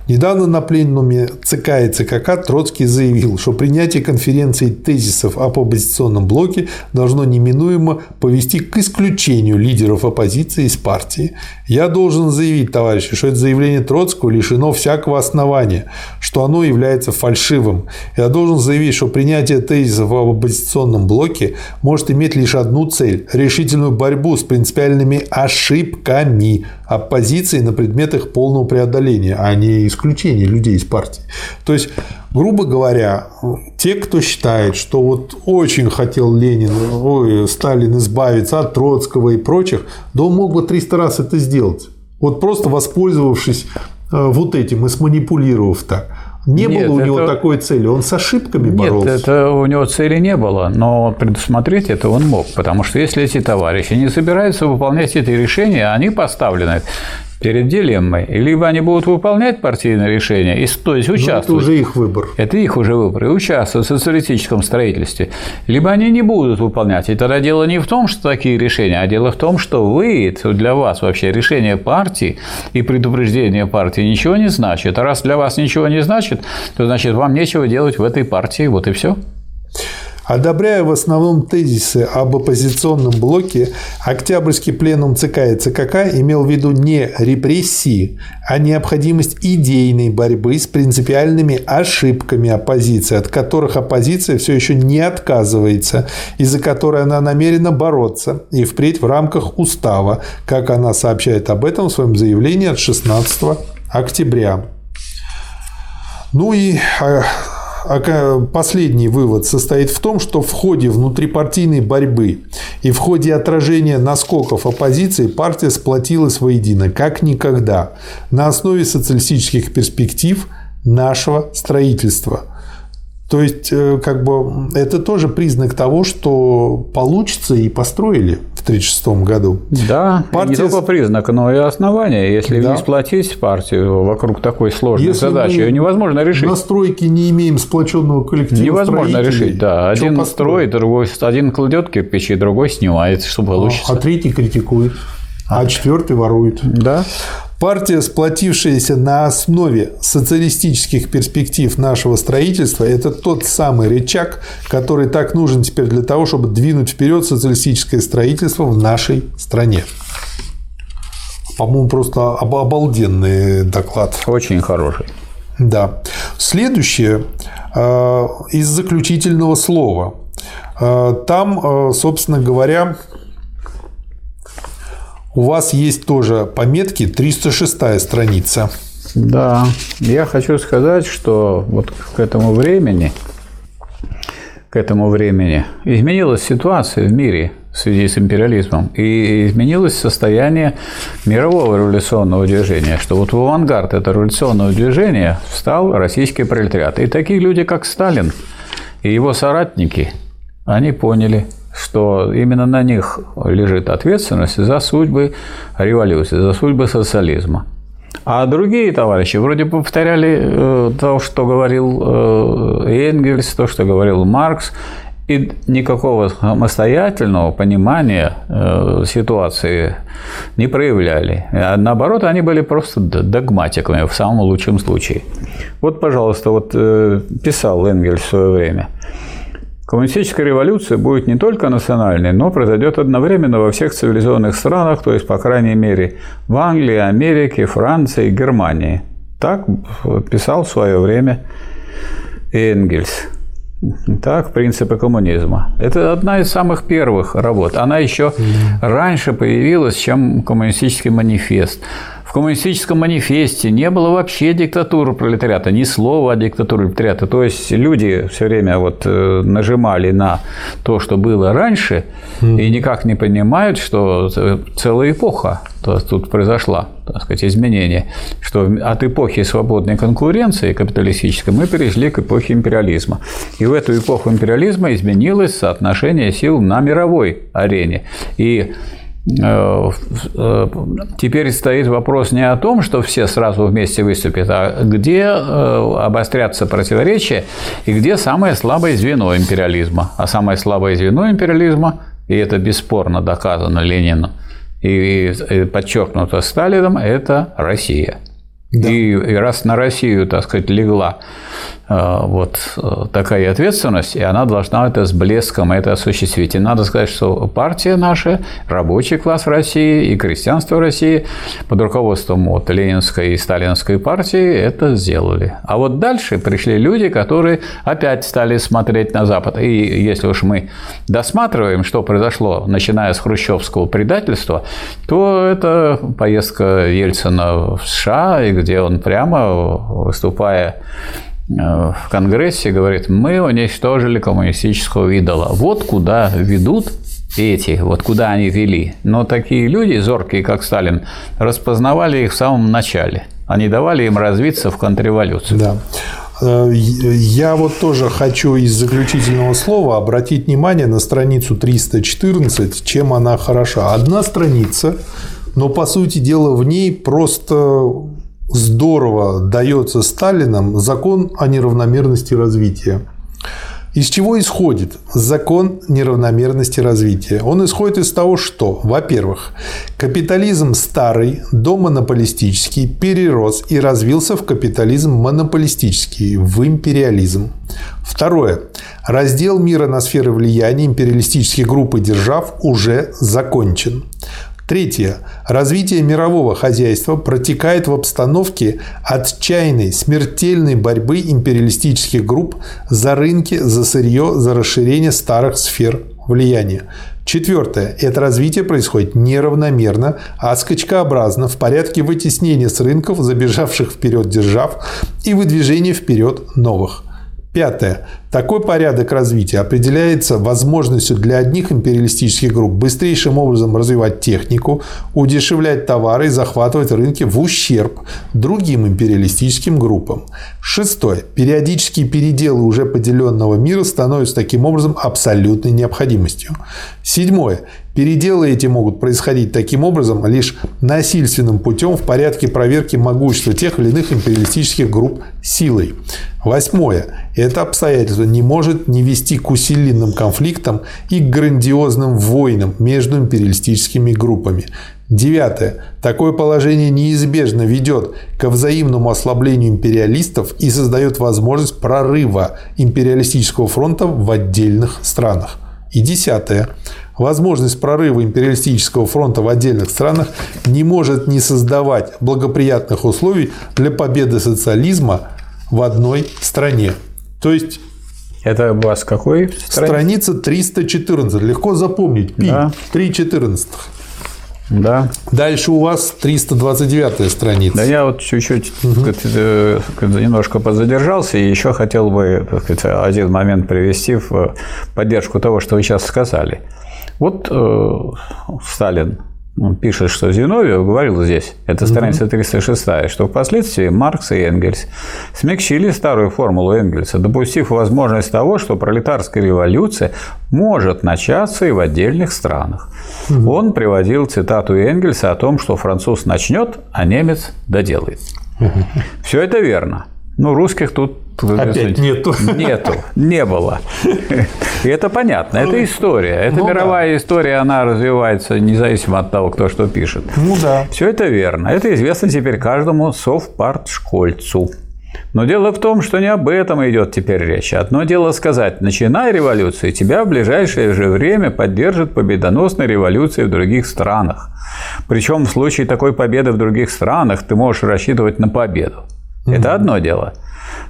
Недавно на пленуме ЦК и ЦКК Троцкий заявил, что принятие конференции тезисов об оппозиционном блоке должно неминуемо повести к исключению лидеров оппозиции из партии. Я должен заявить, товарищи, что это заявление Троцкого лишено всякого основания, что оно является фальшивым. Я должен заявить, что принятие тезисов об оппозиционном блоке может иметь лишь одну цель – решительную борьбу с принципиальными ошибками оппозиции на предмет их полного преодоления, а не исключения людей из партии. То есть, грубо говоря, те, кто считает, что вот очень хотел Ленин, ой, Сталин избавиться от Троцкого и прочих, да он мог бы 300 раз это сделать. Вот просто воспользовавшись э, вот этим и сманипулировав так. Не Нет, было у это... него такой цели, он с ошибками боролся. Нет, это у него цели не было, но предусмотреть это он мог, потому что если эти товарищи не собираются выполнять эти решения, они поставлены перед дилеммой. Либо они будут выполнять партийное решение, и, то есть участвовать. Но это уже их выбор. Это их уже выбор. И участвовать в социалистическом строительстве. Либо они не будут выполнять. И тогда дело не в том, что такие решения, а дело в том, что вы, для вас вообще решение партии и предупреждение партии ничего не значит. А раз для вас ничего не значит, то значит вам нечего делать в этой партии. Вот и все. Одобряя в основном тезисы об оппозиционном блоке, Октябрьский пленум ЦК и ЦКК имел в виду не репрессии, а необходимость идейной борьбы с принципиальными ошибками оппозиции, от которых оппозиция все еще не отказывается, и за которые она намерена бороться, и впредь в рамках устава, как она сообщает об этом в своем заявлении от 16 октября. Ну и а последний вывод состоит в том, что в ходе внутрипартийной борьбы и в ходе отражения наскоков оппозиции партия сплотилась воедино, как никогда, на основе социалистических перспектив нашего строительства – то есть, э, как бы, это тоже признак того, что получится и построили в 1936 году. Да, Партия... не только признак, но и основание. Если да. не сплотить партию вокруг такой сложной Если задачи, ее невозможно решить. На стройке не имеем сплоченного коллектива Невозможно решить, да. Один строит, другой, один кладет кирпичи, другой снимает, что получится. А, а третий критикует. А четвертый ворует. Да. Партия, сплотившаяся на основе социалистических перспектив нашего строительства, это тот самый рычаг, который так нужен теперь для того, чтобы двинуть вперед социалистическое строительство в нашей стране. По-моему, просто обалденный доклад. Очень хороший. Да. Следующее э, из заключительного слова. Э, там, э, собственно говоря, у вас есть тоже пометки 306 страница. Да, я хочу сказать, что вот к этому времени, к этому времени изменилась ситуация в мире в связи с империализмом, и изменилось состояние мирового революционного движения, что вот в авангард этого революционного движения встал российский пролетариат. И такие люди, как Сталин и его соратники, они поняли, что именно на них лежит ответственность за судьбы революции, за судьбы социализма. А другие товарищи вроде повторяли э, то, что говорил э, Энгельс, то, что говорил Маркс, и никакого самостоятельного понимания э, ситуации не проявляли. А наоборот, они были просто догматиками в самом лучшем случае. Вот, пожалуйста, вот писал Энгельс в свое время – Коммунистическая революция будет не только национальной, но произойдет одновременно во всех цивилизованных странах, то есть, по крайней мере, в Англии, Америке, Франции, Германии. Так писал в свое время Энгельс. Так, принципы коммунизма. Это одна из самых первых работ. Она еще раньше появилась, чем коммунистический манифест. В коммунистическом манифесте не было вообще диктатуры пролетариата, ни слова о диктатуре пролетариата. То есть люди все время вот э, нажимали на то, что было раньше, mm. и никак не понимают, что целая эпоха тут произошла, так сказать, изменение, что от эпохи свободной конкуренции капиталистической мы перешли к эпохе империализма. И в эту эпоху империализма изменилось соотношение сил на мировой арене. И теперь стоит вопрос не о том, что все сразу вместе выступят, а где э, обострятся противоречия и где самое слабое звено империализма. А самое слабое звено империализма, и это бесспорно доказано Лениным и подчеркнуто Сталином, это Россия. Да. И, и раз на Россию, так сказать, легла Э, вот э, такая ответственность, и она должна это с блеском это осуществить. И надо сказать, что партия наша, рабочий класс России и крестьянство России под руководством вот Ленинской и Сталинской партии это сделали. А вот дальше пришли люди, которые опять стали смотреть на Запад. И если уж мы досматриваем, что произошло, начиная с хрущевского предательства, то это поездка Ельцина в США, где он прямо выступая Э, в Конгрессе говорит, мы уничтожили коммунистического идола. Вот куда ведут эти, вот куда они вели. Но такие люди, зоркие, как Сталин, распознавали их в самом начале. Они давали им развиться в контрреволюцию. Да. Э, я вот тоже хочу из заключительного слова обратить внимание на страницу 314, чем она хороша. Одна страница, но по сути дела в ней просто здорово дается Сталином закон о неравномерности развития. Из чего исходит закон неравномерности развития? Он исходит из того, что, во-первых, капитализм старый, домонополистический, перерос и развился в капитализм монополистический, в империализм. Второе. Раздел мира на сферы влияния империалистических групп и держав уже закончен. Третье. Развитие мирового хозяйства протекает в обстановке отчаянной, смертельной борьбы империалистических групп за рынки, за сырье, за расширение старых сфер влияния. Четвертое. Это развитие происходит неравномерно, а скачкообразно в порядке вытеснения с рынков забежавших вперед держав и выдвижения вперед новых. Пятое. Такой порядок развития определяется возможностью для одних империалистических групп быстрейшим образом развивать технику, удешевлять товары и захватывать рынки в ущерб другим империалистическим группам. Шестое. Периодические переделы уже поделенного мира становятся таким образом абсолютной необходимостью. Седьмое. Переделы эти могут происходить таким образом лишь насильственным путем в порядке проверки могущества тех или иных империалистических групп силой. Восьмое. Это обстоятельство не может не вести к усиленным конфликтам и к грандиозным войнам между империалистическими группами. Девятое. Такое положение неизбежно ведет к взаимному ослаблению империалистов и создает возможность прорыва империалистического фронта в отдельных странах. И десятое. Возможность прорыва империалистического фронта в отдельных странах не может не создавать благоприятных условий для победы социализма в одной стране. То есть это у вас какой? Страница 314. Легко запомнить. Пи. Да. 3.14. Да. Дальше у вас 329 страница. Да я вот чуть-чуть угу. немножко подзадержался и еще хотел бы сказать, один момент привести в поддержку того, что вы сейчас сказали. Вот э, Сталин он пишет, что Зиновьев говорил здесь, это страница 306, что впоследствии Маркс и Энгельс смягчили старую формулу Энгельса, допустив возможность того, что пролетарская революция может начаться и в отдельных странах. Угу. Он приводил цитату Энгельса о том, что француз начнет, а немец доделает. Угу. Все это верно. Ну, русских тут Опять нету. Нету, не было. И это понятно, это история. Это ну, мировая да. история, она развивается независимо от того, кто что пишет. Ну да. Все это верно. Это известно теперь каждому совпартшкольцу. Но дело в том, что не об этом идет теперь речь. Одно дело сказать, начинай революцию, тебя в ближайшее же время поддержит победоносная революция в других странах. Причем в случае такой победы в других странах ты можешь рассчитывать на победу. Это одно дело.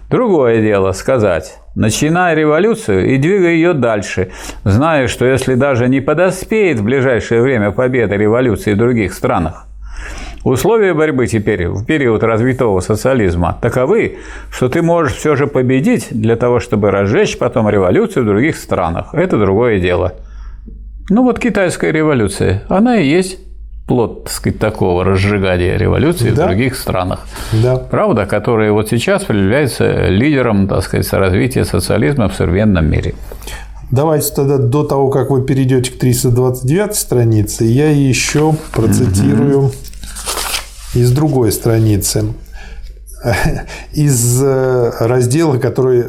Другое дело сказать, начинай революцию и двигай ее дальше, зная, что если даже не подоспеет в ближайшее время победа революции в других странах, Условия борьбы теперь в период развитого социализма таковы, что ты можешь все же победить для того, чтобы разжечь потом революцию в других странах. Это другое дело. Ну вот китайская революция, она и есть плод, так сказать, такого разжигания революции да. в других странах. Да. Правда, которая вот сейчас является лидером, так сказать, развития социализма в современном мире. Давайте тогда до того, как вы перейдете к 329 странице, я еще процитирую угу. из другой страницы из э, раздела, который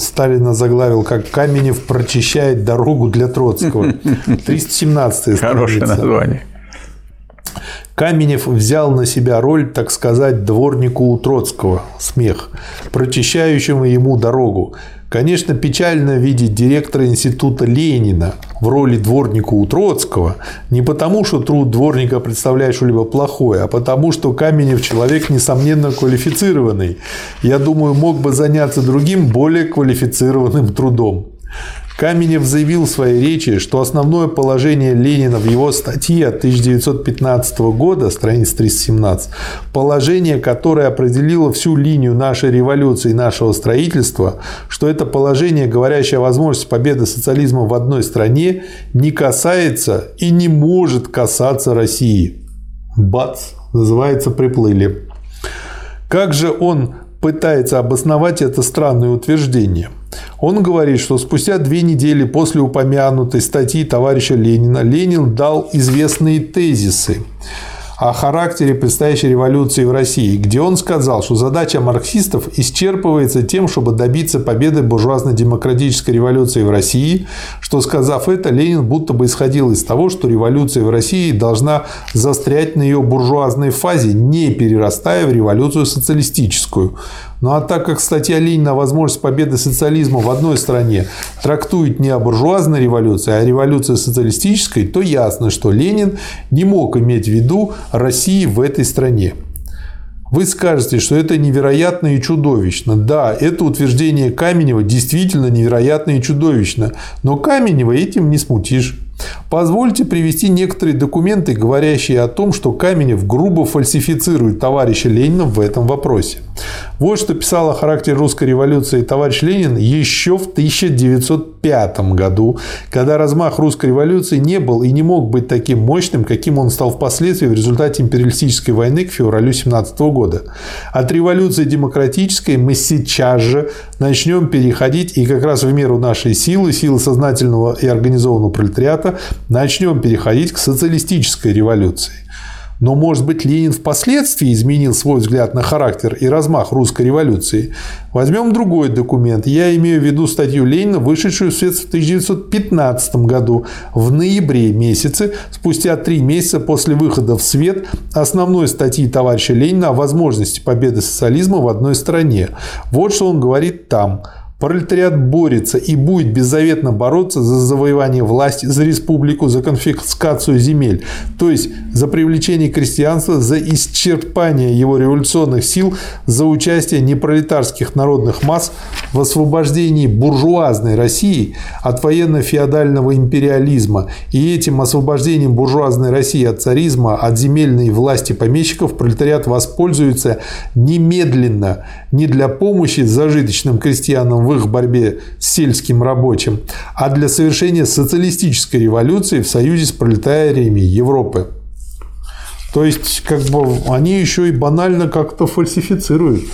Сталина заглавил как «Каменев прочищает дорогу для Троцкого». *laughs* 317 страница. Хорошее название. Каменев взял на себя роль, так сказать, дворнику у Троцкого, смех, прочищающему ему дорогу. Конечно, печально видеть директора института Ленина в роли дворника у Троцкого не потому, что труд дворника представляет что-либо плохое, а потому, что Каменев человек, несомненно, квалифицированный. Я думаю, мог бы заняться другим, более квалифицированным трудом. Каменев заявил в своей речи, что основное положение Ленина в его статье от 1915 года, страница 317, положение, которое определило всю линию нашей революции и нашего строительства, что это положение, говорящее о возможности победы социализма в одной стране, не касается и не может касаться России. Бац, называется, приплыли. Как же он пытается обосновать это странное утверждение. Он говорит, что спустя две недели после упомянутой статьи товарища Ленина Ленин дал известные тезисы о характере предстоящей революции в России, где он сказал, что задача марксистов исчерпывается тем, чтобы добиться победы буржуазно-демократической революции в России, что, сказав это, Ленин будто бы исходил из того, что революция в России должна застрять на ее буржуазной фазе, не перерастая в революцию социалистическую. Ну а так как статья Ленина о возможности победы социализма в одной стране трактует не о буржуазной революции, а о революции социалистической, то ясно, что Ленин не мог иметь в виду России в этой стране. Вы скажете, что это невероятно и чудовищно. Да, это утверждение Каменева действительно невероятно и чудовищно. Но Каменева этим не смутишь. Позвольте привести некоторые документы, говорящие о том, что Каменев грубо фальсифицирует товарища Ленина в этом вопросе. Вот что писал о характере русской революции товарищ Ленин еще в 1905 году, когда размах русской революции не был и не мог быть таким мощным, каким он стал впоследствии в результате империалистической войны к февралю 17 года. От революции демократической мы сейчас же начнем переходить, и как раз в меру нашей силы, силы сознательного и организованного пролетариата, начнем переходить к социалистической революции. Но, может быть, Ленин впоследствии изменил свой взгляд на характер и размах русской революции. Возьмем другой документ. Я имею в виду статью Ленина, вышедшую в свет в 1915 году, в ноябре месяце, спустя три месяца после выхода в свет основной статьи товарища Ленина о возможности победы социализма в одной стране. Вот что он говорит там – Пролетариат борется и будет беззаветно бороться за завоевание власти, за республику, за конфискацию земель, то есть за привлечение крестьянства, за исчерпание его революционных сил, за участие непролетарских народных масс в освобождении буржуазной России от военно-феодального империализма. И этим освобождением буржуазной России от царизма, от земельной власти помещиков пролетариат воспользуется немедленно не для помощи зажиточным крестьянам в их борьбе с сельским рабочим, а для совершения социалистической революции в союзе с пролетариями Европы. То есть, как бы они еще и банально как-то фальсифицируют.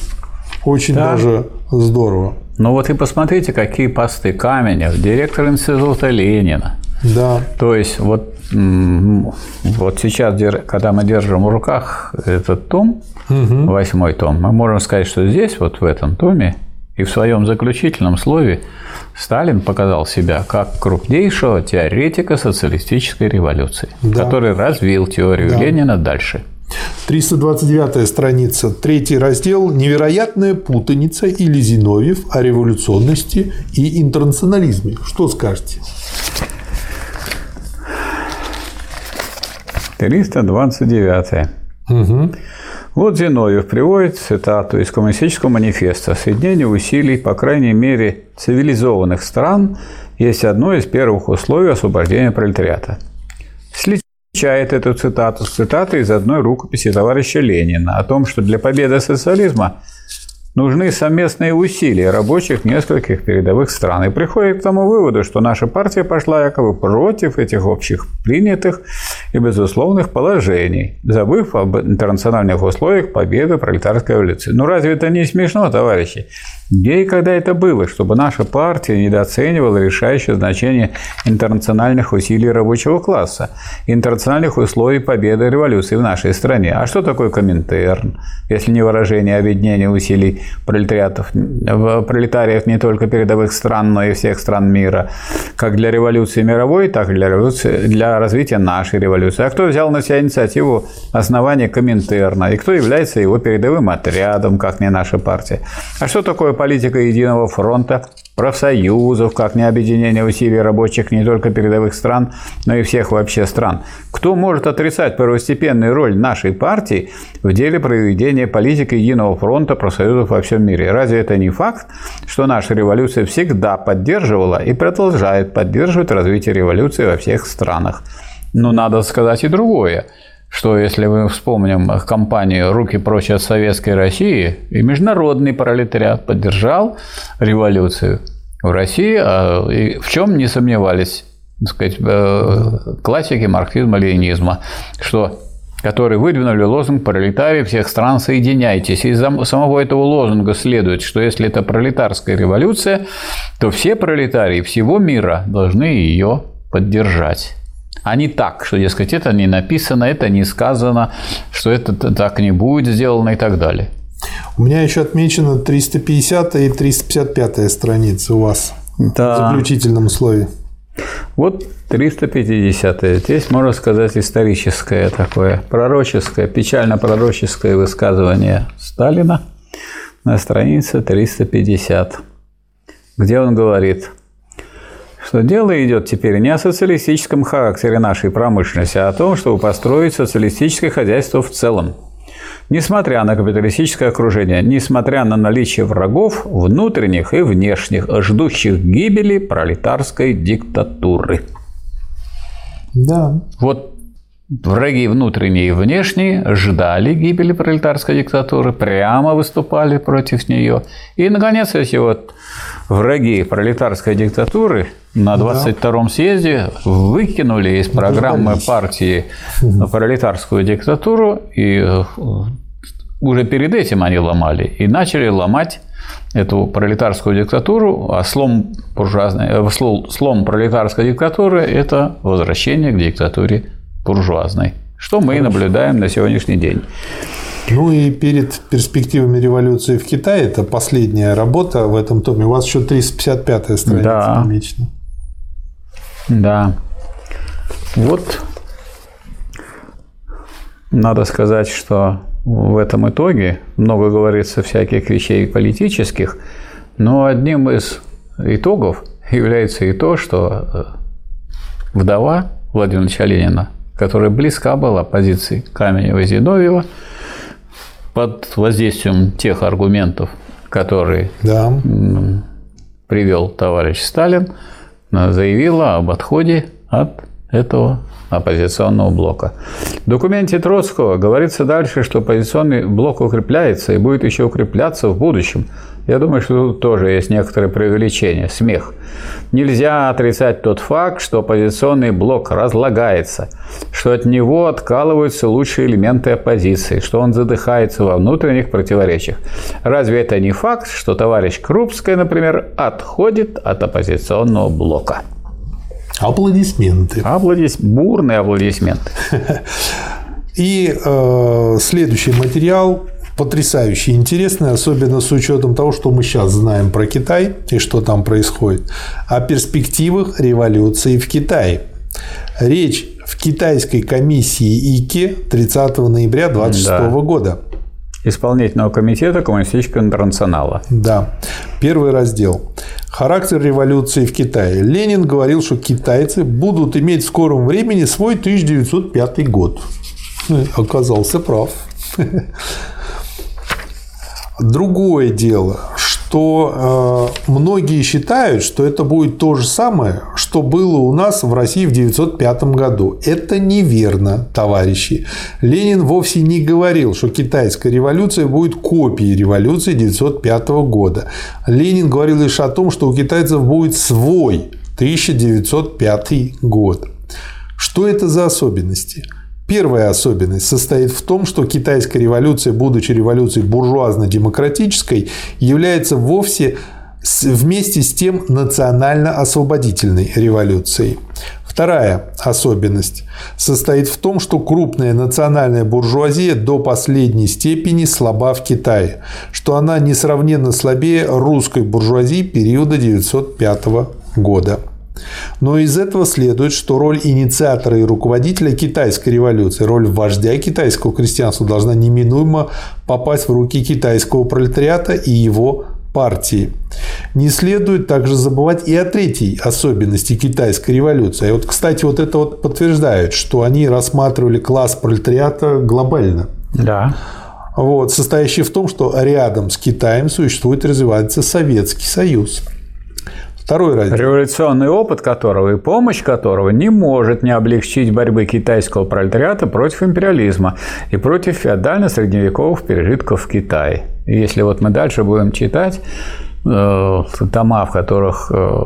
Очень да. даже здорово. Ну вот и посмотрите, какие посты Каменев, директор института Ленина. Да. То есть вот, вот сейчас, когда мы держим в руках этот том, угу. восьмой том, мы можем сказать, что здесь, вот в этом томе, и в своем заключительном слове Сталин показал себя как крупнейшего теоретика социалистической революции, да. который развил теорию да. Ленина дальше. 329 страница, третий раздел «Невероятная путаница или Зиновьев о революционности и интернационализме». Что скажете? 329. Угу. Вот Зиновьев приводит цитату из Коммунистического манифеста «Соединение усилий, по крайней мере, цивилизованных стран есть одно из первых условий освобождения пролетариата. С Чает эту цитату с цитатой из одной рукописи товарища Ленина о том, что для победы социализма нужны совместные усилия рабочих нескольких передовых стран. И приходит к тому выводу, что наша партия пошла якобы против этих общих принятых и безусловных положений, забыв об интернациональных условиях победы пролетарской революции. Ну разве это не смешно, товарищи? Где и когда это было, чтобы наша партия недооценивала решающее значение интернациональных усилий рабочего класса, интернациональных условий победы революции в нашей стране? А что такое Коминтерн, если не выражение объединения усилий пролетариатов, пролетариев не только передовых стран, но и всех стран мира, как для революции мировой, так и для, революции, для развития нашей революции? А кто взял на себя инициативу основания Коминтерна и кто является его передовым отрядом, как не наша партия? А что такое политика единого фронта, профсоюзов, как не объединение усилий рабочих не только передовых стран, но и всех вообще стран. Кто может отрицать первостепенную роль нашей партии в деле проведения политики единого фронта профсоюзов во всем мире? Разве это не факт, что наша революция всегда поддерживала и продолжает поддерживать развитие революции во всех странах? Но надо сказать и другое что если мы вспомним кампанию «Руки прочь от советской России», и международный пролетариат поддержал революцию в России, а, в чем не сомневались так сказать, э, классики марксизма-ленинизма, что которые выдвинули лозунг «Пролетарии всех стран, соединяйтесь». Из самого этого лозунга следует, что если это пролетарская революция, то все пролетарии всего мира должны ее поддержать а не так, что, дескать, это не написано, это не сказано, что это так не будет сделано и так далее. У меня еще отмечено 350 и 355 страницы у вас да. в заключительном условии. Вот 350 -е. Здесь, можно сказать, историческое такое, пророческое, печально-пророческое высказывание Сталина на странице 350, где он говорит – что дело идет теперь не о социалистическом характере нашей промышленности, а о том, чтобы построить социалистическое хозяйство в целом. Несмотря на капиталистическое окружение, несмотря на наличие врагов внутренних и внешних, ждущих гибели пролетарской диктатуры. Да. Вот враги внутренние и внешние ждали гибели пролетарской диктатуры, прямо выступали против нее. И, наконец, эти вот враги пролетарской диктатуры на 22-м да. съезде выкинули из программы партии пролетарскую диктатуру, и э, уже перед этим они ломали, и начали ломать эту пролетарскую диктатуру, а слом, буржуазной, э, слом пролетарской диктатуры – это возвращение к диктатуре буржуазной, что мы и наблюдаем на сегодняшний день. Ну и перед перспективами революции в Китае, это последняя работа в этом томе, у вас еще 355-я страница да. помечена. Да. Вот надо сказать, что в этом итоге много говорится всяких вещей политических, но одним из итогов является и то, что э, вдова Владимира Ильича Ленина, которая близка была позиции Каменева и Зиновьева, под воздействием тех аргументов, которые да. привел товарищ Сталин, заявила об отходе от этого оппозиционного блока. В документе Троцкого говорится дальше, что оппозиционный блок укрепляется и будет еще укрепляться в будущем. Я думаю, что тут тоже есть некоторое преувеличение, смех. Нельзя отрицать тот факт, что оппозиционный блок разлагается, что от него откалываются лучшие элементы оппозиции, что он задыхается во внутренних противоречиях. Разве это не факт, что товарищ Крупская, например, отходит от оппозиционного блока? Аплодисменты. Аплодис... Бурные аплодисменты. *laughs* И э, следующий материал потрясающе интересный, особенно с учетом того, что мы сейчас знаем про Китай и что там происходит, о перспективах революции в Китае. Речь в китайской комиссии ИКИ 30 ноября 26 да. года. Исполнительного комитета Коммунистического интернационала. Да. Первый раздел. Характер революции в Китае. Ленин говорил, что китайцы будут иметь в скором времени свой 1905 год. Оказался прав. *laughs* Другое дело, что э, многие считают, что это будет то же самое, что было у нас в России в 1905 году. Это неверно, товарищи. Ленин вовсе не говорил, что китайская революция будет копией революции 1905 года. Ленин говорил лишь о том, что у китайцев будет свой 1905 год. Что это за особенности? Первая особенность состоит в том, что китайская революция, будучи революцией буржуазно-демократической, является вовсе вместе с тем национально-освободительной революцией. Вторая особенность состоит в том, что крупная национальная буржуазия до последней степени слаба в Китае, что она несравненно слабее русской буржуазии периода 1905 года. Но из этого следует, что роль инициатора и руководителя китайской революции, роль вождя китайского крестьянства должна неминуемо попасть в руки китайского пролетариата и его партии. Не следует также забывать и о третьей особенности китайской революции. И вот, кстати, вот это вот подтверждает, что они рассматривали класс пролетариата глобально. Да. Вот, состоящий в том, что рядом с Китаем существует и развивается Советский Союз. Второй раздел. Революционный опыт которого и помощь которого не может не облегчить борьбы китайского пролетариата против империализма и против феодально-средневековых пережитков в Китае. И если вот мы дальше будем читать э, тома, в которых э,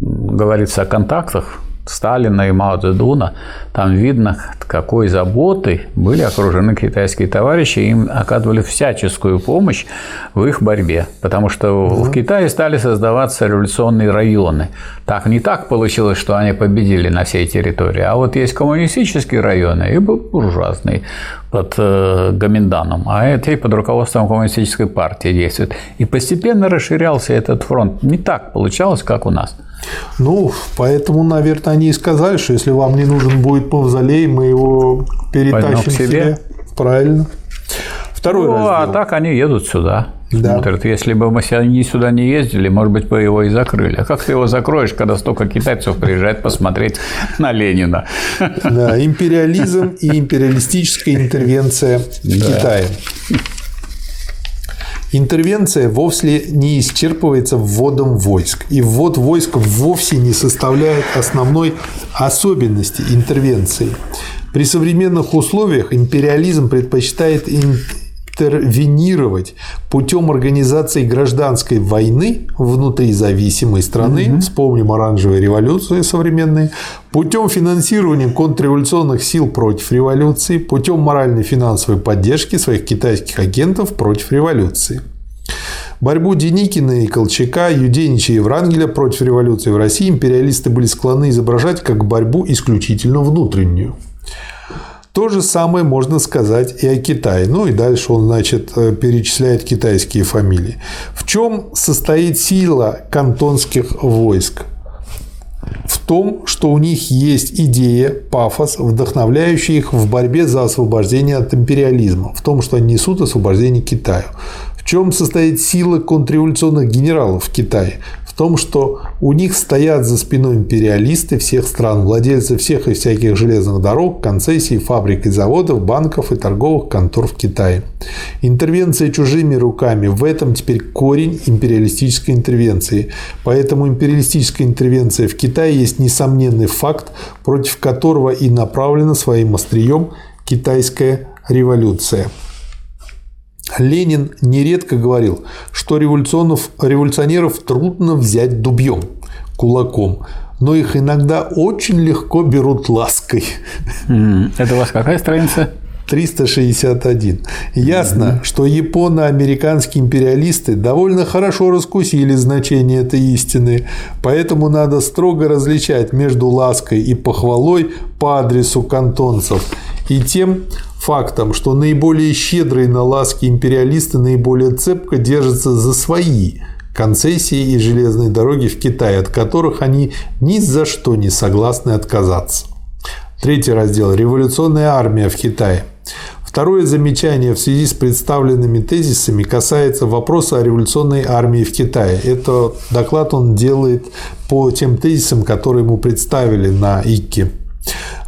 говорится о контактах Сталина и Мао Цзэдуна, там видно, какой заботой были окружены китайские товарищи, им оказывали всяческую помощь в их борьбе, потому что да. в Китае стали создаваться революционные районы. Так не так получилось, что они победили на всей территории, а вот есть коммунистические районы и буржуазные под э, Гоминданом, а эти под руководством коммунистической партии действуют. И постепенно расширялся этот фронт. Не так получалось, как у нас. Ну, поэтому, наверное, они и сказали, что если вам не нужен будет мавзолей, мы его перетащим к себе. себе. Правильно. Второй ну, раздел. а так они едут сюда. Да. Смотрят, если бы мы они сюда не ездили, может быть, бы его и закрыли. А как ты его закроешь, когда столько китайцев приезжает посмотреть на Ленина? Да, империализм и империалистическая интервенция в да. Китае. Интервенция вовсе не исчерпывается вводом войск. И ввод войск вовсе не составляет основной особенности интервенции. При современных условиях империализм предпочитает интервенировать путем организации гражданской войны внутри зависимой страны, угу. вспомним оранжевые революции современные, путем финансирования контрреволюционных сил против революции, путем моральной финансовой поддержки своих китайских агентов против революции. Борьбу Деникина и Колчака, Юденича и Врангеля против революции в России империалисты были склонны изображать как борьбу исключительно внутреннюю. То же самое можно сказать и о Китае. Ну и дальше он, значит, э, перечисляет китайские фамилии. В чем состоит сила кантонских войск? В том, что у них есть идея, пафос, вдохновляющий их в борьбе за освобождение от империализма, в том, что они несут освобождение Китаю. В чем состоит сила контрреволюционных генералов в Китае? Том, что у них стоят за спиной империалисты всех стран, владельцы всех и всяких железных дорог, концессий, фабрик и заводов, банков и торговых контор в Китае. Интервенция чужими руками – в этом теперь корень империалистической интервенции. Поэтому империалистическая интервенция в Китае есть несомненный факт, против которого и направлена своим острием китайская революция. Ленин нередко говорил, что революционеров, революционеров трудно взять дубьем, кулаком, но их иногда очень легко берут лаской. Это у вас какая страница? 361. Ясно, mm-hmm. что японо-американские империалисты довольно хорошо раскусили значение этой истины, поэтому надо строго различать между лаской и похвалой по адресу кантонцев и тем фактом, что наиболее щедрые на ласки империалисты наиболее цепко держатся за свои концессии и железные дороги в Китае, от которых они ни за что не согласны отказаться. Третий раздел. Революционная армия в Китае. Второе замечание в связи с представленными тезисами касается вопроса о революционной армии в Китае. Это доклад он делает по тем тезисам, которые ему представили на ИККИ.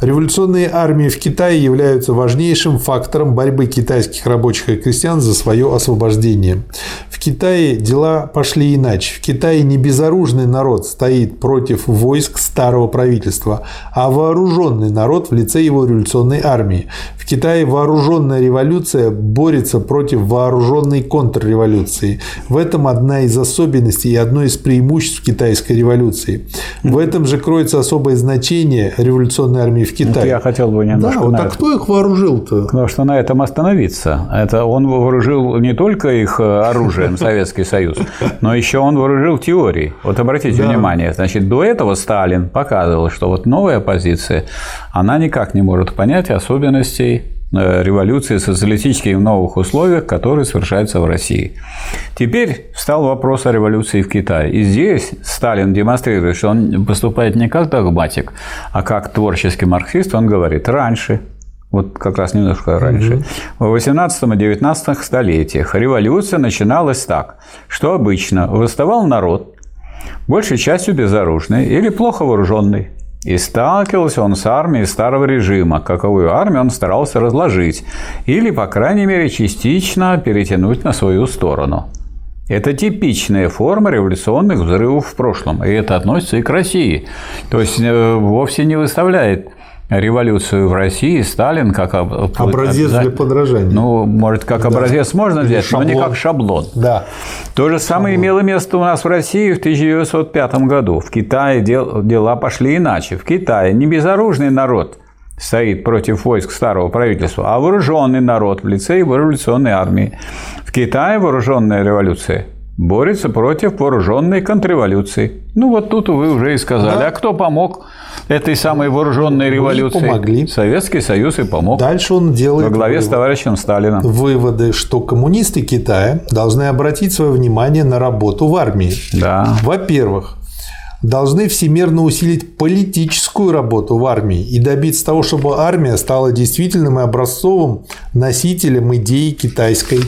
Революционные армии в Китае являются важнейшим фактором борьбы китайских рабочих и крестьян за свое освобождение. В Китае дела пошли иначе. В Китае не безоружный народ стоит против войск старого правительства, а вооруженный народ в лице его революционной армии. В Китае вооруженная революция борется против вооруженной контрреволюции. В этом одна из особенностей и одно из преимуществ китайской революции. В этом же кроется особое значение революционной армии в Китае. Я хотел бы немножко Да, вот а это. кто их вооружил-то? Потому что на этом остановиться. Это он вооружил не только их э, оружием, *laughs* Советский Союз, но еще он вооружил теорией. Вот обратите Да. внимание, значит, до этого Сталин показывал, что вот новая позиция, она никак не может понять особенностей революции социалистических в новых условиях, которые совершаются в России. Теперь встал вопрос о революции в Китае. И здесь Сталин демонстрирует, что он поступает не как догматик, а как творческий марксист. Он говорит, раньше вот как раз немножко раньше. В 18 и 19 столетиях революция начиналась так, что обычно восставал народ, большей частью безоружный или плохо вооруженный. И сталкивался он с армией старого режима, каковую армию он старался разложить или, по крайней мере, частично перетянуть на свою сторону. Это типичная форма революционных взрывов в прошлом, и это относится и к России. То есть э, вовсе не выставляет революцию в России Сталин как об- Образец для подражания. Ну, может, как образец можно Или взять, но не шаблон. как шаблон. Да. То же самое имело место у нас в России в 1905 году. В Китае дел- дела пошли иначе. В Китае не безоружный народ стоит против войск старого правительства, а вооруженный народ в лице его революционной армии. В Китае вооруженная революция борется против вооруженной контрреволюции. Ну вот тут вы уже и сказали. Да. А кто помог этой самой вооруженной революции? помогли. Советский Союз и помог. Дальше он делает Во главе с вывод. товарищем Сталином. выводы, что коммунисты Китая должны обратить свое внимание на работу в армии. Да. Во-первых, должны всемерно усилить политическую работу в армии и добиться того, чтобы армия стала действительным и образцовым носителем идеи китайской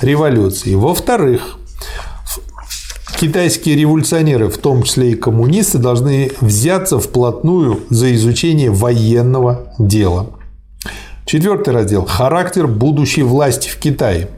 революции. Во-вторых, китайские революционеры, в том числе и коммунисты, должны взяться вплотную за изучение военного дела. Четвертый раздел. Характер будущей власти в Китае.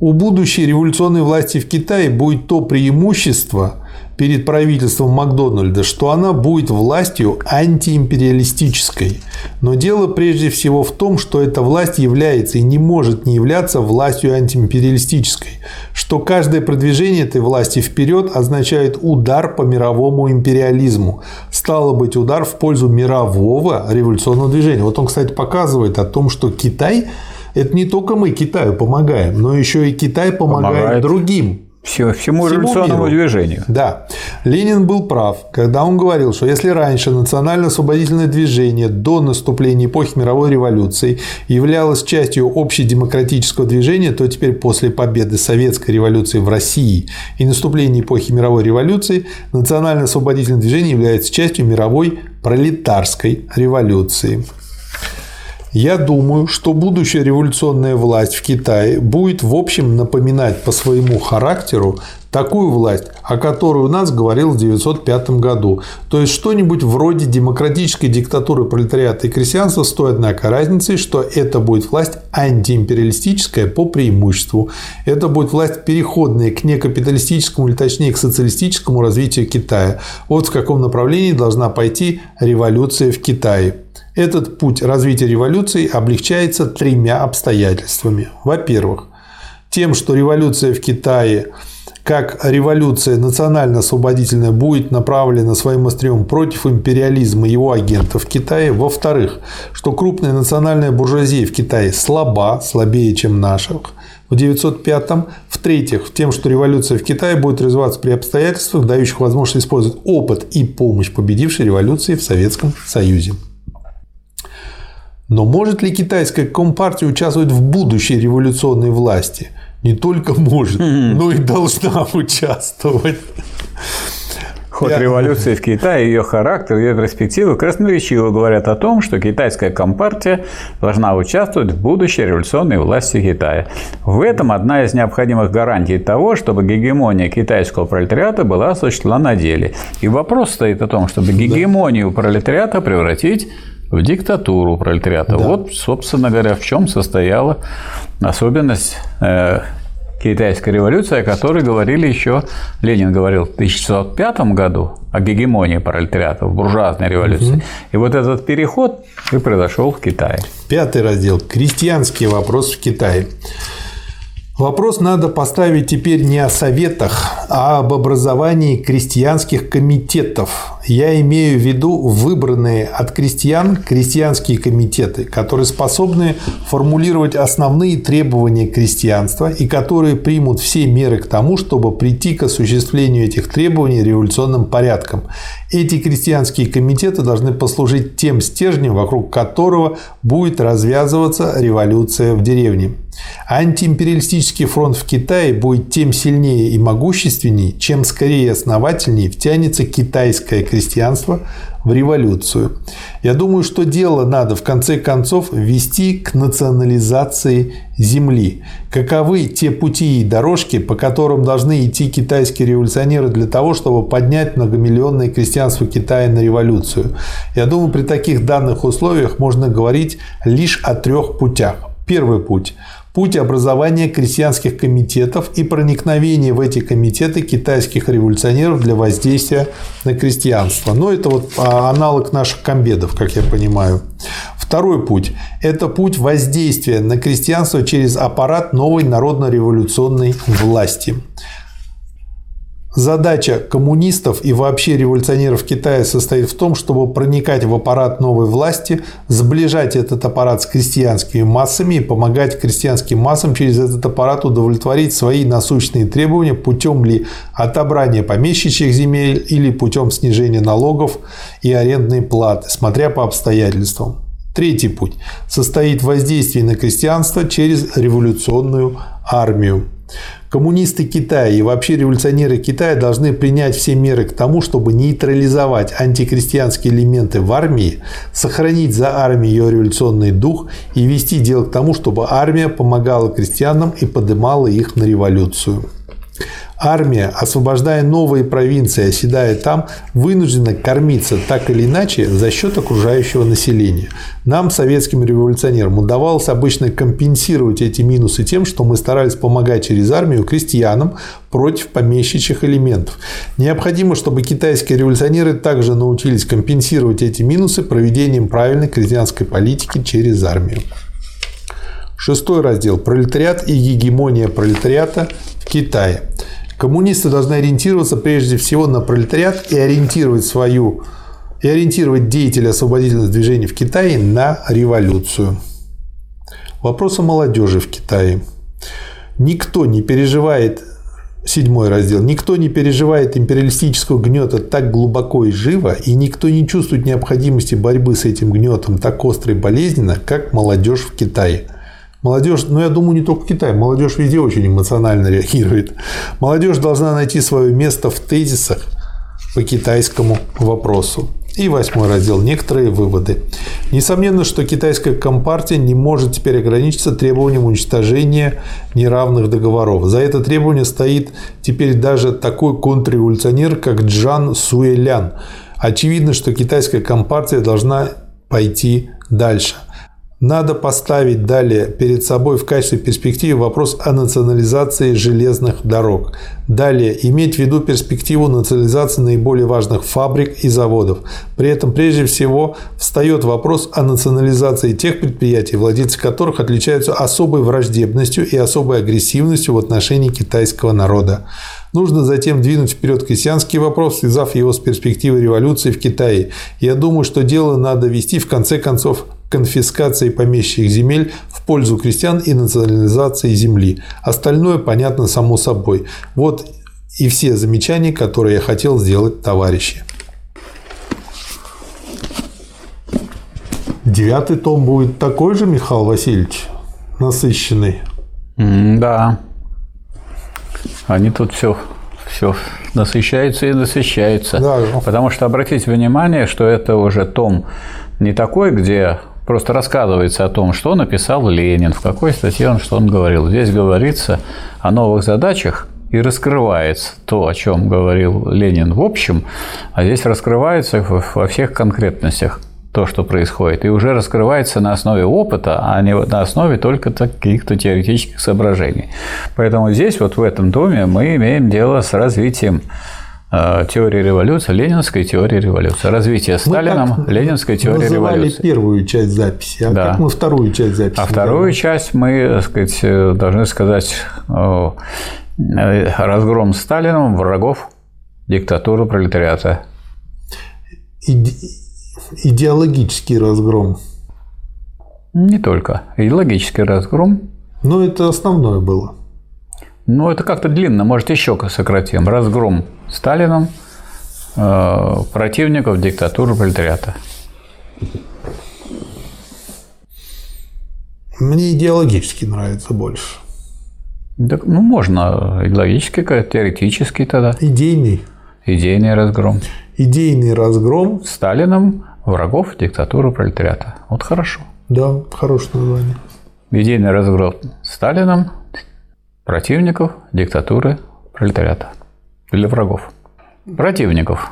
У будущей революционной власти в Китае будет то преимущество перед правительством Макдональда, что она будет властью антиимпериалистической. Но дело прежде всего в том, что эта власть является и не может не являться властью антиимпериалистической, что каждое продвижение этой власти вперед означает удар по мировому империализму. Стало быть, удар в пользу мирового революционного движения. Вот он, кстати, показывает о том, что Китай это не только мы Китаю помогаем, но еще и Китай помогает, Помогает. другим. Всему Всему революционному миру. движению. Да, Ленин был прав, когда он говорил, что если раньше национально-освободительное движение до наступления эпохи мировой революции являлось частью общедемократического движения, то теперь после победы советской революции в России и наступления эпохи мировой революции национально-освободительное движение является частью мировой пролетарской революции. Я думаю, что будущая революционная власть в Китае будет в общем напоминать по своему характеру такую власть, о которой у нас говорил в 1905 году. То есть что-нибудь вроде демократической диктатуры пролетариата и крестьянства с той, однако, разницей, что это будет власть антиимпериалистическая по преимуществу. Это будет власть переходная к некапиталистическому или точнее к социалистическому развитию Китая. Вот в каком направлении должна пойти революция в Китае. Этот путь развития революции облегчается тремя обстоятельствами. Во-первых, тем, что революция в Китае как революция национально-освободительная будет направлена своим острием против империализма его агентов в Китае. Во-вторых, что крупная национальная буржуазия в Китае слаба, слабее, чем наших в 905-м. В-третьих, тем, что революция в Китае будет развиваться при обстоятельствах, дающих возможность использовать опыт и помощь победившей революции в Советском Союзе. Но может ли китайская компартия участвовать в будущей революционной власти? Не только может, но и должна участвовать. Ход Я- революции в Китае, ее характер, ее перспективы красноречиво говорят о том, что китайская компартия должна участвовать в будущей революционной власти Китая. В этом одна из необходимых гарантий того, чтобы гегемония китайского пролетариата была осуществлена на деле. И вопрос стоит о том, чтобы гегемонию пролетариата превратить в диктатуру пролетариата. Да. Вот, собственно говоря, в чем состояла особенность э, китайской революции, о которой говорили еще, Ленин говорил в 1605 году о гегемонии пролетариата в буржуазной революции. И вот этот переход и произошел в Китае. Пятый раздел. Крестьянский вопрос в Китае. Вопрос надо поставить теперь не о советах, а об образовании крестьянских комитетов. Я имею в виду выбранные от крестьян крестьянские комитеты, которые способны формулировать основные требования крестьянства и которые примут все меры к тому, чтобы прийти к осуществлению этих требований революционным порядком. Эти крестьянские комитеты должны послужить тем стержнем, вокруг которого будет развязываться революция в деревне. Антиимпериалистический фронт в Китае будет тем сильнее и могущественнее, чем скорее основательнее втянется китайское крестьянство в революцию. Я думаю, что дело надо в конце концов вести к национализации земли. Каковы те пути и дорожки, по которым должны идти китайские революционеры для того, чтобы поднять многомиллионное крестьянство Китая на революцию? Я думаю, при таких данных условиях можно говорить лишь о трех путях. Первый путь путь образования крестьянских комитетов и проникновения в эти комитеты китайских революционеров для воздействия на крестьянство. Но это вот а, аналог наших комбедов, как я понимаю. Второй путь – это путь воздействия на крестьянство через аппарат новой народно-революционной власти. Задача коммунистов и вообще революционеров Китая состоит в том, чтобы проникать в аппарат новой власти, сближать этот аппарат с крестьянскими массами и помогать крестьянским массам через этот аппарат удовлетворить свои насущные требования путем ли отобрания помещичьих земель или путем снижения налогов и арендной платы, смотря по обстоятельствам. Третий путь состоит в воздействии на крестьянство через революционную армию. Коммунисты Китая и вообще революционеры Китая должны принять все меры к тому, чтобы нейтрализовать антикрестьянские элементы в армии, сохранить за армией ее революционный дух и вести дело к тому, чтобы армия помогала крестьянам и поднимала их на революцию. Армия, освобождая новые провинции, оседая там, вынуждена кормиться так или иначе за счет окружающего населения. Нам, советским революционерам, удавалось обычно компенсировать эти минусы тем, что мы старались помогать через армию крестьянам против помещичьих элементов. Необходимо, чтобы китайские революционеры также научились компенсировать эти минусы проведением правильной крестьянской политики через армию. Шестой раздел. Пролетариат и гегемония пролетариата в Китае. Коммунисты должны ориентироваться прежде всего на пролетариат и ориентировать свою и ориентировать деятелей освободительных движений в Китае на революцию. Вопрос о молодежи в Китае. Никто не переживает Седьмой раздел. Никто не переживает империалистического гнета так глубоко и живо, и никто не чувствует необходимости борьбы с этим гнетом так остро и болезненно, как молодежь в Китае. Молодежь, ну я думаю, не только в Китае, молодежь везде очень эмоционально *laughs* реагирует. Молодежь должна найти свое место в тезисах по китайскому вопросу. И восьмой раздел. Некоторые выводы. Несомненно, что китайская компартия не может теперь ограничиться требованием уничтожения неравных договоров. За это требование стоит теперь даже такой контрреволюционер, как Джан Суэлян. Очевидно, что китайская компартия должна пойти дальше. Надо поставить далее перед собой в качестве перспективы вопрос о национализации железных дорог. Далее иметь в виду перспективу национализации наиболее важных фабрик и заводов. При этом прежде всего встает вопрос о национализации тех предприятий, владельцы которых отличаются особой враждебностью и особой агрессивностью в отношении китайского народа. Нужно затем двинуть вперед крестьянский вопрос, связав его с перспективой революции в Китае. Я думаю, что дело надо вести в конце концов конфискации помещичьих земель в пользу крестьян и национализации земли. Остальное понятно само собой. Вот и все замечания, которые я хотел сделать, товарищи. Девятый том будет такой же, Михаил Васильевич, насыщенный. Да. Они тут все, все насыщаются и насыщаются. Да. Потому что обратите внимание, что это уже том не такой, где просто рассказывается о том, что написал Ленин, в какой статье он что он говорил. Здесь говорится о новых задачах и раскрывается то, о чем говорил Ленин в общем, а здесь раскрывается во всех конкретностях. то, что происходит, и уже раскрывается на основе опыта, а не на основе только каких-то теоретических соображений. Поэтому здесь, вот в этом доме, мы имеем дело с развитием теории революции, ленинской теории революции, развитие Сталином ленинской теории революции. первую часть записи, а да. как мы вторую часть записи? А вторую часть мы, так сказать, должны сказать э, разгром Сталином врагов диктатуры пролетариата. Иде идеологический разгром. Не только. Идеологический разгром. Но это основное было. Ну, это как-то длинно, может, еще сократим. Разгром Сталином э, противников диктатуры пролетариата. Мне идеологически нравится больше. Так, ну, можно идеологически, теоретически тогда. Идейный. Идейный разгром. Идейный разгром. Сталином врагов диктатуры пролетариата. Вот хорошо. Да, хорошее название. Идейный разгром Сталином противников диктатуры пролетариата. Или врагов. Противников.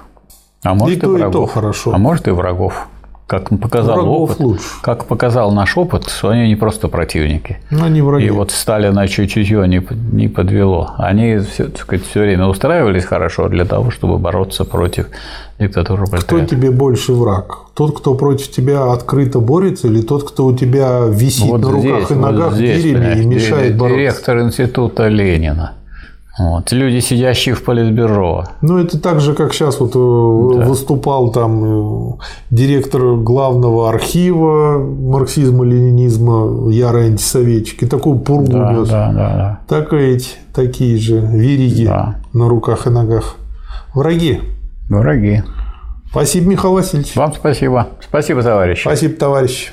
А может и, и то, врагов. И то хорошо. А может и врагов. Как показал Врагов опыт, лучше. как показал наш опыт, что они не просто противники. Ну, они враги. И вот Сталина чуть-чуть не, не подвело. Они все, так сказать, все время устраивались хорошо для того, чтобы бороться против диктатуры Кто тебе больше враг? Тот, кто против тебя открыто борется, или тот, кто у тебя висит вот на руках здесь, и ногах вот здесь, гирями и мешает бороться? Директор института Ленина. Вот. Люди, сидящие в политбюро. Ну, это так же, как сейчас вот э, да. выступал там э, директор главного архива марксизма-ленинизма, ярый антисоветчик, и такой пургу да, нес. Да, да, да. Так эти, такие же вериги да. на руках и ногах. Враги. Враги. Спасибо, Михаил Васильевич. Вам спасибо. Спасибо, товарищи. Спасибо, товарищи.